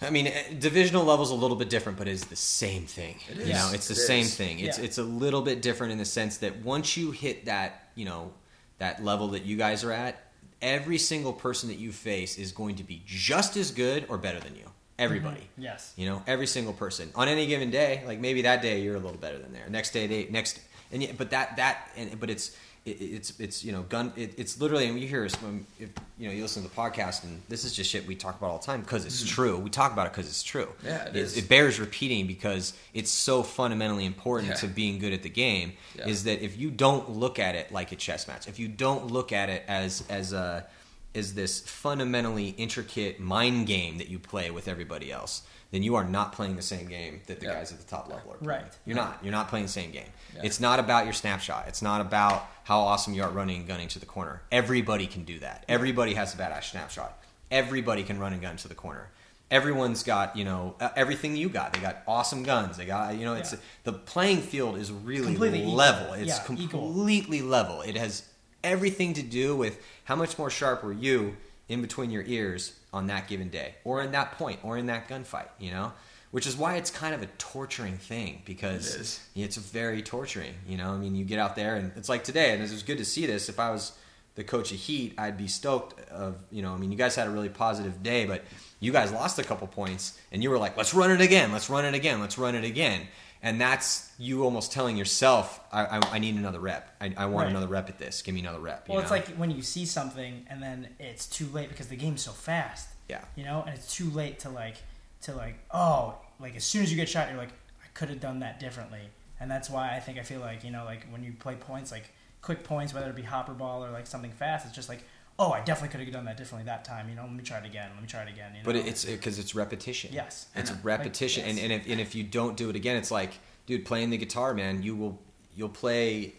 S1: I mean, eh, divisional level's a little bit different, but it's the same thing.
S2: It
S1: You know, it's the
S2: It
S1: same
S2: is.
S1: thing. It's
S3: Yeah.
S1: it's a little bit different in the sense that once you hit that, you know, that level that you guys are at, every single person that you face is going to be just as good or better than you. Everybody.
S3: Yes.
S1: You know, every single person on any given day. Like maybe that day you're a little better than there. Next day, they next, and yet, but that that and but it's it, it's it's you know gun. It, it's literally and you hear us when if you know you listen to the podcast and this is just shit we talk about all the time because it's mm-hmm. true. We talk about it because it's true.
S2: Yeah, it
S1: it, bears repeating because it's so fundamentally important
S2: Yeah.
S1: to being good at the game.
S2: Yeah.
S1: Is that if you don't look at it like a chess match, if you don't look at it as as uh, a is this fundamentally intricate mind game that you play with everybody else, then you are not playing the same game that the
S2: Yeah.
S1: guys at the top level are playing.
S3: Right.
S1: You're not. You're not playing the same game.
S2: Yeah.
S1: It's not about your snapshot. It's not about how awesome you are running and gunning to the corner. Everybody can do that. Everybody has a badass snapshot. Everybody can run and gun to the corner. Everyone's got, you know, uh, everything you got. They got awesome guns. They got, you know, it's
S3: Yeah.
S1: the playing field is really
S3: Completely equal.
S1: level. It's
S3: Yeah, equal.
S1: completely level. It has everything to do with how much more sharp were you in between your ears on that given day or in that point or in that gunfight, you know? Which is why it's kind of a torturing thing because
S2: It
S1: it's very torturing, you know? I mean, you get out there and it's like today, and it was good to see this. If I was the coach of Heat, I'd be stoked of, you know, I mean, you guys had a really positive day, but you guys lost a couple points and you were like, let's run it again, let's run it again, let's run it again. And that's you almost telling yourself, I, I, I need another rep. I, I want
S3: Right.
S1: another rep at this. Give me another rep. you
S3: Well, it's
S1: know?
S3: like when you see something and then it's too late because the game's so fast.
S1: Yeah.
S3: You know, and it's too late to like to like oh like as soon as you get shot, you're like I could have done that differently, and that's why I think I feel like you know like when you play points like quick points, whether it be hopper ball or like something fast, it's just like oh I definitely could have done that differently that time. You know, let me try it again. Let me try it again. You know?
S1: But it's because it's repetition.
S3: Yes.
S1: it's
S2: And,
S1: repetition,
S3: like,
S1: and
S3: yes.
S1: and if and if you don't do it again, it's like, dude, playing the guitar, man, you will you'll play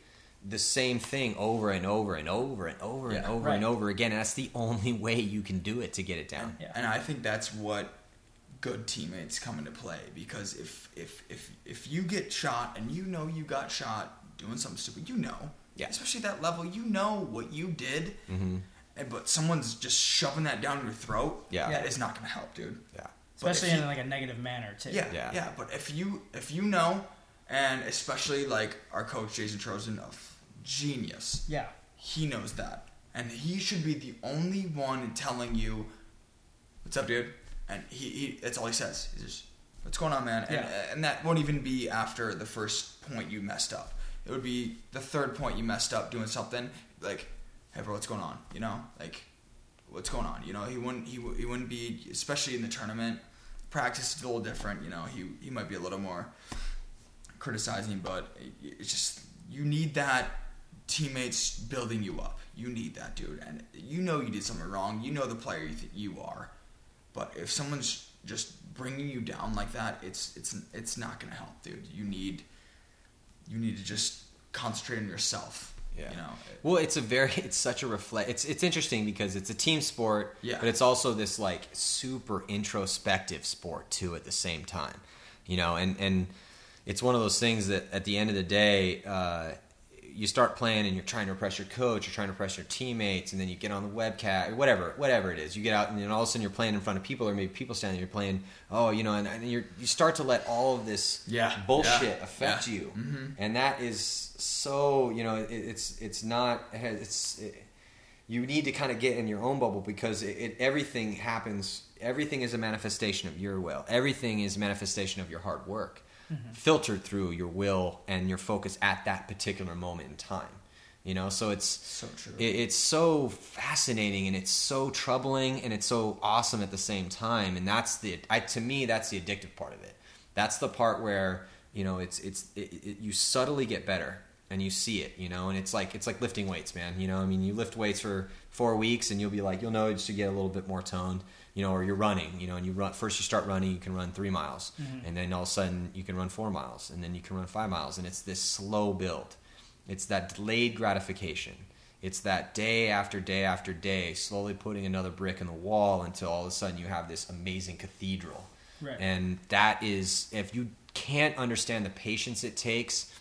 S1: the same thing over and over and over and over and
S2: Yeah.
S1: over and over again. And that's the only way you can do it to get it down.
S3: Yeah.
S2: And I think that's what good teammates come into play because if if if if you get shot and you know you got shot doing something stupid, you know,
S1: Yeah.
S2: especially that level, you know what you did,
S1: Mm-hmm.
S2: And, but someone's just shoving that down your throat.
S1: Yeah.
S2: that is not going to help, dude.
S1: Yeah,
S3: especially in
S2: you-
S3: like a negative manner too.
S2: Yeah,
S1: Yeah.
S2: yeah, But if you if you know, and especially like our coach Jason Trojan, a f- genius,
S3: Yeah.
S2: he knows that, and he should be the only one telling you, "What's up, dude?" And he, he that's all he says. He's just, "What's going on, man?" And
S3: Yeah.
S2: and that won't even be after the first point you messed up. It would be the third point you messed up doing something like, "Hey, bro, what's going on?" You know, like, "What's going on?" You know, he wouldn't he, he wouldn't be especially in the tournament. Practice is a little different. You know, he he might be a little more criticizing, but it- it's just you need that teammates building you up. You need that, dude. And you know you did something wrong. You know the player you, th- you are. But if someone's just bringing you down like that, it's it's it's not gonna help, dude. You need you need to just concentrate on yourself.
S1: Yeah.
S2: You know.
S1: Well, it's a very, it's such a reflect. It's it's interesting because it's a team sport,
S2: Yeah.
S1: but it's also this like super introspective sport too at the same time, you know. And and it's one of those things that at the end of the day, uh, you start playing and you're trying to impress your coach, you're trying to impress your teammates, and then you get on the webcast, whatever, whatever it is. You get out and then all of a sudden you're playing in front of people, or maybe people standing. You're playing, oh, you know, and, and you're you start to let all of this
S2: Yeah.
S1: bullshit
S2: Yeah.
S1: affect
S2: Yeah.
S1: you,
S2: Mhm.
S1: and that is so you know it, it's it's not it's it, you need to kind of get in your own bubble because it, it everything happens everything is a manifestation of your will everything is a manifestation of your hard work Mm-hmm. filtered through your will and your focus at that particular moment in time you know? So it's
S2: So true.
S1: it, it's so fascinating and it's so troubling and it's so awesome at the same time. And that's the I, to me that's the addictive part of it. That's the part where you know it's it's it, it, you subtly get better and you see it, you know, and it's like it's like lifting weights, man. You know, I mean, you lift weights for four weeks, and you'll be like, you'll know just to get a little bit more toned, you know, or you're running, you know, and you run first. You start running, you can run three miles, mm-hmm. and then all of a sudden you can run four miles, and then you can run five miles, and it's this slow build. It's that delayed gratification. It's that day after day after day, slowly putting another brick in the wall until all of a sudden you have this amazing cathedral.
S3: Right.
S1: And that is, if you can't understand the patience it takes,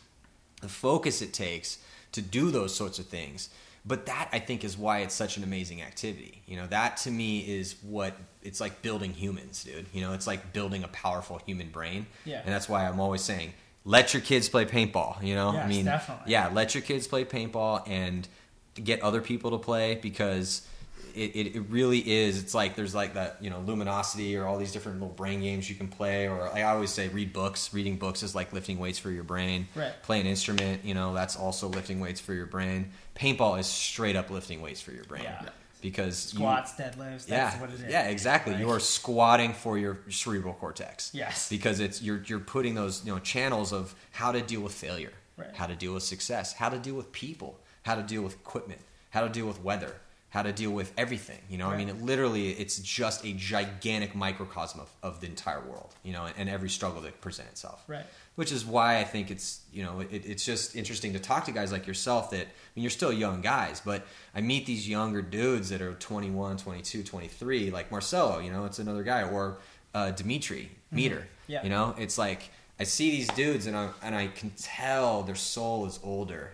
S1: the focus it takes to do those sorts of things. But that I think is why it's such an amazing activity. You know, that to me is what it's like building humans, dude. You know, it's like building a powerful human brain.
S3: Yeah.
S1: And that's why I'm always saying, let your kids play paintball. You know, I mean,
S3: definitely.
S1: yeah, let your kids play paintball and get other people to play because it, it, it really is. It's like there's like that, you know, Lumosity or all these different little brain games you can play. Or I always say, read books. Reading books is like lifting weights for your brain.
S3: Right.
S1: Play an instrument, you know, that's also lifting weights for your brain. Paintball is straight up lifting weights for your brain.
S3: Yeah.
S1: Because you-
S3: Squats, deadlifts. That's
S1: yeah,
S3: what it is.
S1: yeah, exactly.
S3: Like,
S1: you are squatting for your cerebral cortex.
S3: Yes.
S1: because it's you're you're putting those you know channels of how to deal with failure,
S3: Right.
S1: how to deal with success, how to deal with people, how to deal with equipment, how to deal with weather, how to deal with everything. You know, I mean, it literally, it's just a gigantic microcosm of, of the entire world. You know, and every struggle that presents itself
S3: Right.
S1: which is why I think it's you know it, it's just interesting to talk to guys like yourself that I mean you're still young guys but I meet these younger dudes that are 21 22 23 like Marcelo you know it's another guy or uh, Dimitri Meter
S3: Yeah.
S1: you know it's like I see these dudes and I and I can tell their soul is older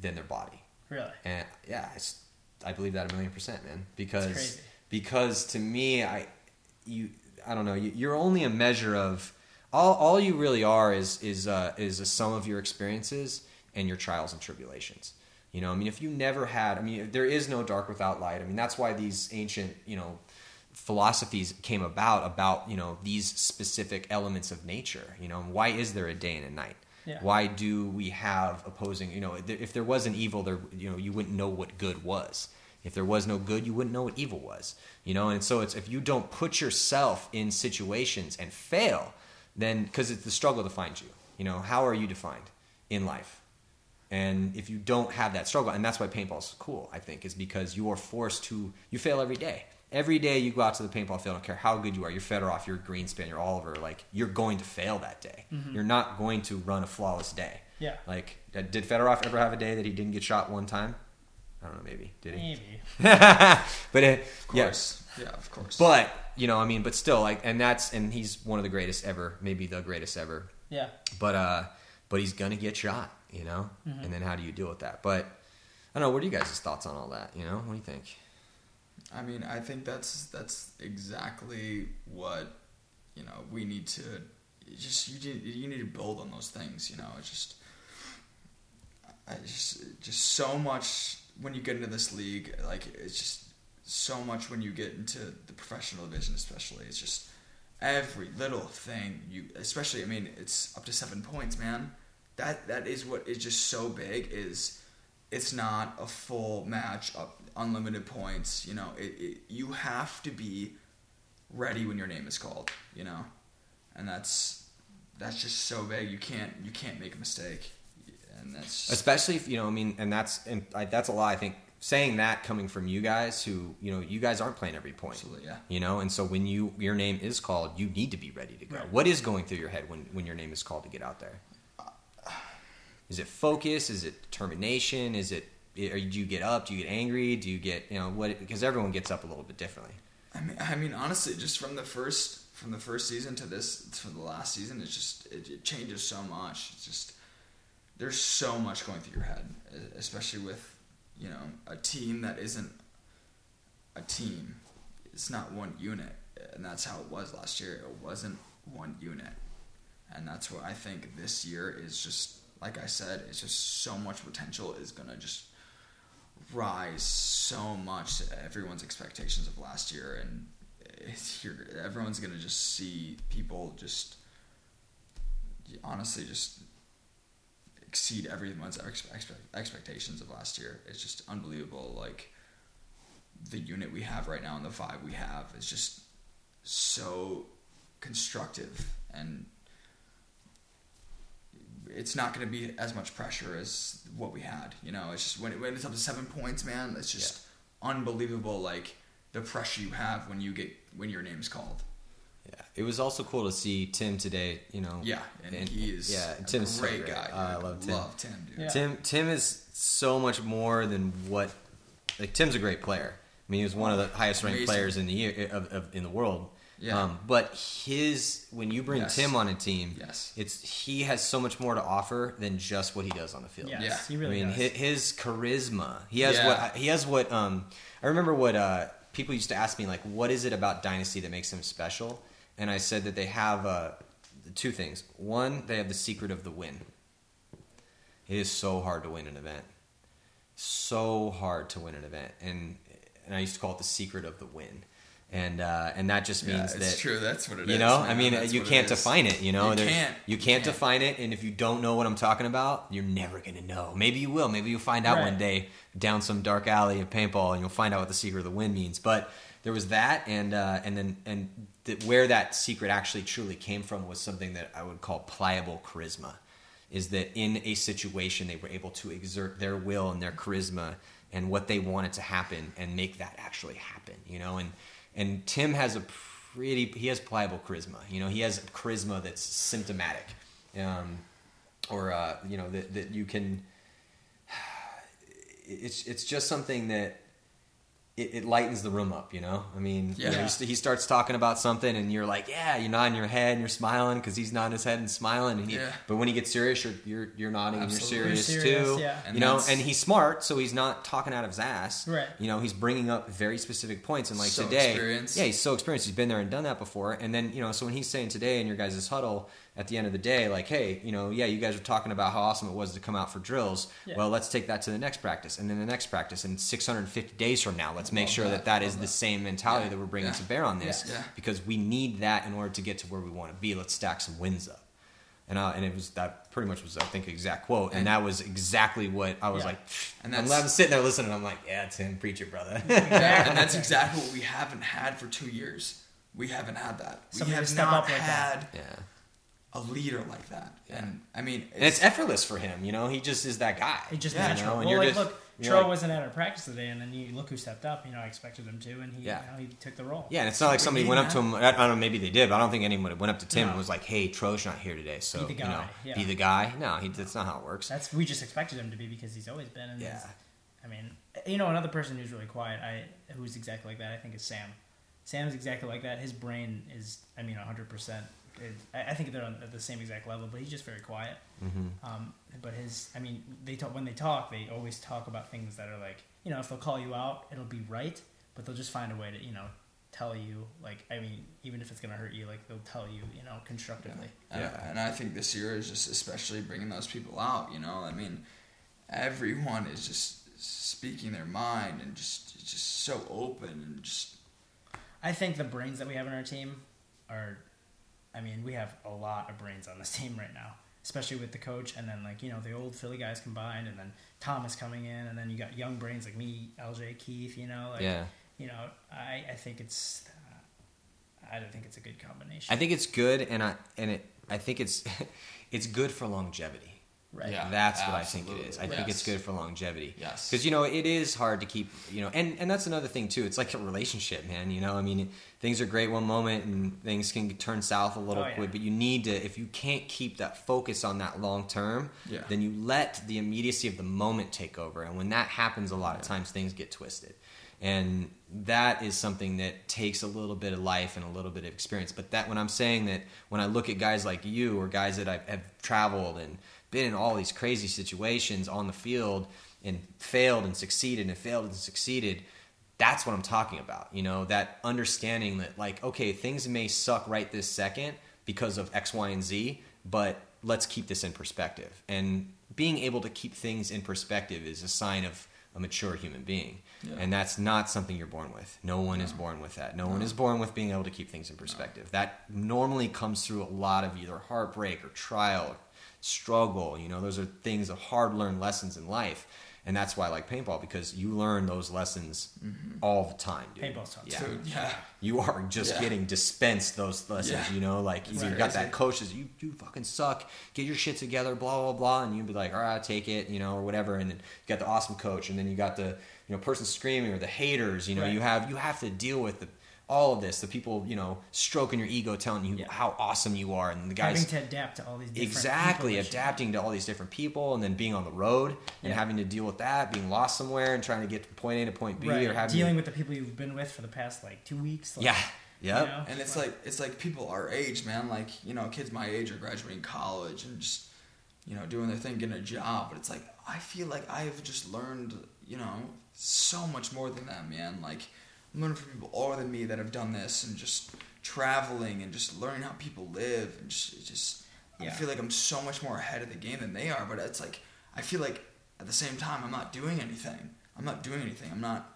S1: than their body
S3: Really.
S1: and yeah, it's, I believe that a million percent, man. Because because to me, I you I don't know. You, you're only a measure of all. All you really are is is uh, is a sum of your experiences and your trials and tribulations. You know, I mean, if you never had, I mean, there is no dark without light. I mean, that's why these ancient, you know, philosophies came about about you know these specific elements of nature. You know, why is there a day and a night?
S3: Yeah.
S1: Why do we have opposing? You know, if there was an evil, there you know you wouldn't know what good was. If there was no good, you wouldn't know what evil was. You know, and so it's if you don't put yourself in situations and fail, then because it's the struggle defines you. You know, how are you defined in life? And if you don't have that struggle, and that's why paintball's cool, I think, is because you are forced to you fail every day. Every day you go out to the paintball field, I don't care how good you are, you're Fedorov, you're Greenspan, you're Oliver, like you're going to fail that day. You're not going to run a flawless day.
S3: Yeah.
S1: Like, did Fedorov ever have a day that he didn't get shot one time? I don't know, maybe did he?
S3: Maybe.
S1: but it,
S2: Of
S1: yeah,
S2: course. Yeah, of course.
S1: but you know, I mean, but still, like, and that's and he's one of the greatest ever, maybe the greatest ever
S3: Yeah.
S1: but uh but he's gonna get shot you know
S3: Mm-hmm.
S1: and then how do you deal with that but i don't know what are you guys' thoughts on all that you know what do you think
S2: I mean, I think that's that's exactly what you know we need to just you need, you need to build on those things. You know, it's just I just just so much when you get into this league. Like it's just so much when you get into the professional division, especially. It's just every little thing you, especially. I mean, it's up to seven points, man. That that is what is just so big. Is it's not a full match up unlimited points you know it, it, you have to be ready when your name is called you know? And that's that's just so big you can't you can't make a mistake. And that's
S1: especially if you know i mean and that's and I, that's a lot i think saying that coming from you guys who you know you guys aren't playing every point.
S2: Absolutely, yeah.
S1: you know and so when you your name is called you need to be ready to go.
S3: Right.
S1: what is going through your head when when your name is called to get out there? Is it focus? Is it determination? Is it do you get up do you get angry do you get you know what because everyone gets up a little bit differently
S2: I mean, I mean, honestly, just from the first from the first season to this to the last season, it's just it, it changes so much. It's just there's so much going through your head, especially with you know a team that isn't a team. It's not one unit, and that's how it was last year. It wasn't one unit, and that's what I think this year is just like I said. It's just so much potential is gonna just rise so much to everyone's expectations of last year, and everyone's gonna just see people just honestly just exceed everyone's ex- expectations of last year. It's just unbelievable. Like the unit we have right now and the vibe we have is just so constructive and it's not going to be as much pressure as what we had. You know, it's just when, it, when it's up to seven points, man, it's just unbelievable. Like the pressure you have when you get when your name is called.
S1: Yeah, it was also cool to see Tim today. You know,
S2: Yeah, and, he is
S1: yeah,
S2: a
S1: Tim's so
S2: great
S1: great.
S2: guy.
S1: I love Tim.
S2: Love Tim, dude.
S3: Yeah.
S1: Tim Tim is so much more than what like Tim's a great player. I mean, he was one of the highest ranked
S2: Amazing.
S1: players in the year of, of in the world.
S2: Yeah.
S1: Um, but his when you bring
S2: Yes.
S1: Tim on a team,
S2: Yes.
S1: it's he has so much more to offer than just what he does on the field.
S3: Yes,
S2: Yeah.
S3: he really does.
S1: I mean,
S3: does.
S1: his, his charisma. He has
S2: Yeah.
S1: what he has. What um, I remember what uh, people used to ask me like, what is it about Dynasty that makes him special? And I said that they have uh, two things. One, they have the secret of the win. It is so hard to win an event, so hard to win an event, and and I used to call it the secret of the win. And uh, and that just
S2: Yeah,
S1: means
S2: it's
S1: that
S2: true. That's what it is.
S1: you know,
S2: man.
S1: I mean,
S2: That's
S1: you can't
S2: it is.
S1: define it. You know,
S2: You
S1: There-
S2: can't.
S1: You
S2: You
S1: can't
S2: can't.
S1: define it, and if you don't know what I'm talking about, you're never gonna know. Maybe you will. Maybe you'll find out
S3: Right.
S1: one day down some dark alley of paintball, and you'll find out what the secret of the win means. But there was that, and uh, and then and th- where that secret actually truly came from was something that I would call pliable charisma. Is that in a situation they were able to exert their will and their charisma and what they wanted to happen and make that actually happen, you know, and and Tim has a pretty he has pliable charisma, you know, he has charisma that's symptomatic, um, or uh, you know that that you can. It's it's just something that it, it lightens the room up, you know. I mean, you know, he starts talking about something, and you're like, yeah, you're nodding your head and you're smiling because he's nodding his head and smiling. And he,
S2: Yeah.
S1: But when he gets serious, you're you're, you're nodding
S2: Absolutely.
S1: and you're serious,
S3: serious,
S1: too.
S3: yeah.
S2: And
S1: you know, and he's smart, so he's not talking out of his ass.
S3: Right.
S1: You know, he's bringing up very specific points, and like
S2: So
S1: today,
S2: experienced.
S1: yeah, he's so experienced. He's been there and done that before. And then you know, so when he's saying today in your guys' huddle at the end of the day, like, hey, you know, yeah, you guys are talking about how awesome it was to come out for drills.
S3: Yeah.
S1: Well, let's take that to the next practice, and then the next practice, and 650 days from now, let's make sure that
S2: that.
S1: that is
S2: Love
S1: the same mentality
S2: Yeah.
S1: that we're bringing
S2: Yeah.
S1: to bear on this,
S2: Yeah. Yeah.
S1: because we need that in order to get to where we want to be. Let's stack some wins up. And, uh, and it was that pretty much was I think exact quote, and,
S2: And-
S1: that was exactly what I was
S3: Yeah.
S1: like.
S2: And
S1: And I'm,
S2: that's-
S1: I'm sitting there listening. I'm like, yeah, Tim, preach it, brother.
S2: Yeah, and that's exactly what we haven't had for two years. We haven't had that. We
S3: Somebody to
S2: have
S3: step
S2: not
S3: up like that.
S2: had
S1: yeah.
S2: A leader like that.
S1: Yeah.
S2: And I mean,
S1: And it's effortless for him, you know. He just is that guy.
S3: He just
S2: Yeah,
S3: natural.
S1: you know, and
S3: well,
S1: you're
S3: like,
S1: just-
S3: look, Tro
S1: like-
S3: wasn't at our practice today, and then you look who stepped up. You know, I expected him to, and he,
S1: Yeah.
S3: you know, he took the role.
S1: Yeah, and it's not like somebody
S2: need,
S1: went up to him. I don't know, maybe they did, but I don't think anyone went up to Tim
S3: No.
S1: and was like, "Hey, Tro's not here today, so
S3: Be the
S1: you know,
S3: guy, yeah.
S1: be the guy." No, he, that's not how it works.
S3: That's we just expected him to be because he's always been. And
S1: Yeah.
S3: I mean, you know, another person who's really quiet, I who's exactly like that, I think is Sam. Sam's exactly like that. His brain is, I mean, hundred percent. I I think they're on, at the same exact level, but he's just very quiet.
S1: hmm
S3: Um, but his, I mean, they talk when they talk, they always talk about things that are like, you know, if they'll call you out, it'll be right, but they'll just find a way to, you know, tell you, like, I mean, even if it's gonna hurt you, like they'll tell you, you know, constructively.
S2: And,
S1: Yeah.
S2: and I think this year is just especially bringing those people out. You know, I mean, everyone is just speaking their mind and just just so open and just
S3: I think the brains that we have in our team are, I mean, we have a lot of brains on this team right now, especially with the coach and then like you know the old Philly guys combined, and then Thomas coming in, and then you got young brains like me, LJ, Keith. You know, like
S1: Yeah,
S3: you know, I I think it's, uh, I don't think it's a good combination.
S1: I think it's good, and I and it I think it's it's good for longevity.
S3: Right.
S2: Yeah.
S1: That's what I think it is. I
S2: absolutely.
S1: think it's good for longevity.
S2: Yes.
S1: Because you know it is hard to keep you know, and and that's another thing too. It's like a relationship, man. You know, I mean, things are great one moment, and things can turn south a little
S3: Oh, yeah.
S1: quick. But you need to, if you can't keep that focus on that long term,
S2: Yeah.
S1: then you let the immediacy of the moment take over, and when that happens, a lot of times things get twisted. And that is something that takes a little bit of life and a little bit of experience. But that when I'm saying that, when I look at guys like you or guys that I've, have traveled and been in all these crazy situations on the field and failed and succeeded and failed and succeeded, that's what I'm talking about. You know, that understanding that like, okay, things may suck right this second because of X, Y, and Z, but let's keep this in perspective. And being able to keep things in perspective is a sign of a mature human being.
S2: Yeah.
S1: And that's not something you're born with. No one is born with that. No, one is born with being able to keep things in perspective. That normally comes through a lot of either heartbreak or trial, struggle. You know, those are things of hard learned lessons in life. and that's why I like paintball because you learn those lessons mm-hmm. all the time. Dude.
S3: Paintball's tough.
S1: Yeah.
S2: Dude, yeah.
S1: You are just
S2: Yeah.
S1: getting dispensed those lessons,
S2: Yeah.
S1: you know, like
S2: It's
S1: you've got
S2: crazy.
S1: that coach says you you fucking suck, get your shit together, blah blah blah, and you'd be like, all right, take it, you know, or whatever, and then you got the awesome coach, and then you got the you know person screaming or the haters, you know,
S3: Right.
S1: you have you have to deal with the, all of this, the people you know stroking your ego, telling you
S3: Yeah.
S1: how awesome you are, and the guys
S3: Having to adapt to all these different
S1: exactly
S3: people
S1: adapting to all these different people, and then being on the road and
S3: Yeah.
S1: having to deal with that, being lost somewhere and trying to get from point A to point B,
S3: Right.
S1: or having
S3: dealing with the people you've been with for the past like two weeks. Like,
S1: yeah, yep.
S3: you know?
S2: And it's like it's like people our age, man. Like you know, kids my age are graduating college and just you know doing their thing, getting a job. But it's like I feel like I've just learned you know so much more than them, man. Like I'm learning from people older than me that have done this and just traveling and just learning how people live and just it just I feel like I'm so much more ahead of the game than they are. But it's like I feel like at the same time I'm not doing anything. I'm not doing anything. I'm not.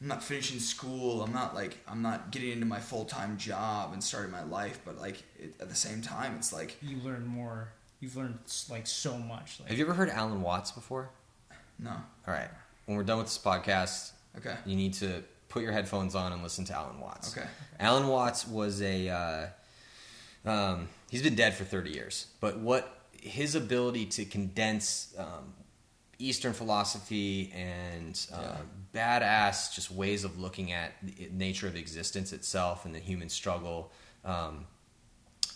S2: I'm not finishing school. I'm not like I'm not getting into my full time job and starting my life. But like it, at the same time, it's like
S3: You learn more. You've learned like so much. Like,
S1: Have you ever heard Alan Watts before?
S2: no.
S1: All right. When we're done with this podcast,
S2: Okay.
S1: you need to put your headphones on and listen to Alan Watts.
S2: Okay.
S1: Alan Watts was a. Uh, um, he's been dead for 30 years, but what his ability to condense um, Eastern philosophy and uh, badass just ways of looking at the nature of existence itself and the human struggle um,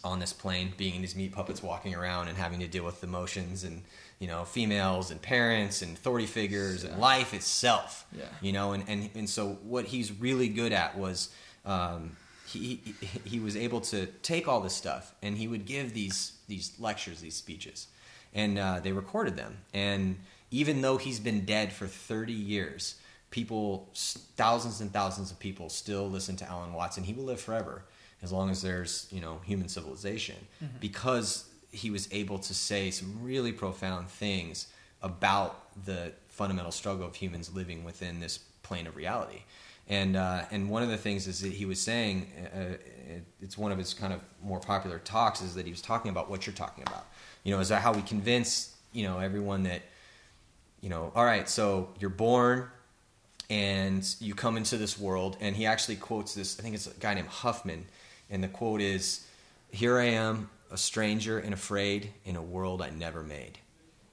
S1: on this plane, being these meat puppets walking around and having to deal with emotions and you know females and parents and authority figures and life itself.
S2: Yeah.
S1: You know, and, and and so what he's really good at was um, he, he he was able to take all this stuff and he would give these these lectures, these speeches, and uh, they recorded them. And even though he's been dead for thirty years, people, thousands and thousands of people, still listen to Alan Watts, and he will live forever as long as there's you know human civilization because he was able to say some really profound things about the fundamental struggle of humans living within this plane of reality. And uh, and one of the things is that he was saying, uh, it's one of his kind of more popular talks, is that he was talking about what you're talking about. You know, is that how we convince you know everyone that you know, all right, so you're born and you come into this world, and he actually quotes this. I think it's a guy named Housman, and the quote is, "Here I am, a stranger and afraid in a world I never made."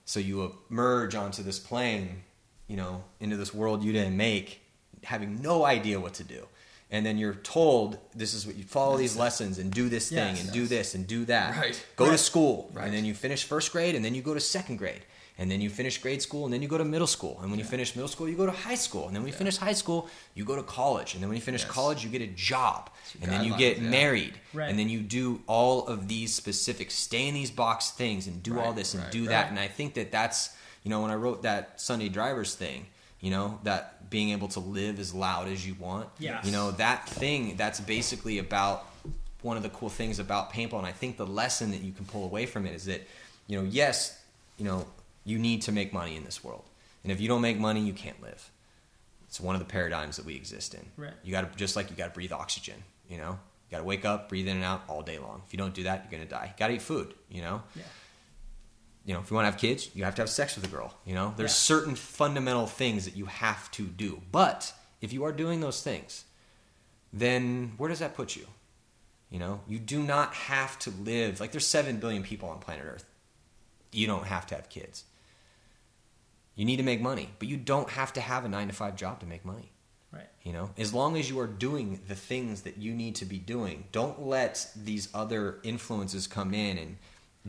S1: So you emerge onto this plane, you know, into this world you didn't make, having no idea what to do. And then you're told this is what you follow these lessons and do this thing
S3: Yes.
S1: and do this and do that.
S2: Right.
S1: Go to school.
S2: Right.
S1: And then you finish first grade and then you go to second grade. And then you finish grade school and then you go to middle school. And when you finish middle school, you go to high school. And then when you
S2: Yeah.
S1: finish high school, you go to college. And then when you finish
S2: Yes.
S1: college, you get a job. And then you get
S2: yeah.
S1: married.
S3: Right.
S1: And then you do all of these specific, stay in these box things and do all this and
S2: right,
S1: do
S2: right.
S1: that. And I think that that's, you know, when I wrote that Sunday drivers thing, you know, that being able to live as loud as you want.
S3: Yes.
S1: You know, that thing, that's basically about one of the cool things about paintball. And I think the lesson that you can pull away from it is that, you know, yes, you know, you need to make money in this world. And if you don't make money, you can't live. It's one of the paradigms that we exist in.
S3: Right.
S1: You got to just like you got to breathe oxygen. You know, you got to wake up, breathe in and out all day long. If you don't do that, you're gonna die. You Got to eat food. You know.
S3: Yeah.
S1: You know, if you want to have kids, you have to have sex with a girl. You know, there's
S3: Yeah.
S1: certain fundamental things that you have to do. But if you are doing those things, then where does that put you? You know, you do not have to live like there's seven billion people on planet Earth. You don't have to have kids. You need to make money, but you don't have to have a nine to five job to make money.
S3: Right.
S1: You know, as long as you are doing the things that you need to be doing, don't let these other influences come in and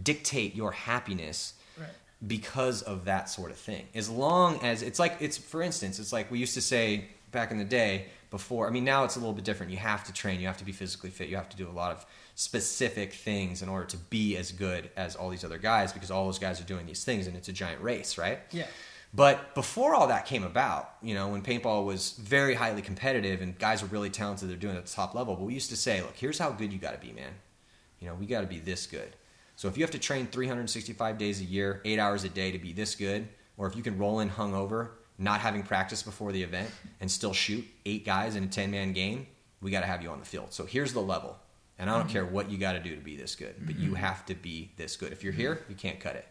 S1: dictate your happiness
S3: Right.
S1: because of that sort of thing. As long as it's like it's for instance, it's like we used to say back in the day before. I mean, now it's a little bit different. You have to train, you have to be physically fit, you have to do a lot of specific things in order to be as good as all these other guys because all those guys are doing these things and it's a giant race, right?
S3: Yeah.
S1: But before all that came about, you know, when paintball was very highly competitive and guys were really talented, they're doing it at the top level. But we used to say, look, here's how good you got to be, man. You know, we got to be this good. So if you have to train 365 days a year, eight hours a day to be this good, or if you can roll in hungover, not having practice before the event, and still shoot eight guys in a 10 man game, we got to have you on the field. So here's the level. And I don't mm-hmm. care what you got to do to be this good, but you mm-hmm. have to be this good. If you're here, you can't cut it.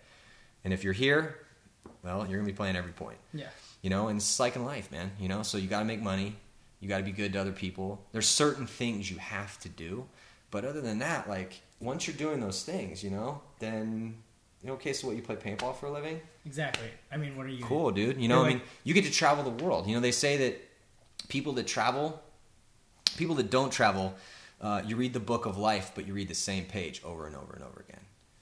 S1: And if you're here, well, you're gonna be playing every point.
S3: Yeah.
S1: You know, and it's like in life, man. You know, so you got to make money. You got to be good to other people. There's certain things you have to do, but other than that, like once you're doing those things, you know, then you know, okay, so what you play paintball for a living?
S3: Exactly. I mean, what are you?
S1: Cool, dude. You know, I
S3: like-
S1: mean, you get to travel the world. You know, they say that people that travel, people that don't travel, uh, you read the book of life, but you read the same page over and over and over again.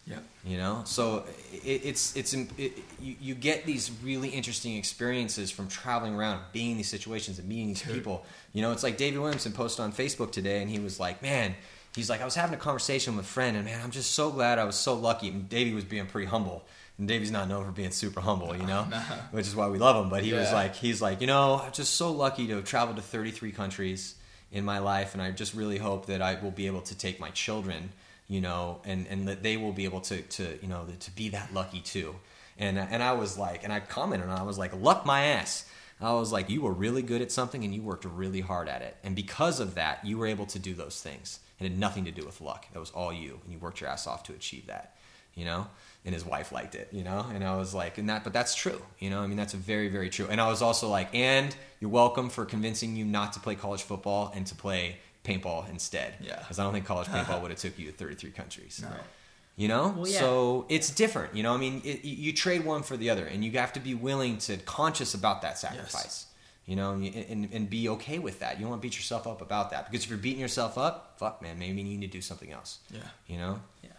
S2: Yep.
S1: You know, so it, it's it's it, you, you get these really interesting experiences from traveling around, being in these situations, and meeting these
S2: Dude.
S1: people. You know, it's like David Williamson posted on Facebook today, and he was like, "Man." He's like, I was having a conversation with a friend, and man, I'm just so glad I was so lucky. And Davey was being pretty humble, and Davey's not known for being super humble, you know,
S2: Nah.
S1: which is why we love him. But he was like, he's like, you know, I'm just so lucky to have traveled to 33 countries in my life, and I just really hope that I will be able to take my children, you know, and and that they will be able to to you know to be that lucky too. And and I was like, and I commented, and I was like, luck my ass. I was like, you were really good at something, and you worked really hard at it, and because of that, you were able to do those things. It had nothing to do with luck. That was all you, and you worked your ass off to achieve that. You know, and his wife liked it. You know, and I was like, and that, but that's true. You know, I mean, that's very, very true. And I was also like, and you're welcome for convincing you not to play college football and to play paintball instead.
S2: Yeah.
S1: because I don't think college paintball would have took you to 33 countries.
S2: No.
S1: You know,
S3: Well, yeah.
S1: so it's different. You know, I mean, it, you you trade one for the other, and you have to be willing to conscious about that sacrifice. You know, and, and and be okay with that. You don't want to beat yourself up about that because if you're beating yourself up, fuck, man, maybe you need to do something else.
S2: Yeah.
S1: You know,
S3: Yeah.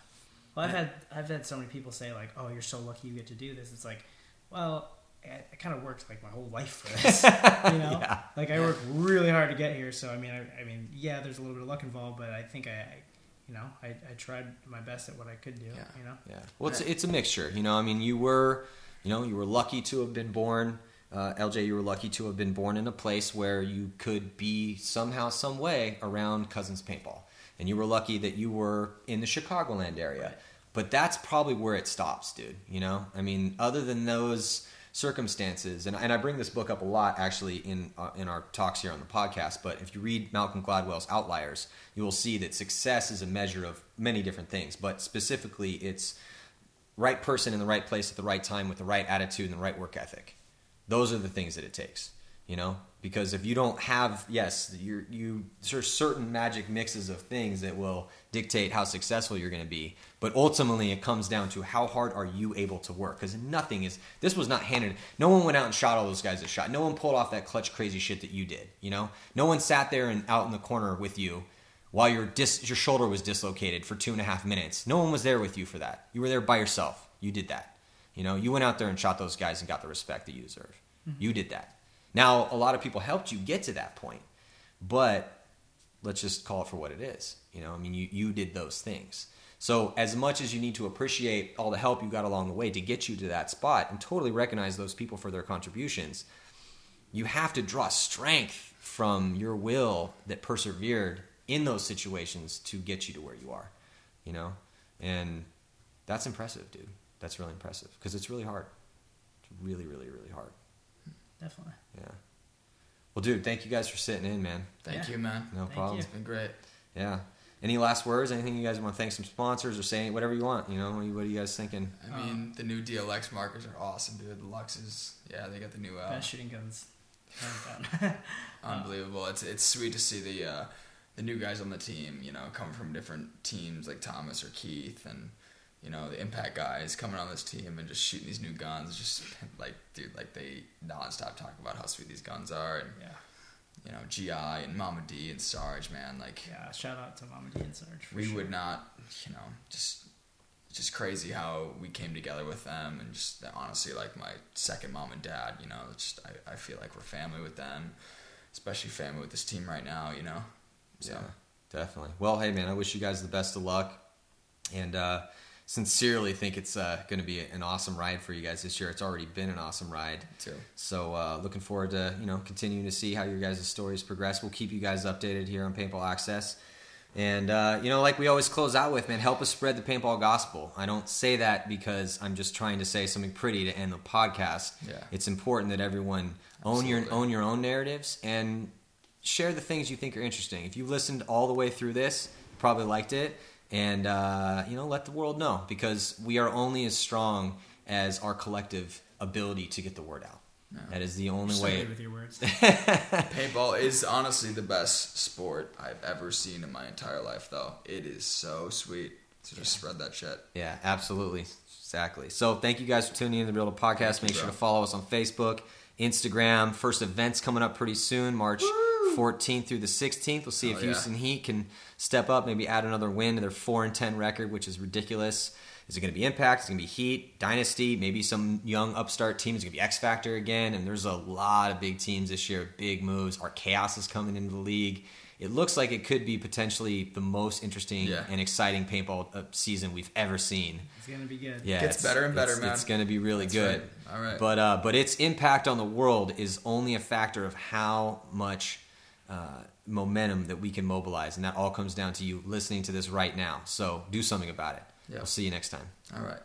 S3: Well, I've had I've had so many people say like, "Oh, you're so lucky you get to do this." It's like, well, I, I kind of worked like my whole life for this. you know,
S1: Yeah.
S3: like I worked really hard to get here. So I mean, I, I mean, yeah, there's a little bit of luck involved, but I think I, I you know, I, I tried my best at what I could do.
S2: Yeah.
S3: You know.
S1: Yeah. Well, it's it's a mixture. You know, I mean, you were, you know, you were lucky to have been born. Uh, LJ, you were lucky to have been born in a place where you could be somehow, some way around Cousins Paintball, and you were lucky that you were in the Chicagoland area.
S3: Right.
S1: But that's probably where it stops, dude. You know, I mean, other than those circumstances, and, and I bring this book up a lot actually in uh, in our talks here on the podcast. But if you read Malcolm Gladwell's Outliers, you will see that success is a measure of many different things, but specifically, it's right person in the right place at the right time with the right attitude and the right work ethic. Those are the things that it takes, you know. Because if you don't have, yes, you you there's certain magic mixes of things that will dictate how successful you're going to be. But ultimately, it comes down to how hard are you able to work? Because nothing is. This was not handed. No one went out and shot all those guys that shot. No one pulled off that clutch crazy shit that you did. You know, no one sat there and out in the corner with you while your dis- your shoulder was dislocated for two and a half minutes. No one was there with you for that. You were there by yourself. You did that. You know, you went out there and shot those guys and got the respect that you deserve. Mm-hmm. You did that. Now, a lot of people helped you get to that point, but let's just call it for what it is. You know, I mean, you, you did those things. So, as much as you need to appreciate all the help you got along the way to get you to that spot and totally recognize those people for their contributions, you have to draw strength from your will that persevered in those situations to get you to where you are, you know? And that's impressive, dude. That's really impressive because it's really hard. It's really, really, really hard.
S3: Definitely.
S1: Yeah. Well, dude, thank you guys for sitting in, man.
S2: Thank
S3: Yeah.
S2: you, man.
S1: No
S3: Thank
S1: problem.
S3: you.
S2: It's been great.
S1: Yeah. Any last words? Anything you guys want to thank some sponsors or say whatever you want? You know, what are you, what are you guys thinking?
S2: I mean, the new DLX markers are awesome, dude. The Luxes, yeah, they got the new uh,
S3: Best shooting guns.
S2: unbelievable. It's it's sweet to see the uh, the new guys on the team. You know, come from different teams like Thomas or Keith, and you know the Impact guys coming on this team and just shooting these new guns. Just like, dude, like they nonstop talk about how sweet these guns are, and
S3: yeah.
S2: you know GI and Mama D and Sarge, man. Like
S3: Yeah. Shout out to Mama D and Sarge. for
S2: we
S3: sure.
S2: would not, you know, just just crazy how we came together with them and just honestly like my second mom and dad, you know, just I, I feel like we're family with them, especially family with this team right now, you know. So
S1: Yeah, definitely. Well, hey, man, I wish you guys the best of luck, and uh, sincerely think it's uh, going to be an awesome ride for you guys this year. It's already been an awesome ride.
S2: too.
S1: So, uh, looking forward to you know continuing to see how your guys' stories progress. We'll keep you guys updated here on Paintball Access. And uh, you know, like we always close out with, man, help us spread the paintball gospel. I don't say that because I'm just trying to say something pretty to end the podcast.
S2: Yeah.
S1: It's important that everyone own your own your own narratives and share the things you think are interesting. If you've listened all the way through this, you probably liked it, and uh, you know, let the world know because we are only as strong as our collective ability to get the word out. That is the only
S3: So
S1: way.
S3: good with your words.
S2: Paintball is honestly the best sport I've ever seen in my entire life, though. It is so sweet to just spread that shit.
S1: Yeah, absolutely. Exactly. So thank you guys for tuning in to the Build a Podcast. Make sure to follow us on Facebook, Instagram. First events coming up pretty soon, March 14th through the 16th. We'll see
S2: Oh,
S1: if
S2: yeah.
S1: Houston Heat can step up, maybe add another win to their 4 and 10 record, which is ridiculous. Is it going to be Impact? Is it going to be Heat, Dynasty, maybe some young upstart team? Is going to be X Factor again? And there's a lot of big teams this year, big moves. Our Chaos is coming into the league. It looks like it could be potentially the most interesting
S2: Yeah.
S1: and exciting paintball uh, season we've ever seen.
S3: It's gonna be good.
S1: Yeah, it
S2: Gets
S1: it's-
S2: better and better,
S1: it's,
S2: man.
S1: It's going to be really
S2: That's
S1: good.
S2: right. All right.
S1: But uh, but its impact on the world is only a factor of how much uh, momentum that we can mobilize, and that all comes down to you listening to this right now. So do something about it.
S2: Yeah.
S1: We'll see you next time.
S2: All right.